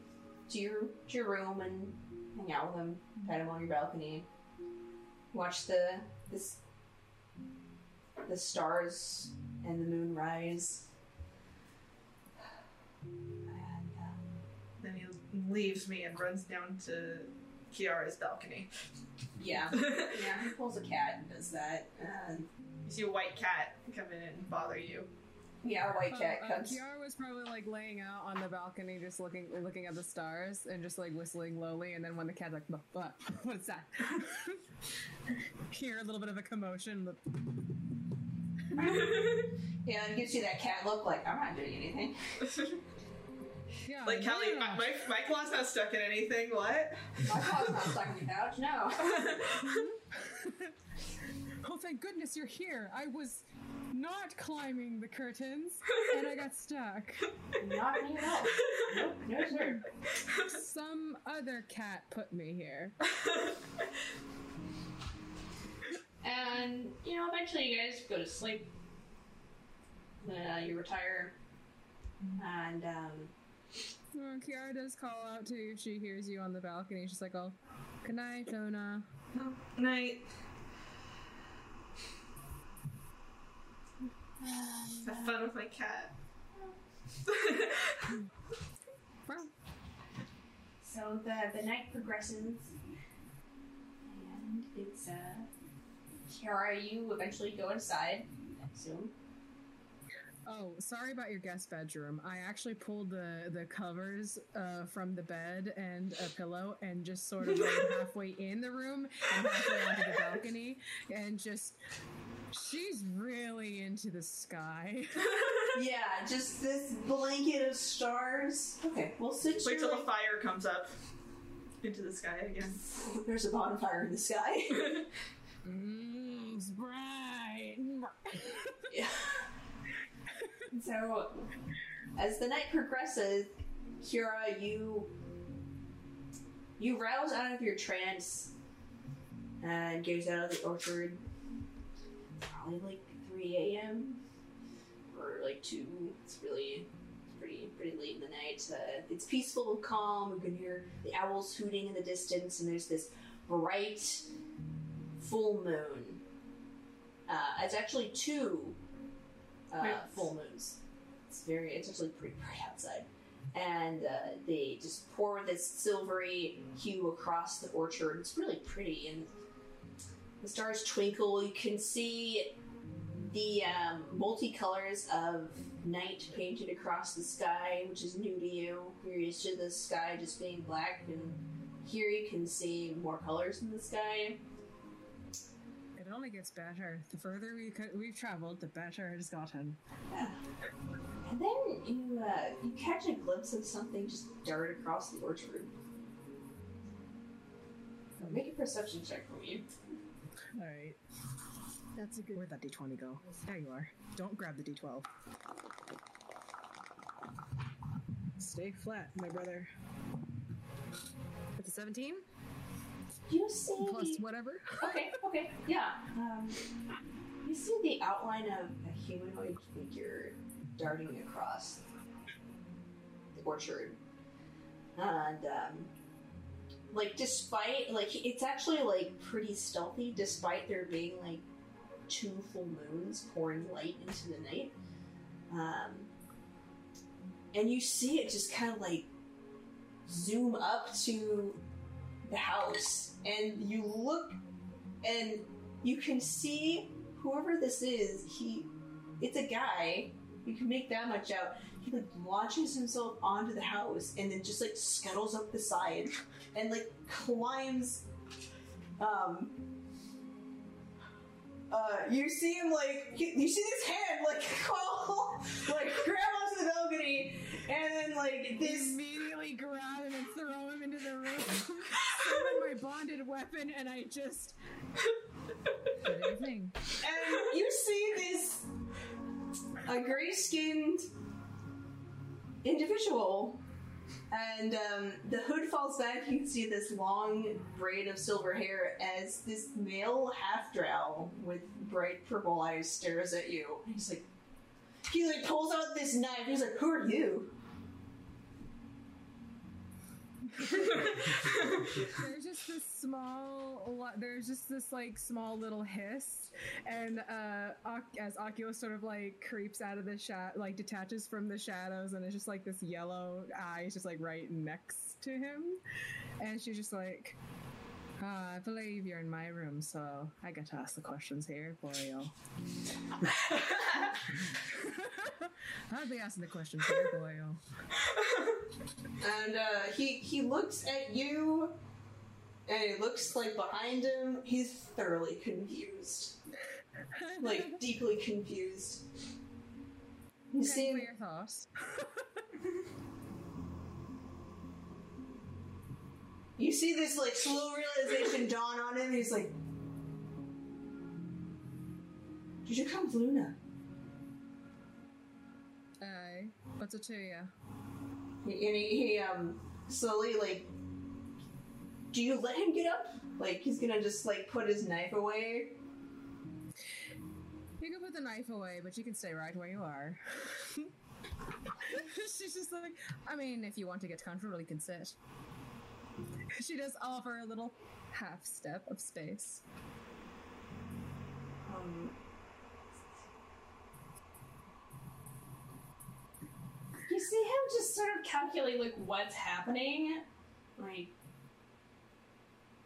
to your to your room and hang out with him, pet him on your balcony, watch the this the stars and the moon rise. And, um, Then he leaves me and runs down to Kiara's balcony. yeah, yeah. He pulls a cat and does that. And You see a white cat come in and bother you. Yeah, a white cat Uh, uh, comes. Kiara was probably like laying out on the balcony, just looking looking at the stars and just like whistling lowly. And then when the cat's like, "What- "What? What is that?" Hear a little bit of a commotion. but- Yeah, and you see that cat look like I'm not doing anything. Yeah, Like Kelly, my, my my claw's not stuck in anything. What? My claw's not stuck in the couch. No. Oh, thank goodness you're here! I was not climbing the curtains, and I got stuck. Not me at all. Nope, no sir. Some other cat put me here. And you know, eventually you guys go to sleep. Uh, you retire, and um, Well, Kiara does call out to you if she hears you on the balcony. She's like, "Oh, good night, Jonah." Good night. Have fun with my cat. so the the night progresses, and it's uh, Kiara. You eventually go inside. I assume. Oh, sorry about your guest bedroom. I actually pulled the the covers uh, from the bed and a pillow and just sort of laid halfway in the room and halfway onto the balcony, and just she's really into the sky. yeah, just this blanket of stars. Okay, we'll sit. Wait till the fire comes up into the sky again. There's a bonfire in the sky. mm, it's bright. yeah. So, as the night progresses, Kiara, you you rouse out of your trance and goes out of the orchard. Probably like three a.m. or like two. It's really pretty pretty late in the night. Uh, it's peaceful and calm. You can hear the owls hooting in the distance, and there's this bright full moon. Uh, it's actually two uh, Right. full moons. It's very, it's actually pretty bright outside. And uh, they just pour this silvery hue across the orchard. It's really pretty, and the stars twinkle. You can see the um, multicolors of night painted across the sky, which is new to you. You're used to the sky just being black, and here you can see more colors in the sky. It only gets better. The further we co- we've traveled, the better it has gotten. And then you uh, you catch a glimpse of something just dart across the orchard. So make a perception check for me. All right. That's a good. Where'd that d20 go? There you are. Don't grab the d12. Stay flat, my brother. It's a 17 You see plus whatever. Okay, okay, yeah. Um, you see the outline of a humanoid figure darting across the orchard, and um, like despite like it's actually like pretty stealthy, despite there being like two full moons pouring light into the night. Um, and you see it just kind of like zoom up to the house, and you look, and you can see whoever this is. He, it's a guy. You can make that much out. He like launches himself onto the house, and then just like scuttles up the side, and like climbs. Um, uh, you see him like you you see his hand like crawl, like grab onto the balcony, and then like this Immediately grab him and throw him into the room. Summon my bonded weapon, and I just. And you see this a gray skinned individual. And um, the hood falls back. You can see this long braid of silver hair as this male half drow with bright purple eyes stares at you. He's like he like pulls out this knife. He's like who are you there's just this small there's just this like small little hiss and uh as oculus sort of like creeps out of the shot like detaches from the shadows and it's just like this yellow eye is just like right next to him and she's just like "Ah, I believe you're in my room, so I get to ask the questions here, Boreal. I'll be asking the questions here, oh. And uh, he he looks at you, and he looks like behind him. He's thoroughly confused, like deeply confused. You Okay, see what him. are your thoughts? You see this like slow realization dawn on him. He's like, "Did you come with Luna?" Aye. What's it to you? He, and he, he um slowly like, do you let him get up? Like he's gonna just like put his knife away. You can put the knife away, but you can stay right where you are. She's just like, I mean, if you want to get comfortable, you can sit. She does offer a little half step of space. Um, You see him just sort of calculate like what's happening. Like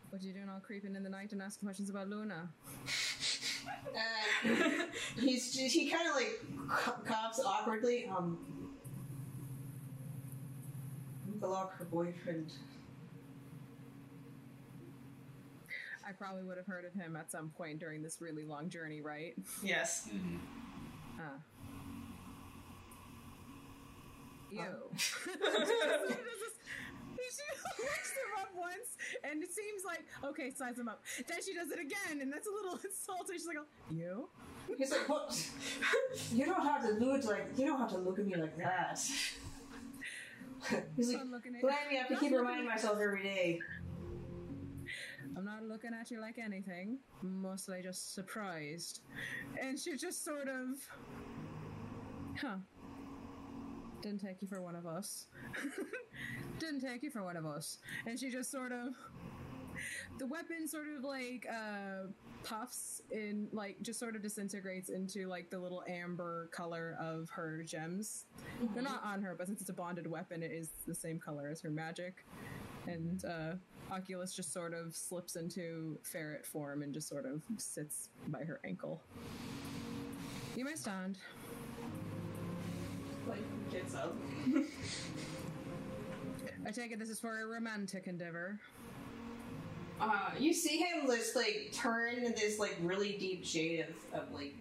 What are you doing all creeping in the night and asking questions about Luna? uh, he's just, he kind of like coughs awkwardly. Um, Galak, her boyfriend. I probably would have heard of him at some point during this really long journey, right? Yes. Ah. Ew. Oh. she looks him up once, and it seems like okay, size him up. Then she does it again, and that's a little insulting. She's like, oh, "You." He's like, "What? You don't have to look like you don't have to look at me like that." He's like, I'm "Blame me. I have to keep reminding myself every day." I'm not looking at you like anything. Mostly just surprised, and she just sort of, huh. Didn't take you for one of us. Didn't take you for one of us. And she just sort of. The weapon sort of like uh, puffs in, like, just sort of disintegrates into like the little amber color of her gems. They're not on her, but since it's a bonded weapon, it is the same color as her magic. And uh, Oculus just sort of slips into ferret form and just sort of sits by her ankle. You may stand. like gets up. I take it this is for a romantic endeavor. Uh, you see him just like turn this like really deep shade of, of like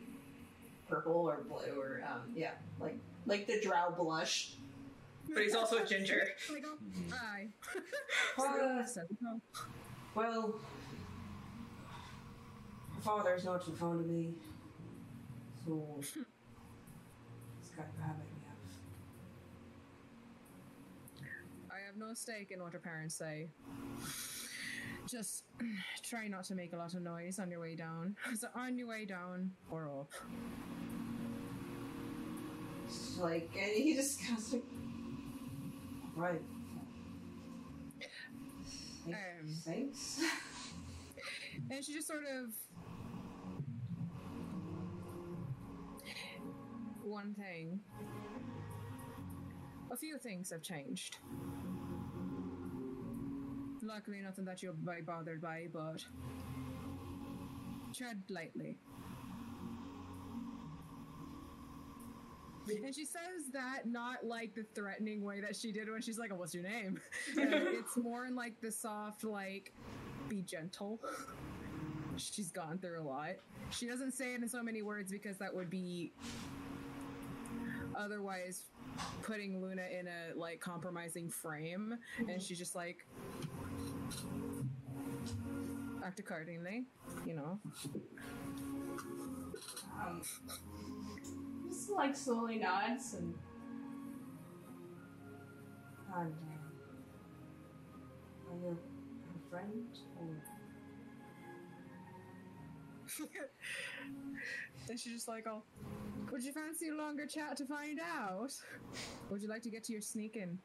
purple or blue or um yeah like like the drow blush. But he's also a ginger. Like, oh, aye. Uh, Said well, father's not too fond of me, so it's got to have it. I have no stake in what her parents say. Just try not to make a lot of noise on your way down. So on your way down or up. It's like, and he just kind of like, right. Um, Thanks. And she just sort of. One thing. A few things have changed. Luckily, nothing that you'll be bothered by, but. Tread lightly. And she says that not like the threatening way that she did when she's like, oh, what's your name? It's more in like the soft, like, be gentle. She's gone through a lot. She doesn't say it in so many words because that would be otherwise putting Luna in a like compromising frame. And she's just like, act accordingly, you know. Um, Just like slowly nods and and uh, are you a friend or? and she's just like, oh, would you fancy a longer chat to find out? Would you like to get to your sneaking? And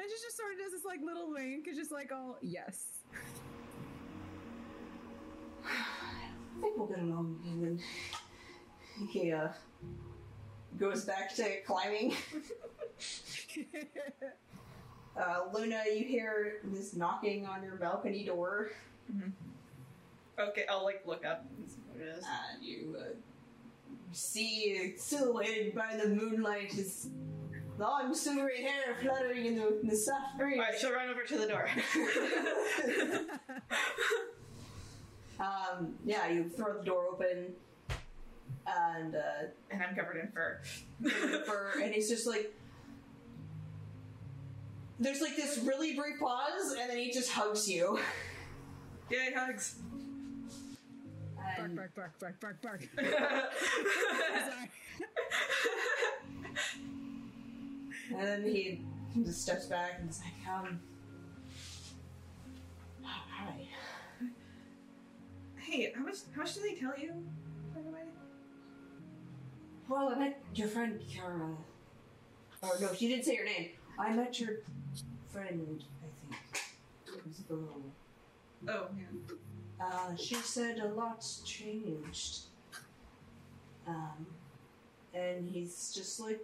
she just sort of does this like little wink, It's just like, oh, yes. I think we'll get along. And then he uh, goes back to climbing. uh, Luna, you hear this knocking on your balcony door. Okay, I'll like look up and see what it is. And you uh, see silhouetted by the moonlight his long silvery hair fluttering in the, in the soft breeze. Alright, she'll run over to the door. um, yeah, you throw the door open, and uh, and I'm covered in fur. fur, and he's just like. There's like this really brief pause, and then he just hugs you. Yay, hugs. Bark, bark, bark, bark, bark, bark. And then he just steps back and is like, um. Hi. Hey, how much how much did they tell you, by the way? Well, I met your friend Kara. Or no, she didn't say your name. I met your friend, I think. It was a girl. Oh, yeah. Uh, she said a lot's changed. Um, and he's just like.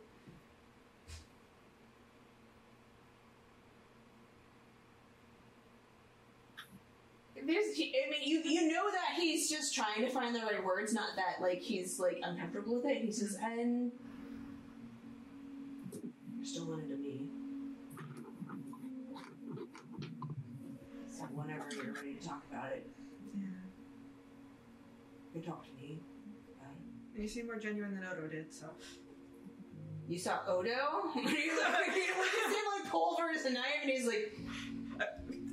There's, I mean, you you know that he's just trying to find the right words, not that like he's like uncomfortable with it. He says, "And you're still into me." So whenever you're ready to talk about it, Yeah. you talk to me. And you seem more genuine than Odo did, so. You saw Odo? you look, you look at him like Culver's a knife, and he's like,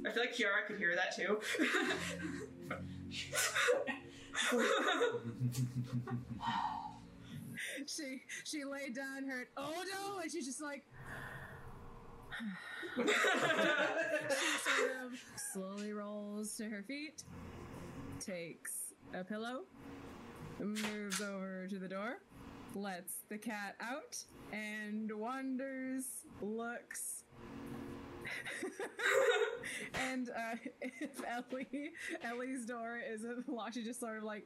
I feel like Kiara could hear that too. she she laid down her oh Odo and she's just like she sort of slowly rolls to her feet, takes a pillow, moves over to the door, lets the cat out, and wanders, looks. and uh, if Ellie Ellie's door isn't locked, she just sort of like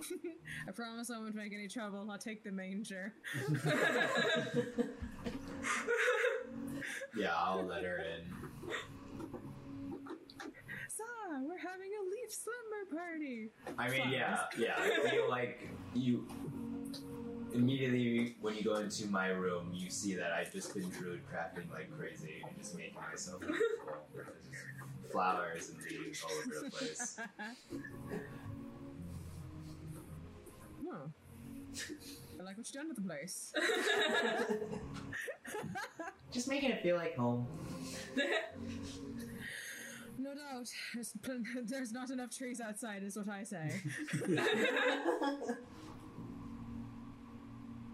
I promise I won't make any trouble. I'll take the manger. Yeah, I'll let her in. So, we're having a leaf slumber party. I mean, yeah, yeah. I feel like you immediately when you go into my room, you see that I've just been druid crafting like crazy and just making myself beautiful. Just flowers and leaves all over the place. Oh. I like what you've done with the place. Just making it feel like home. No doubt. There's, pl- there's not enough trees outside, is what I say.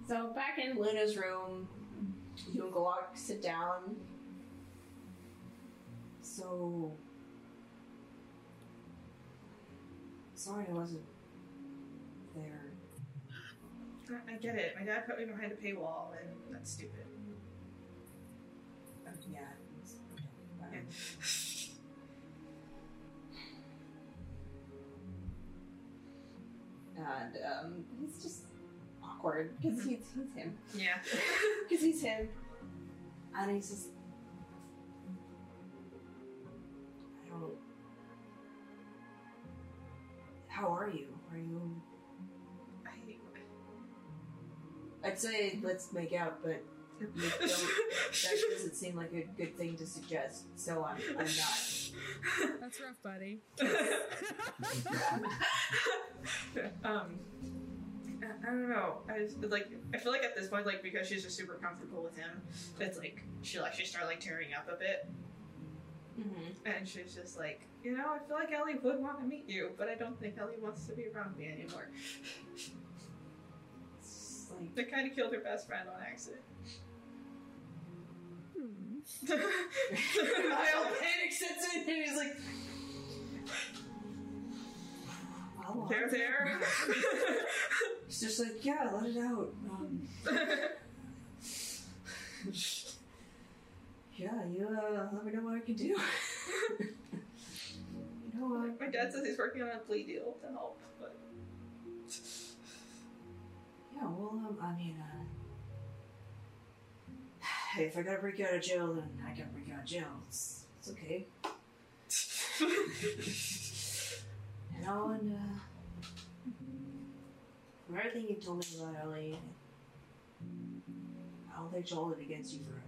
So back in Luna's room, you go walk, sit down. So sorry I wasn't there. I- I get it. My dad put me behind a paywall, and that's stupid. Uh, yeah. it's- Yeah. And um, he's just awkward because he's, he's him. Yeah. Because he's him. And he's just. I don't. How are you? Are you. I'd say let's make out, but you that doesn't seem like a good thing to suggest, so I'm, I'm not. That's rough, buddy. um, I, I don't know. I just, like. I feel like at this point, like because she's just super comfortable with him, it's like she'll actually start like tearing up a bit, Mm-hmm. and she's just like, you know, I feel like Ellie would want to meet you, but I don't think Ellie wants to be around me anymore. like they kind of killed her best friend on accident. Mild panic sets in, and he's like, well, There, there. He's just like, yeah, let it out. Um, yeah, you uh, let me know what I can do. you know what? My dad says he's working on a plea deal to help, but Yeah, well, um, I mean, uh, hey, if I gotta break you out of jail, then I gotta break you out of jail. It's, it's okay. Know, and uh, From everything you told me about Ellie, I don't think she'll hold it against you forever.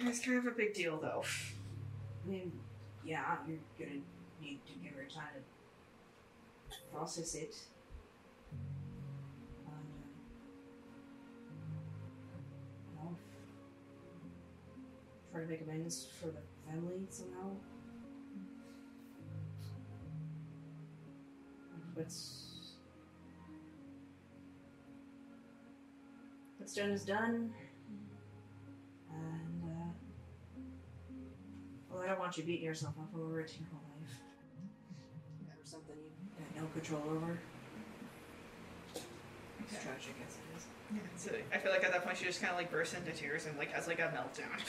It's kind of a big deal, though. I mean, yeah, you're gonna need to give her time to process it. And, uh, you know, try to make amends for the family somehow. What's what's done is done. And uh, well, I don't want you beating yourself up over it your whole life. Was something you had no control over. As tragic as it is. Yeah, so I feel like at that point she just kind of like bursts into tears and like has like a meltdown.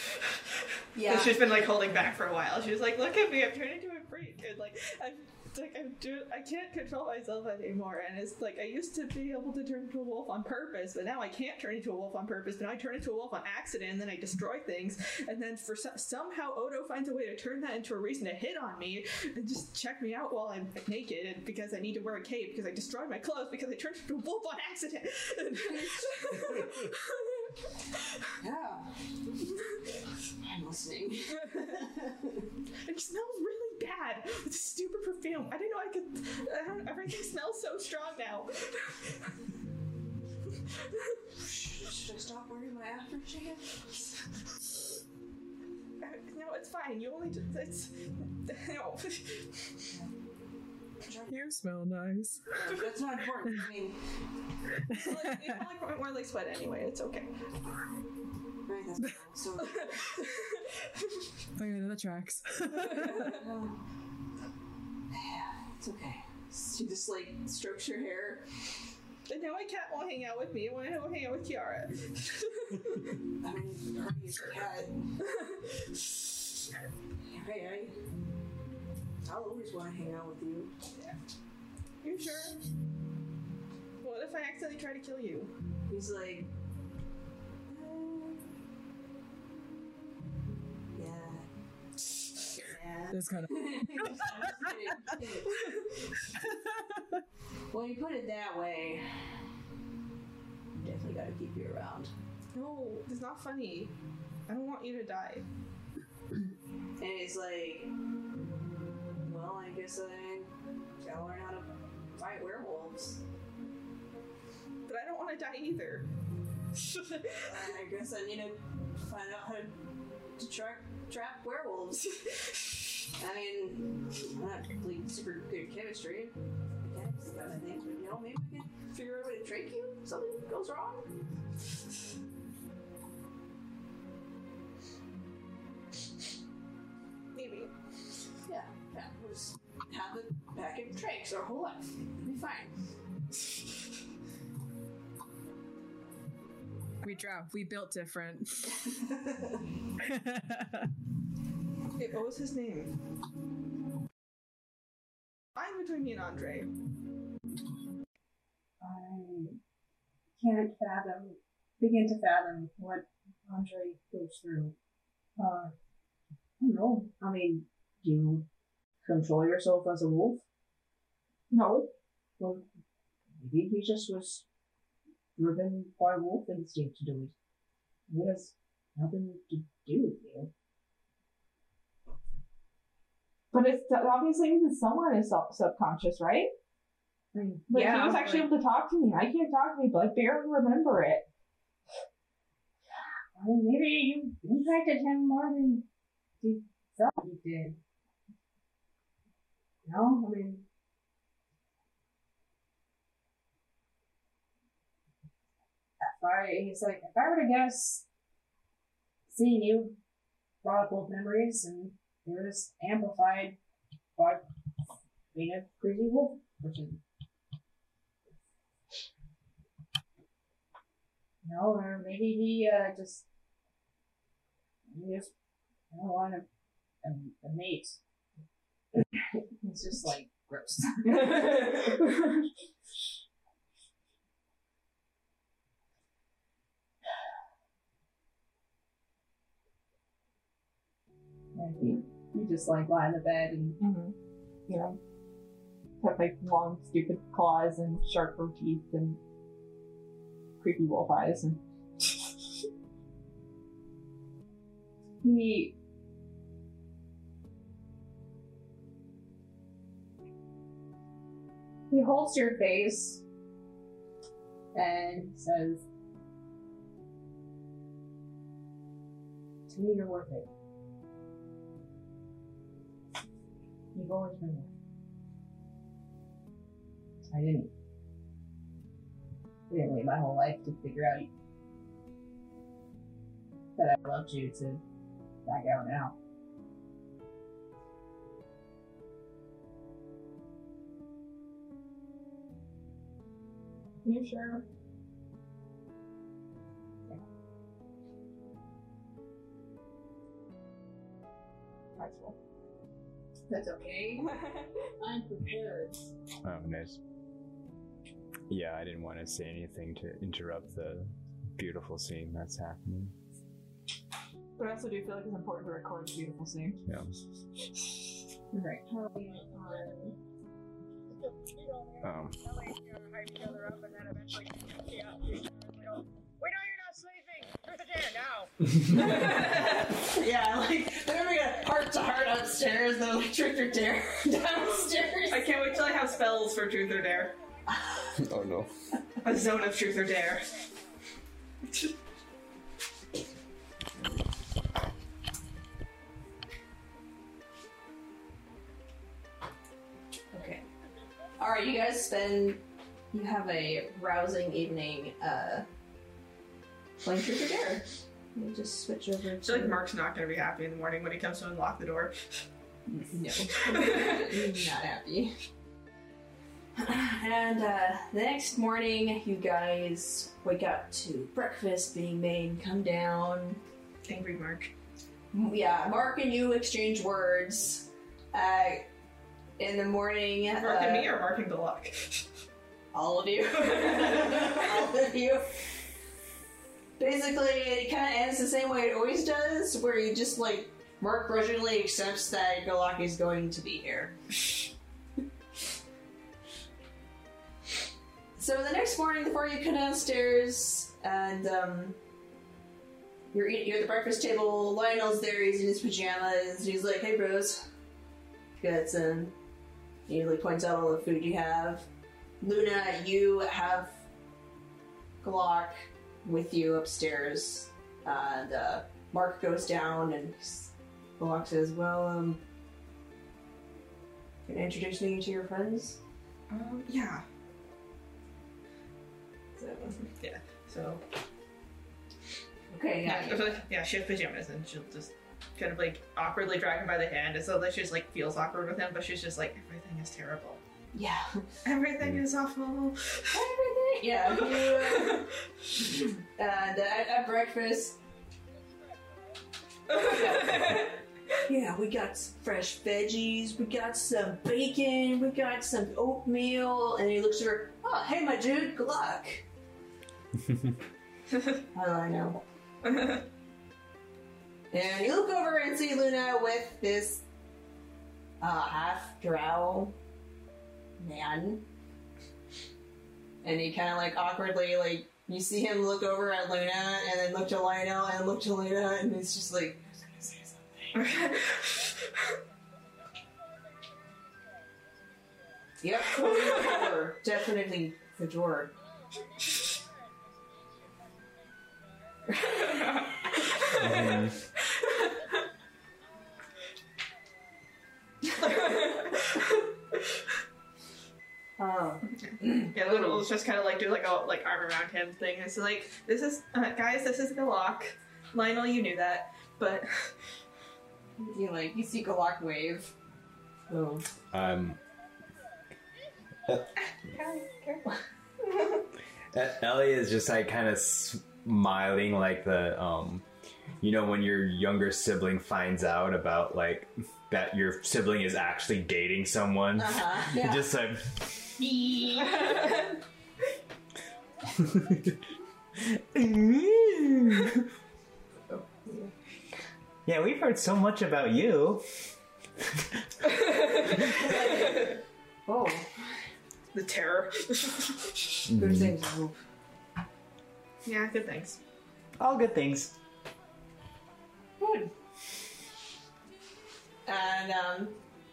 Yeah. And she's been like holding back for a while. She's like, "Look at me! I'm turning into a freak, and like I'm like I'm do I can't control myself anymore. And it's like I used to be able to turn into a wolf on purpose, but now I can't turn into a wolf on purpose. But now I turn into a wolf on accident, and then I destroy things. And then for some, somehow Odo finds a way to turn that into a reason to hit on me and just check me out while I'm naked, and because I need to wear a cape because I destroyed my clothes because I turned into a wolf on accident. Yeah. I'm listening. it smells really bad. It's stupid perfume. I didn't know I could. I don't, everything smells so strong now. Should I stop wearing my aftershave? Uh, no, it's fine. You only just. It's. No. You smell nice. That's not important. I mean, It's like, you don't like more like sweat anyway. It's okay. right, that's so. Oh yeah, that tracks. It's okay. She just like strokes your hair. And now my cat won't hang out with me. I want to hang out with Kiara. I mean, Artie is a cat. Hey, I. I'll always want to hang out with you. You sure? What if I accidentally try to kill you? He's like, That's kind of. Well, you put it that way. Definitely got to keep you around. No, it's not funny. I don't want you to die. And he's like, well, I guess I gotta learn how to fight werewolves. But I don't want to die either. I guess I need to find out how to, to track trap werewolves. I mean, not really super good chemistry. Of thing, but you know, maybe we can figure out a way to trick you. if Something goes wrong. Maybe. Yeah, yeah. We'll just have it back in tricks our whole life. It'll be fine. We dropped. We built different. Wait, what was his name? I'm between me and Andre. I can't fathom, begin to fathom what Andre goes through. Uh, I don't know. I mean, do you control yourself as a wolf? No. Well, maybe he just was driven by wolf instinct to do it. It has nothing to do with you. But it's obviously because somewhere in his sub- subconscious, right? Mean, Like yeah, he was actually but- able to talk to me. I can't talk to me, but I barely remember it. I mean, maybe you impacted him more than he thought you did. No, I mean, if I, he's like, if I were to guess, seeing you brought up old memories and they were just amplified by being a crazy wolf person. No, or maybe he uh, just he just I don't want a, a, a mate. It's just like gross. And he, he just like lie in the bed and mm-hmm. you know have like long, stupid claws and sharp teeth and creepy wolf eyes. And he he holds your face and says, To me, you're worth it. You've always been it. I didn't. I didn't wait my whole life to figure out that I loved you to back out now. You sure? Prideful. That's okay. I'm prepared. Oh, nice. Yeah, I didn't want to say anything to interrupt the beautiful scene that's happening. But I also do feel like it's important to record the beautiful scene. Yeah. Right. Um, Wait, no, you're not sleeping. You're there now. yeah, like they're having a heart to heart upstairs, then like truth or dare downstairs. I can't wait till I have spells for truth or dare. oh no. A zone of truth or dare. Okay. All right, you guys spend. You have a rousing evening. Uh, playing truth or dare. Let me just switch over. I feel like Mark's not gonna be happy in the morning when he comes to unlock the door. No, not happy. And uh, the next morning, you guys wake up to breakfast being made and come down. Angry Mark. Yeah, Mark and you exchange words. Uh, in the morning, Mark and uh, me or Mark and Galak? all of you, all of you. Basically, it kind of ends the same way it always does, where you just like Mark grudgingly accepts that Galak is going to be here. So the next morning, before you come downstairs, and um, you're eating, you're at the breakfast table. Lionel's there. He's in his pajamas. And he's like, "Hey, bros, got some." He like points out all the food you have. Luna, you have Galak with you upstairs, and uh, Mark goes down, and Galak says, "Well, um, can I introduce you to your friends?" Um, yeah. So, Yeah. So. Okay, yeah. I like- yeah, she has pajamas and she'll just kind of like awkwardly drag him by the hand, and so that she just like feels awkward with him, but she's just like, everything is terrible. Yeah. Everything is awful. Everything. Yeah. You, uh, and uh, at, at breakfast. Yeah, we got some fresh veggies, we got some bacon, we got some oatmeal, and he looks at her, oh, hey, my dude, good luck. How do I know? and you look over and see Luna with this uh, half drow man. And he kind of like awkwardly, like, you see him look over at Luna and then look to Lionel and look to Luna, and it's just like, Yep, totally the door. Definitely the door. Oh. yeah, Luna will just kind of like do like a like arm around him thing. It's like this is uh, guys, this is Galak. Lionel, you knew that, but You like you see Galak wave. Oh. Um, Careful. Uh, Ellie is just like kind of smiling, like the um, you know, when your younger sibling finds out about like that your sibling is actually dating someone. Uh-huh, yeah. just like yeah, we've heard so much about you. oh. The terror. Good things, Yeah, good things. All good things. Good. And um,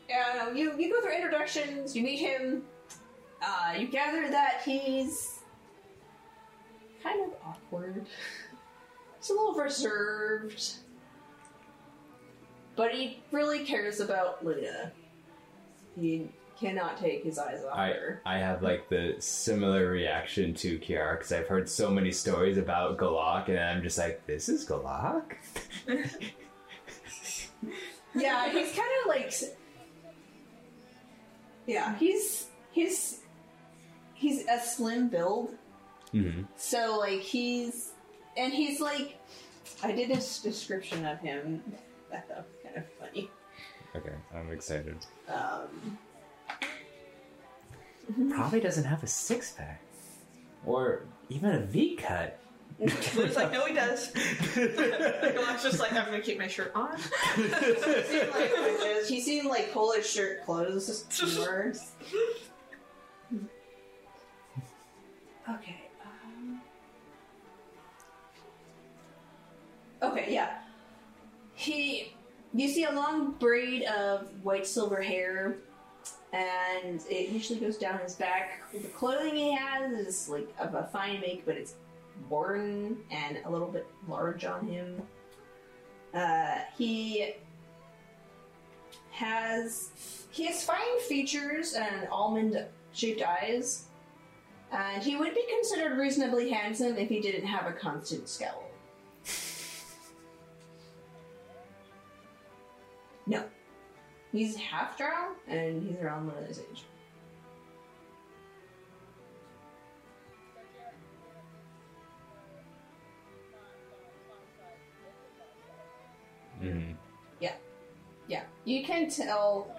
yeah, no, you you go through introductions. You meet him. Uh, you gather that he's kind of awkward. He's a little reserved, but he really cares about Luna. He cannot take his eyes off I, her. I have like the similar reaction to Kiara because I've heard so many stories about Galak, and I'm just like, this is Galak? yeah, he's kind of like. Yeah, he's he's he's a slim build, Mm-hmm. so like he's and he's like. I did a s- description of him. That was kind of funny. Okay, I'm excited. Um, Probably doesn't have a six pack. Or even a V cut. Luna's like, no, he does. Galak's just like, I'm gonna keep my shirt on. he seemed like, wedges. he seemed like pull his shirt closed more. Okay. Um... Okay, yeah. He, you see a long braid of white silver hair, and it usually goes down his back. The clothing he has is like of a fine make, but it's worn and a little bit large on him. Uh, he has he has fine features and almond shaped eyes, and he would be considered reasonably handsome if he didn't have a constant scowl. No, he's half drow and he's around Luna's age. Mm-hmm. Yeah. Yeah. You can tell.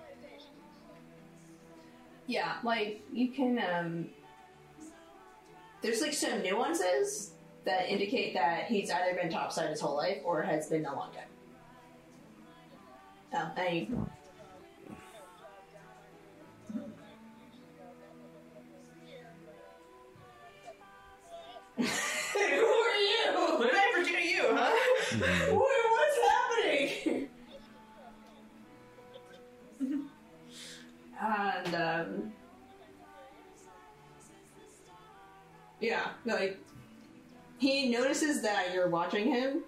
Yeah, like, you can, um. There's, like, some nuances that indicate that he's either been topside his whole life or has been a long time. Oh, and. Who are you? What did I ever do to you, huh? What, what's happening? and um, yeah, like he notices that you're watching him,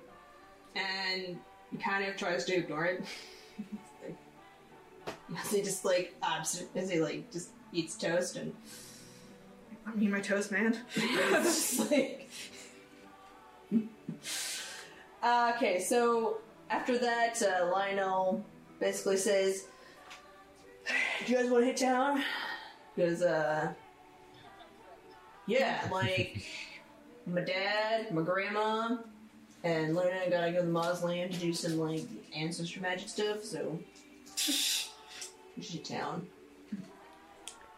and kind of tries to ignore it. As he just like abs- as he like just eats toast and I mean, my toast, man. just like. Uh, okay, so after that, uh, Lionel basically says, "Do you guys want to hit town?" Because, uh, yeah, like my dad, my grandma, and Luna gotta go to the mausoleum to do some like ancestor magic stuff. So we should town.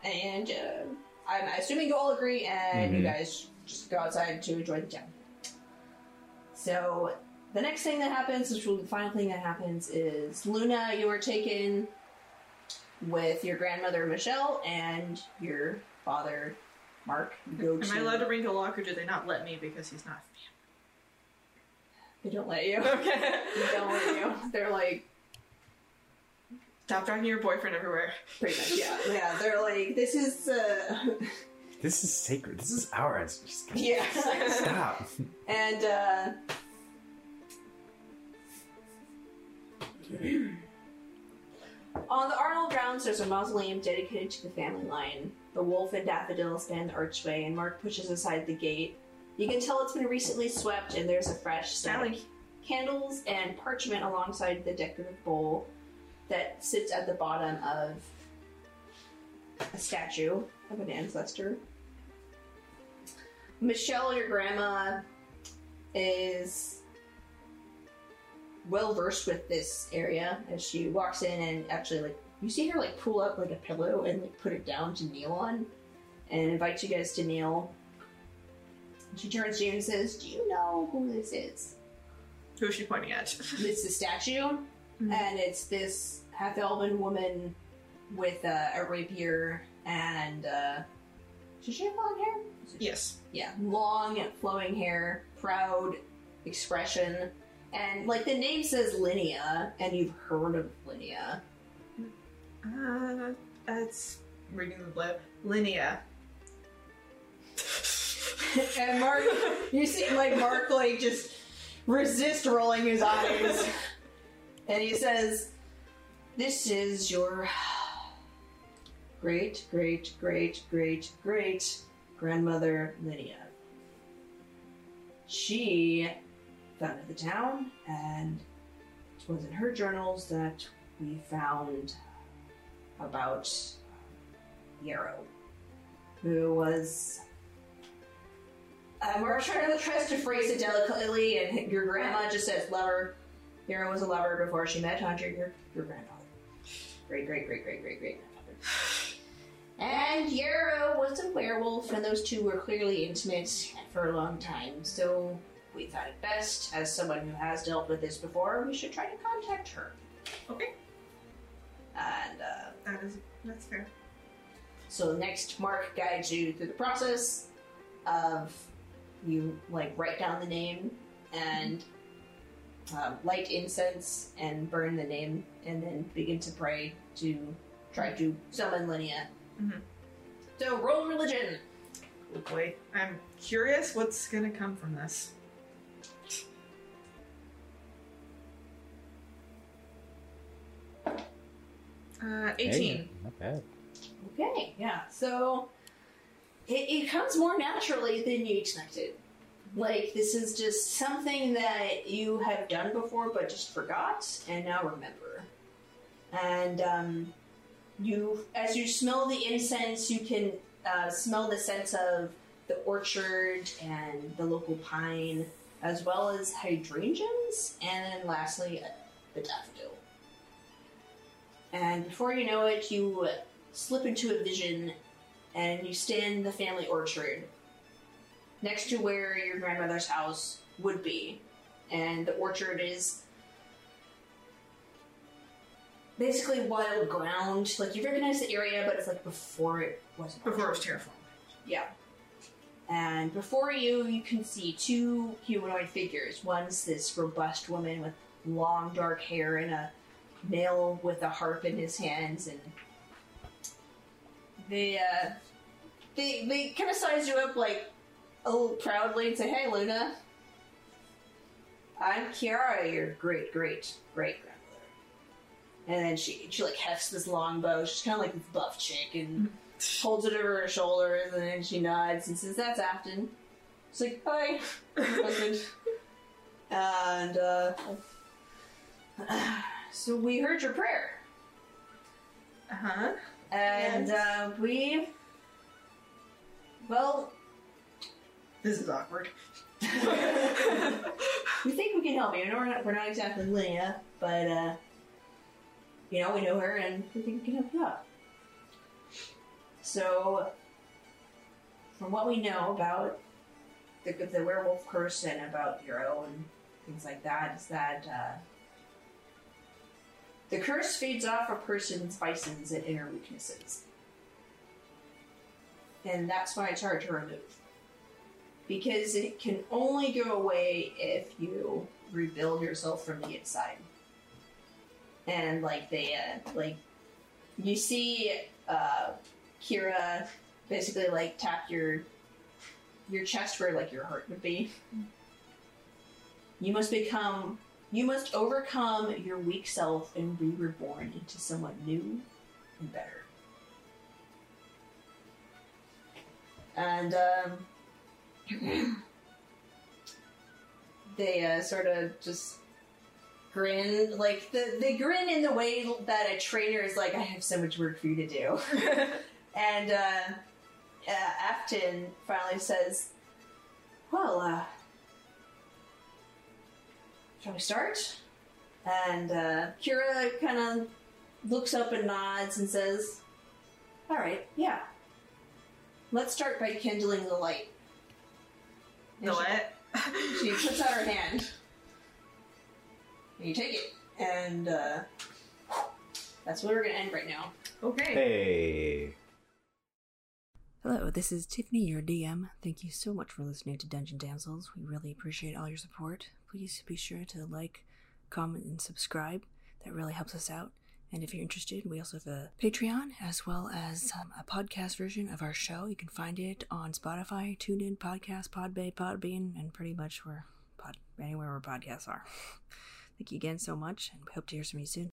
And uh, I'm assuming you all agree, and you Mhm. guys just go outside to enjoy the town. So the next thing that happens, which will be the final thing that happens, is Luna, you are taken with your grandmother Michelle and your father Mark. Go Am to. I allowed to bring Galak or do they not let me because he's not family? They don't let you. Okay. they don't let you. They're like Stop dragging your boyfriend everywhere. pretty much yeah yeah. They're like this is uh This is sacred. This is ours. Just yeah. stop. And uh On the Arnold grounds, there's a mausoleum dedicated to the family line. The wolf and daffodil span the archway, and Mark pushes aside the gate. You can tell it's been recently swept, and there's a fresh stack of candles and parchment alongside the decorative bowl that sits at the bottom of a statue of an ancestor. Michelle, your grandma, is well versed with this area as she walks in and actually like you see her like pull up like a pillow and like put it down to kneel on and invites you guys to kneel. She turns to you and says, Do you know who this is? Who is she pointing at? It's the statue, and it's this half elven woman with uh, a rapier and uh, Does she have long hair? Yes. Yeah, long flowing hair, proud expression, and like the name says Linnea, and you've heard of Linnea. Uh, that's reading the blip. Linnea. and Mark, you see, like Mark, like just resist rolling his eyes, and he says, "This is your great, great, great, great, great grandmother Lydia. She founded the town, and it was in her journals that we found about Yarrow, who was uh, Mark tries to, tries to phrase it delicately, and your grandma just says lover. Yarrow was a lover before she met Andre, your, your grandfather. Great, great, great, great, great, great grandfather. And Yarrow was a werewolf, and those two were clearly intimate for a long time, so we thought it best, as someone who has dealt with this before, we should try to contact her. Okay. And, uh, That is that's fair. So next, Mark guides you through the process of you like write down the name and um, light incense and burn the name, and then begin to pray to try to summon Linnea. Mhm. So roll religion. Oh boy, I'm curious what's gonna come from this. Uh, 18. Hey, not bad. Okay, yeah. So it, it comes more naturally than you expected. Like this is just something that you have done before, but just forgot, and now remember. And um, you, as you smell the incense, you can uh, smell the sense of the orchard and the local pine, as well as hydrangeas, and then lastly, the daffodil. And before you know it, you slip into a vision and you stand in the family orchard next to where your grandmother's house would be. And the orchard is basically wild ground. Like you recognize the area, but it's like before it was Before it was terraformed. Yeah. And before you, you can see two humanoid figures. One's this robust woman with long dark hair and a male with a harp in his hands, and they uh, they they kind of size you up like a little proudly and say, "Hey, Luna, I'm Kiara, your great great great grandmother." And then she she like hefts this long bow. She's kind of like this buff chick and holds it over her shoulders, and then she nods and says, "That's Afton." It's like, "Hi, husband." and uh, so we heard your prayer. Uh huh. And uh, we, well, This is awkward. we think we can help you. I know we're not, we're not exactly Linnea, but uh, you know we know her, and we think we can help you out. So, from what we know about the the werewolf curse and about your own things like that, is that uh, the curse feeds off a person's vices and inner weaknesses, and that's why it's hard to remove because it can only go away if you rebuild yourself from the inside. And like they, uh, like you see, uh, Kiara basically like tap your your chest where like your heart would be. You must become, you must overcome your weak self and be reborn into someone new and better. And um, they uh, sort of just grin, like the they grin in the way that a trainer is like, "I have so much work for you to do." and uh, uh, Afton finally says, "Well, uh, shall we start?" And uh, Kiara kind of looks up and nods and says, "All right, yeah. Let's start by kindling the light." The what? She puts out her hand. And you take it, and uh, that's where we're gonna end right now. Okay. Hey. Hello, this is Tiffany, your DM. Thank you so much for listening to Dungeon Damsels. We really appreciate all your support. Please be sure to like, comment, and subscribe. That really helps us out. And if you're interested, we also have a Patreon as well as um, a podcast version of our show. You can find it on Spotify, TuneIn, Podcast, Podbay, Podbean, and pretty much where pod, anywhere where podcasts are. Thank you again so much, and we hope to hear from you soon.